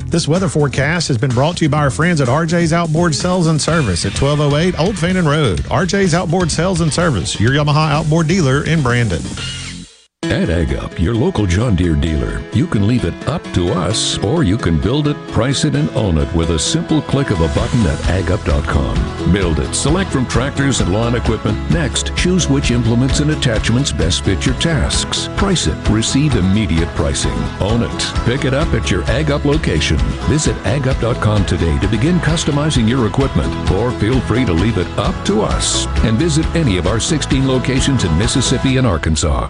This weather forecast has been brought to you by our friends at RJ's Outboard Sales and Service at 1208 Old Fannin Road. RJ's Outboard Sales and Service, your Yamaha outboard dealer in Brandon. At AgUp, your local John Deere dealer, you can leave it up to us, or you can build it, price it, and own it with a simple click of a button at agup.com. Build it, select from tractors and lawn equipment. Next, choose which implements and attachments best fit your tasks. Price it, receive immediate pricing. Own it, pick it up at your AgUp location. Visit agup.com today to begin customizing your equipment, or feel free to leave it up to us and visit any of our 16 locations in Mississippi and Arkansas.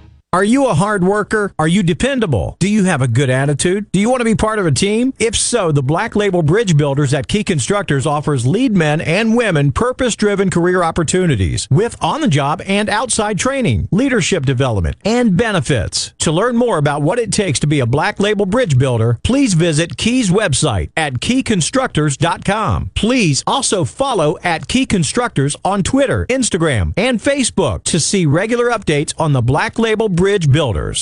Are you a hard worker? Are you dependable? Do you have a good attitude? Do you want to be part of a team? If so, the Black Label Bridge Builders at Key Constructors offers lead men and women purpose driven career opportunities with on the job and outside training, leadership development, and benefits. To learn more about what it takes to be a black label bridge builder, please visit Key's website at keyconstructors.com. Please also follow at Key Constructors on Twitter, Instagram, and Facebook to see regular updates on the black label bridge builders.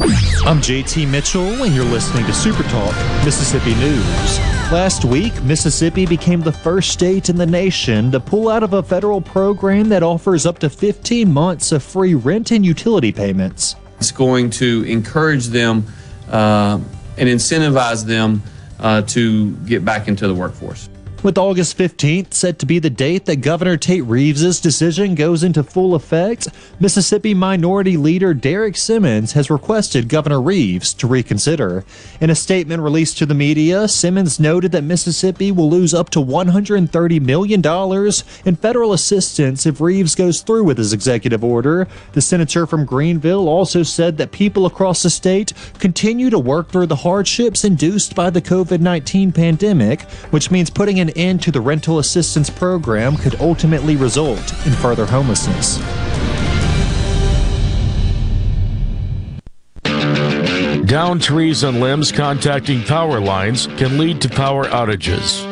I'm JT Mitchell, and you're listening to Super Talk Mississippi News. Last week, Mississippi became the first state in the nation to pull out of a federal program that offers up to 15 months of free rent and utility payments. It's going to encourage them uh, and incentivize them uh, to get back into the workforce. With August 15th set to be the date that Governor Tate Reeves' decision goes into full effect, Mississippi Minority Leader Derrick Simmons has requested Governor Reeves to reconsider. In a statement released to the media, Simmons noted that Mississippi will lose up to $130 million in federal assistance if Reeves goes through with his executive order. The senator from Greenville also said that people across the state continue to work through the hardships induced by the COVID 19 pandemic, which means putting an end to the rental assistance program could ultimately result in further homelessness. Down trees and limbs contacting power lines can lead to power outages.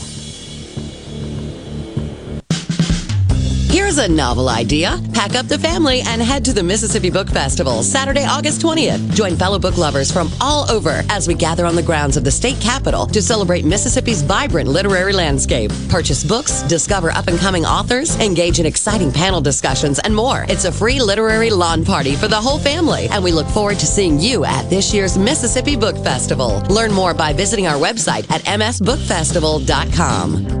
Here's a novel idea. Pack up the family and head to the Mississippi Book Festival Saturday, August 20th. Join fellow book lovers from all over as we gather on the grounds of the state capitol to celebrate Mississippi's vibrant literary landscape. Purchase books, discover up and coming authors, engage in exciting panel discussions, and more. It's a free literary lawn party for the whole family, and we look forward to seeing you at this year's Mississippi Book Festival. Learn more by visiting our website at msbookfestival.com.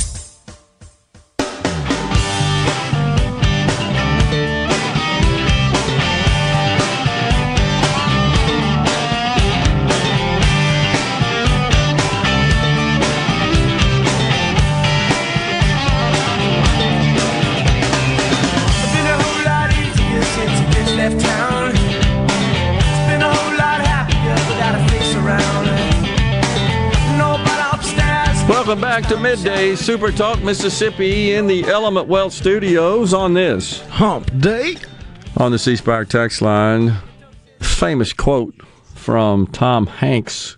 To Midday Super Talk Mississippi in the Element Wealth Studios on this Hump Day. On the C Spire text line, famous quote from Tom Hanks,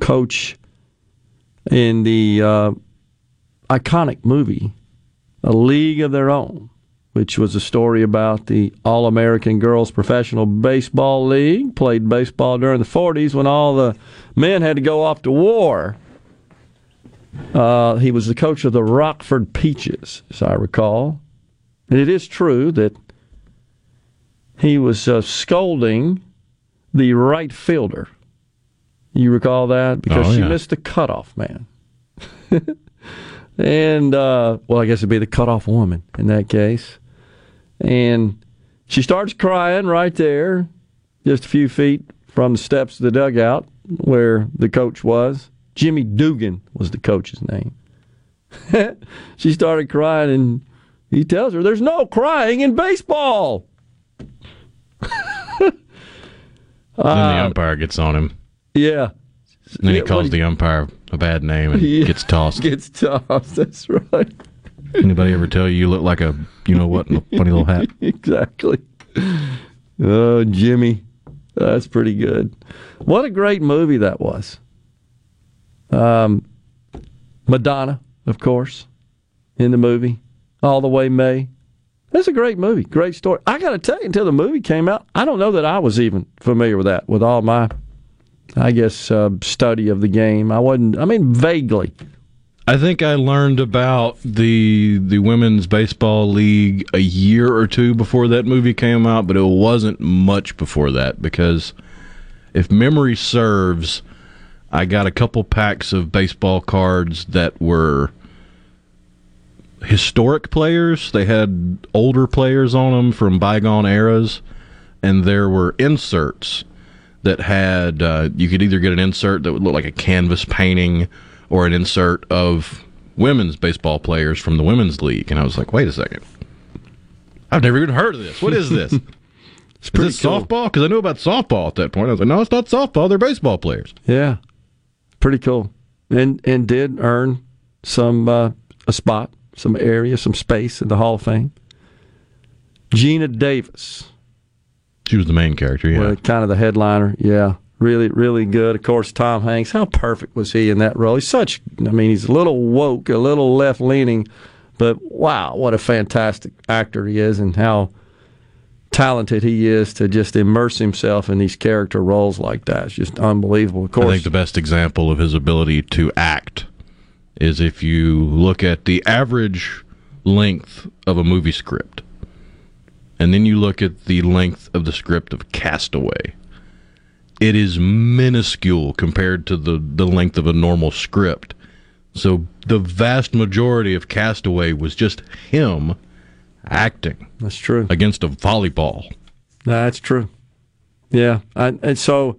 coach in the uh, iconic movie A League of Their Own, which was a story about the All American Girls Professional Baseball League, played baseball during the 40s when all the men had to go off to war. Uh, he was the coach of the Rockford Peaches, as I recall. And it is true that he was uh, scolding the right fielder. You recall that because Oh, she missed the cutoff man. and uh, well, I guess it'd be the cutoff woman in that case. And she starts crying right there, just a few feet from the steps of the dugout where the coach was. Jimmy Dugan was the coach's name. she started crying, and he tells her, "There's no crying in baseball." then the Uh, umpire gets on him. yeah. And then he calls the umpire a bad name and Yeah. gets tossed. Gets tossed. That's right. Anybody ever tell you you look like a you know what in a funny little hat? exactly. Oh, Jimmy, that's pretty good. What a great movie that was. Um, Madonna, of course, in the movie, all the way Mae. That's a great movie, great story. I got to tell you, until the movie came out, I don't know that I was even familiar with that. With all my, I guess, uh, study of the game, I wasn't. I mean, vaguely. I think I learned about the the women's baseball league a year or two before that movie came out, but it wasn't much before that because if memory serves, I got a couple packs of baseball cards that were historic players. They had older players on them from bygone eras, and there were inserts that had uh, you could either get an insert that would look like a canvas painting or an insert of women's baseball players from the women's league. And i was like wait a second. I've never even heard of this. What is this? Is pretty this cool. softball? Because i knew about softball at that point. I was like no it's not softball. They're baseball players. Yeah, pretty cool, and and did earn some uh, a spot, some area, some space in the Hall of Fame. Geena Davis, she was the main character yeah well, kind of the headliner. Yeah, really, really good. Of course, Tom Hanks. How perfect was he in that role? He's such. I mean, he's a little woke, a little left leaning, but wow, what a fantastic actor he is, and how talented he is to just immerse himself in these character roles like that. It's just unbelievable. Of course, i think the best example of his ability to act is if you look at the average length of a movie script and then you look at the length of the script of castaway it is minuscule compared to the, the length of a normal script. So the vast majority of Castaway was just him acting. That's true. Against a volleyball. That's true. Yeah, I, and so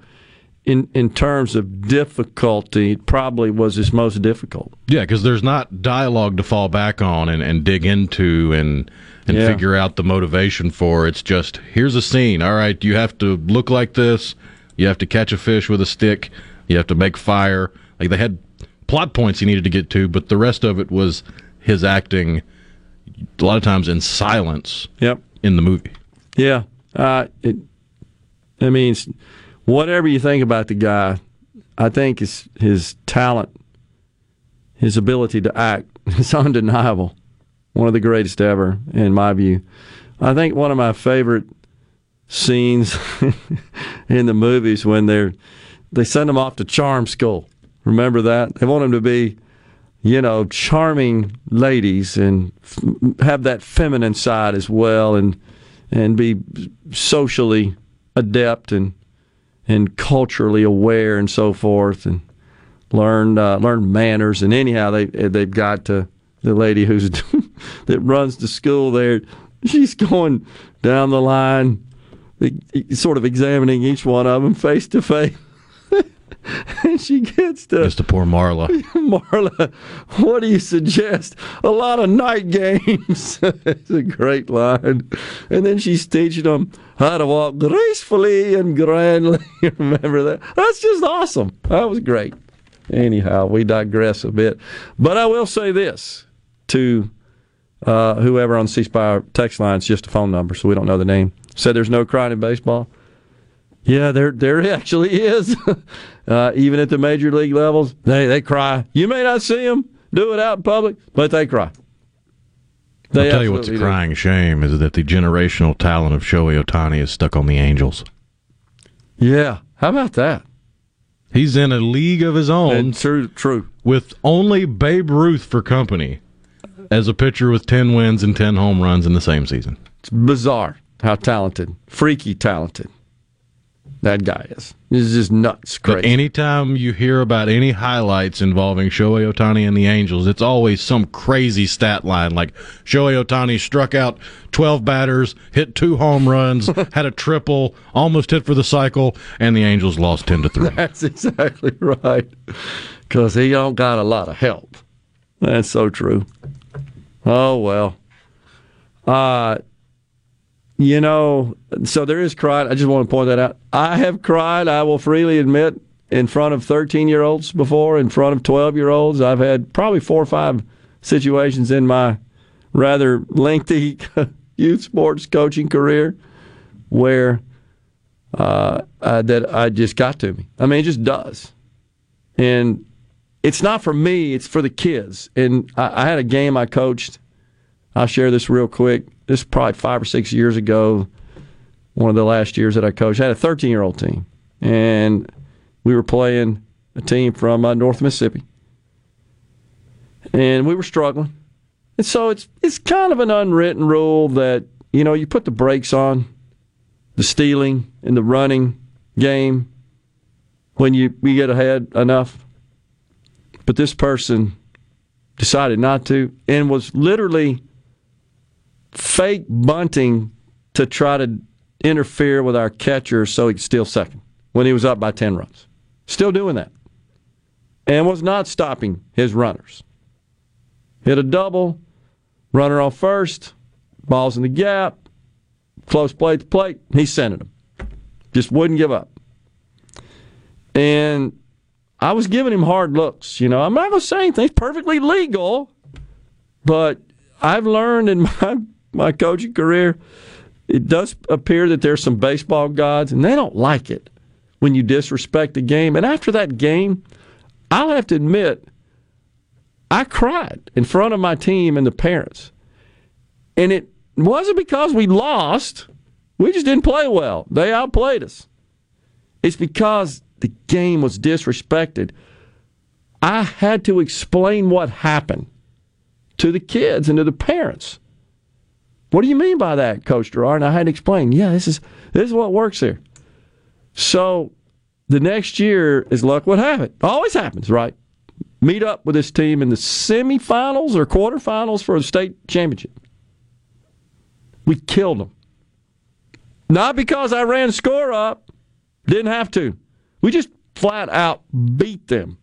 in in terms of difficulty, it probably was his most difficult. Yeah, because there's not dialogue to fall back on and, and dig into and and Yeah. figure out the motivation for. It's just here's a scene. All right, you have to look like this. You have to catch a fish with a stick. You have to make fire. Like they had plot points he needed to get to, but the rest of it was his acting. A lot of times in silence. Yep. In the movie. Yeah, uh, it. I mean, whatever you think about the guy, I think his his talent, his ability to act, is undeniable. One of the greatest ever, in my view. I think one of my favorite scenes in the movies when they're they send him off to charm school. Remember that they want him to be, you know, charming ladies and f- have that feminine side as well, and and be socially adept and and culturally aware and so forth, and learn uh, learn manners. And anyhow, they they've got to the lady who's that runs the school there. She's going down the line, sort of examining each one of them face to face. And she gets to Just to poor Marla. Marla, what do you suggest? A lot of night games. it's a great line. And then she's teaching them how to walk gracefully and grandly. Remember that? That's just awesome. That was great. Anyhow, we digress a bit. But I will say this to uh, whoever on the C Spire text line, it's just a phone number, so we don't know the name. Said there's no crying in baseball. Yeah, there there actually is. Uh, even at the major league levels, they they cry. You may not see them do it out in public, but they cry. They I'll tell you what's a absolutely do. crying shame is that the generational talent of Shohei Ohtani is stuck on the Angels. Yeah, how about that? He's in a league of his own. true, true. With only Babe Ruth for company as a pitcher with 10 wins and 10 home runs in the same season. It's bizarre. how talented, freaky talented that guy is. He's just nuts, Crazy. But anytime you hear about any highlights involving Shohei Ohtani and the Angels, it's always some crazy stat line like Shohei Ohtani struck out 12 batters, hit two home runs, had a triple, almost hit for the cycle, and the Angels lost 10 to 3. That's exactly right. Because he don't got a lot of help. That's so true. Oh well. Uh you know, so there is crying. I just want to point that out. I have cried, I will freely admit, in front of 13 year olds before, in front of 12 year olds. I've had probably four or five situations in my rather lengthy youth sports coaching career where uh, uh, that I just got to me. I mean, it just does. And it's not for me, it's for the kids. And I, I had a game I coached. I'll share this real quick. This is probably five or six years ago, one of the last years that I coached. I had a 13 year old team, and we were playing a team from uh, North Mississippi. And we were struggling. And so it's it's kind of an unwritten rule that, you know, you put the brakes on the stealing and the running game when you, you get ahead enough. But this person decided not to and was literally fake bunting to try to interfere with our catcher so he could steal second when he was up by 10 runs. Still doing that. And was not stopping his runners. Hit a double, runner on first, balls in the gap, close plate to plate, he sent them. Just wouldn't give up. And I was giving him hard looks. You know, I'm not going to say anything. It's perfectly legal, but I've learned in my, my coaching career, it does appear that there's some baseball gods, and they don't like it when you disrespect the game. And after that game, I'll have to admit, I cried in front of my team and the parents. And it wasn't because we lost. We just didn't play well. They outplayed us. It's because the game was disrespected. I had to explain what happened to the kids and to the parents. What do you mean by that, Coach Gerard? And I had to explain. Yeah, this is this is what works here. So the next year, as luck have it, always happens, right? Meet up with this team in the semifinals or quarterfinals for the state championship. We killed them. Not because I ran score up, didn't have to. We just flat out beat them.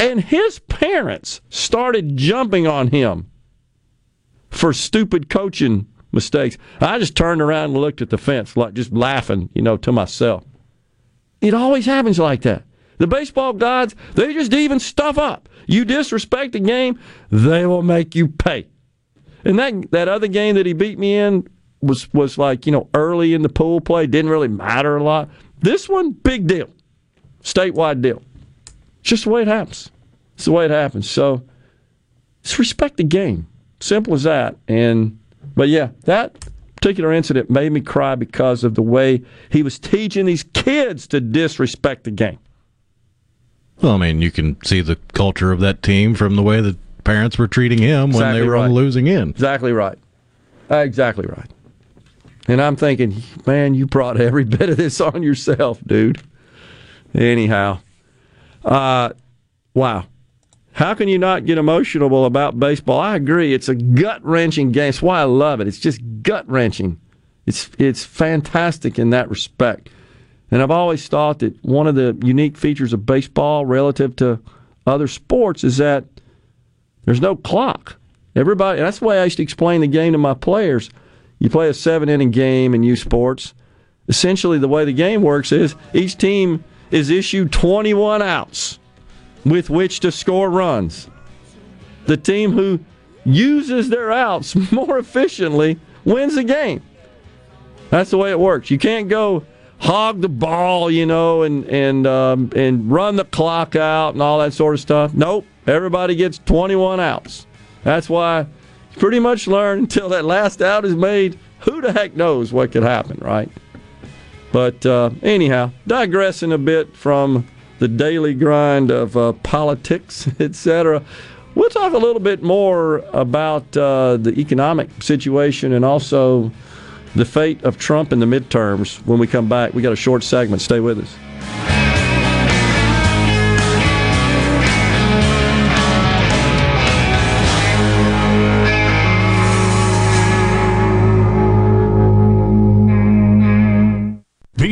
And his parents started jumping on him for stupid coaching mistakes. I just turned around and looked at the fence, like just laughing, you know, to myself. It always happens like that. The baseball gods, they just even stuff up. You disrespect the game, they will make you pay. And that that other game that he beat me in was was like, you know, early in the pool play, didn't really matter a lot. This one, big deal. Statewide deal. It's just the way it happens. It's the way it happens. So just respect the game. Simple as that. And but yeah, that particular incident made me cry because of the way he was teaching these kids to disrespect the game. Well, I mean, you can see the culture of that team from the way the parents were treating him when they were on the losing end. Exactly right. Exactly right. And I'm thinking, man, you brought every bit of this on yourself, dude. Anyhow, uh, wow. How can you not get emotional about baseball? I agree. It's a gut wrenching game. That's why I love it. It's just gut wrenching. It's it's fantastic in that respect. And I've always thought that one of the unique features of baseball relative to other sports is that there's no clock. Everybody, that's the way I used to explain the game to my players. You play a seven inning game in youth sports. Essentially, the way the game works is each team is issued 21 outs with which to score runs. The team who uses their outs more efficiently wins the game. That's the way it works. You can't go hog the ball, you know, and and um, and run the clock out and all that sort of stuff. Nope. Everybody gets 21 outs. That's why you pretty much learn until that last out is made. Who the heck knows what could happen, right? But uh, anyhow, digressing a bit from the daily grind of uh, politics, etc. We'll talk a little bit more about uh, the economic situation and also the fate of Trump in the midterms when we come back. We got a short segment. Stay with us.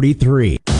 4443.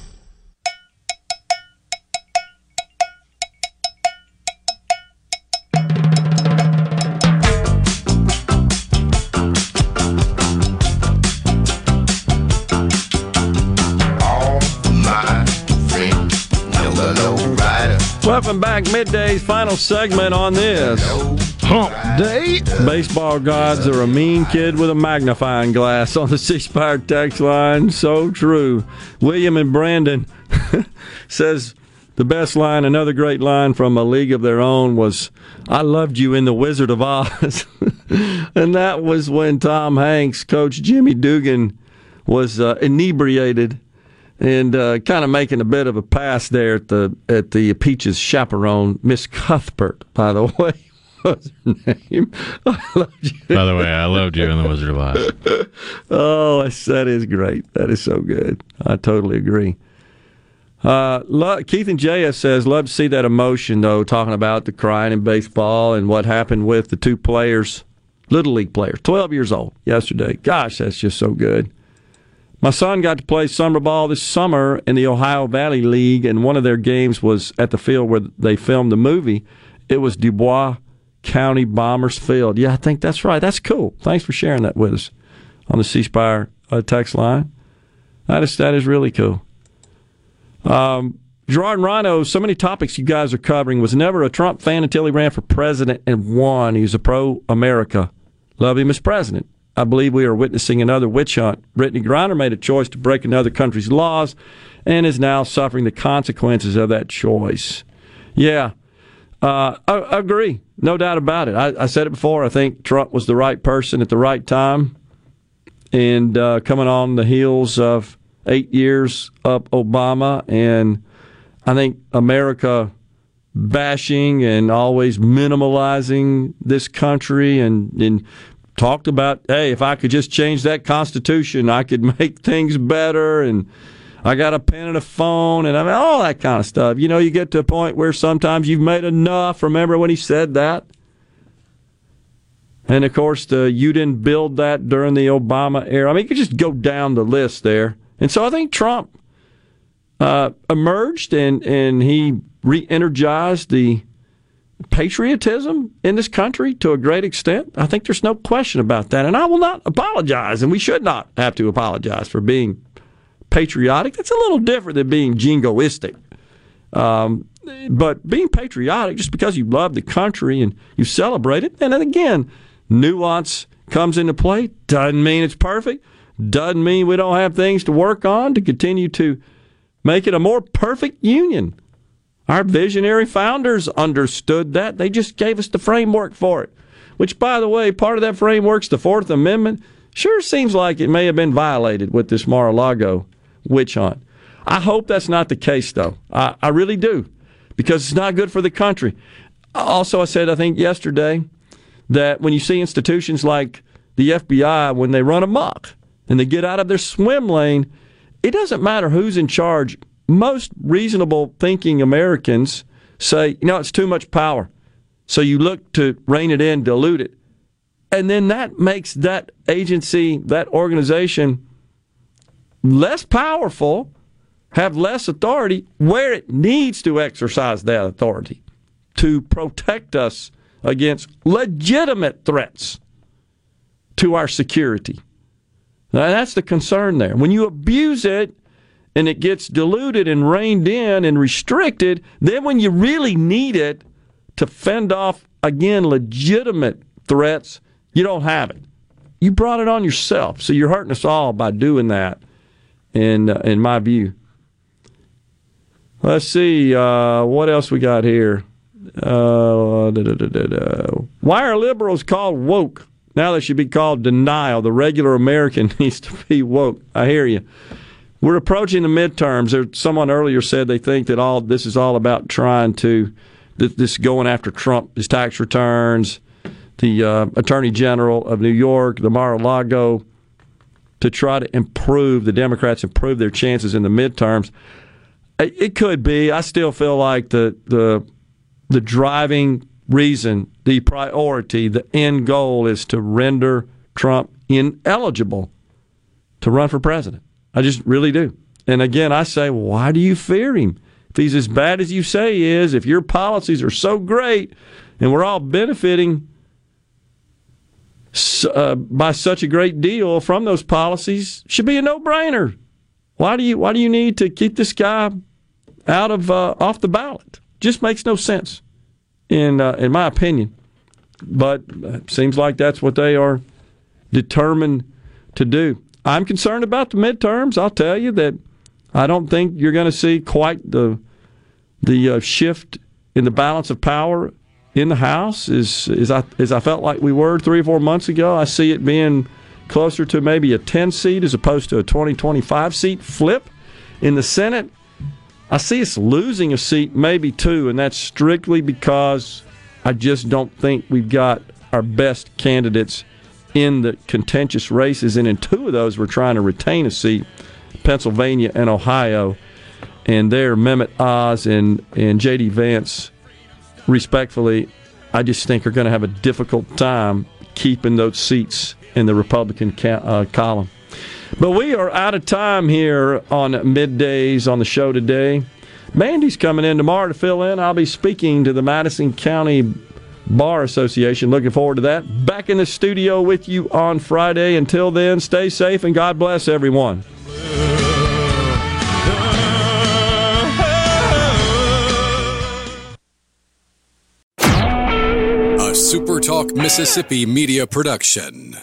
Back, Midday's final segment on this Hump day. Baseball gods are a mean kid with a magnifying glass on the C Spire text line. So true. William and Brandon says the best line, another great line from A League of Their Own was, I loved you in The Wizard of Oz. and that was when Tom Hanks, Coach Jimmy Dugan, was uh, inebriated and uh, kind of making a bit of a pass there at the at the Peaches chaperone, Miss Cuthbert, by the way. was her name? I loved you. By the way, I loved you in The Wizard of Oz. oh, that's- great. That is so good. I totally agree. Uh, Keith and JS says, love to see that emotion, though, talking about the crying in baseball and what happened with the two players, Little League players, 12 years old yesterday. Gosh, that's just so good. My son got to play summer ball this summer in the Ohio Valley League, and one of their games was at the field where they filmed the movie. It was Dubois County Bombers Field. Yeah, I think that's right. That's cool. Thanks for sharing that with us on the C Spire uh, text line. That is that is really cool. Um, Gerard Rhino, so many topics you guys are covering. Was never a Trump fan until he ran for president and won. He's a pro America. Love him as president. I believe we are witnessing another witch hunt. Brittney Griner made a choice to break another country's laws and is now suffering the consequences of that choice. Yeah, uh, I, I agree. No doubt about it. I, I said it before. I think Trump was the right person at the right time. And uh, coming on the heels of eight years of Obama, and I think America bashing and always minimalizing this country and, and talked about, hey, if I could just change that Constitution, I could make things better. And I got a pen and a phone and I mean, all that kind of stuff. You know, you get to a point where sometimes you've made enough. Remember when he said that? And of course, the, you didn't build that during the Obama era. I mean, you could just go down the list there. And so I think Trump uh, emerged and, and he re energized the patriotism in this country to a great extent. I think there's no question about that. And I will not apologize, and we should not have to apologize for being patriotic. That's a little different than being jingoistic. Um, but being patriotic, just because you love the country and you celebrate it, and then again, nuance comes into play. Doesn't mean it's perfect. Doesn't mean we don't have things to work on to continue to make it a more perfect union. Our visionary founders understood that. They just gave us the framework for it. Which, by the way, part of that framework's the Fourth Amendment. Sure seems like it may have been violated with this Mar-a-Lago witch hunt. I hope that's not the case, though. I, I really do, because it's not good for the country. Also, I said, I think yesterday, that when you see institutions like the FBI, when they run amok and they get out of their swim lane, it doesn't matter who's in charge. Most reasonable thinking Americans say, you know, it's too much power. So you look to rein it in, dilute it. And then that makes that agency, that organization, less powerful, have less authority where it needs to exercise that authority to protect us against legitimate threats to our security. Now, that's the concern there. When you abuse it and it gets diluted and reined in and restricted, then when you really need it to fend off, again, legitimate threats, you don't have it. You brought it on yourself. So you're hurting us all by doing that, in, uh, in my view. Let's see, uh, what else we got here? Uh, da, da, da. Why are liberals called woke? Now they should be called denial. The regular American needs to be woke. I hear you. We're approaching the midterms. There, someone earlier said they think that all this is all about trying to th- this going after Trump, his tax returns, the uh, Attorney General of New York, the Mar-a-Lago, to try to improve the Democrats improve their chances in the midterms. It, it could be. I still feel like the the the driving reason, the priority, the end goal is to render Trump ineligible to run for president. I just really do. And again, I say, why do you fear him? If he's as bad as you say he is, if your policies are so great and we're all benefiting uh, by such a great deal from those policies, should be a no-brainer. Why do you why do you need to keep this guy out of uh, off the ballot? Just makes no sense in uh, in my opinion. but it seems like that's what they are determined to do. I'm concerned about the midterms. I'll tell you that I don't think you're going to see quite the the uh, shift in the balance of power in the House as as I as I felt like we were three or four months ago. I see it being closer to maybe a 10 seat as opposed to a 2025 seat flip in the Senate. I see us losing a seat, maybe two, and that's strictly because I just don't think we've got our best candidates in the contentious races. And in two of those, we're trying to retain a seat Pennsylvania and Ohio. And there, Mehmet Oz and, and J.D. Vance, respectfully, I just think are going to have a difficult time keeping those seats in the Republican ca- uh, column. But we are out of time here on middays on the show today. Mandy's coming in tomorrow to fill in. I'll be speaking to the Madison County Bar Association. Looking forward to that. Back in the studio with you on Friday. Until then, stay safe and God bless everyone. A SuperTalk Mississippi media production.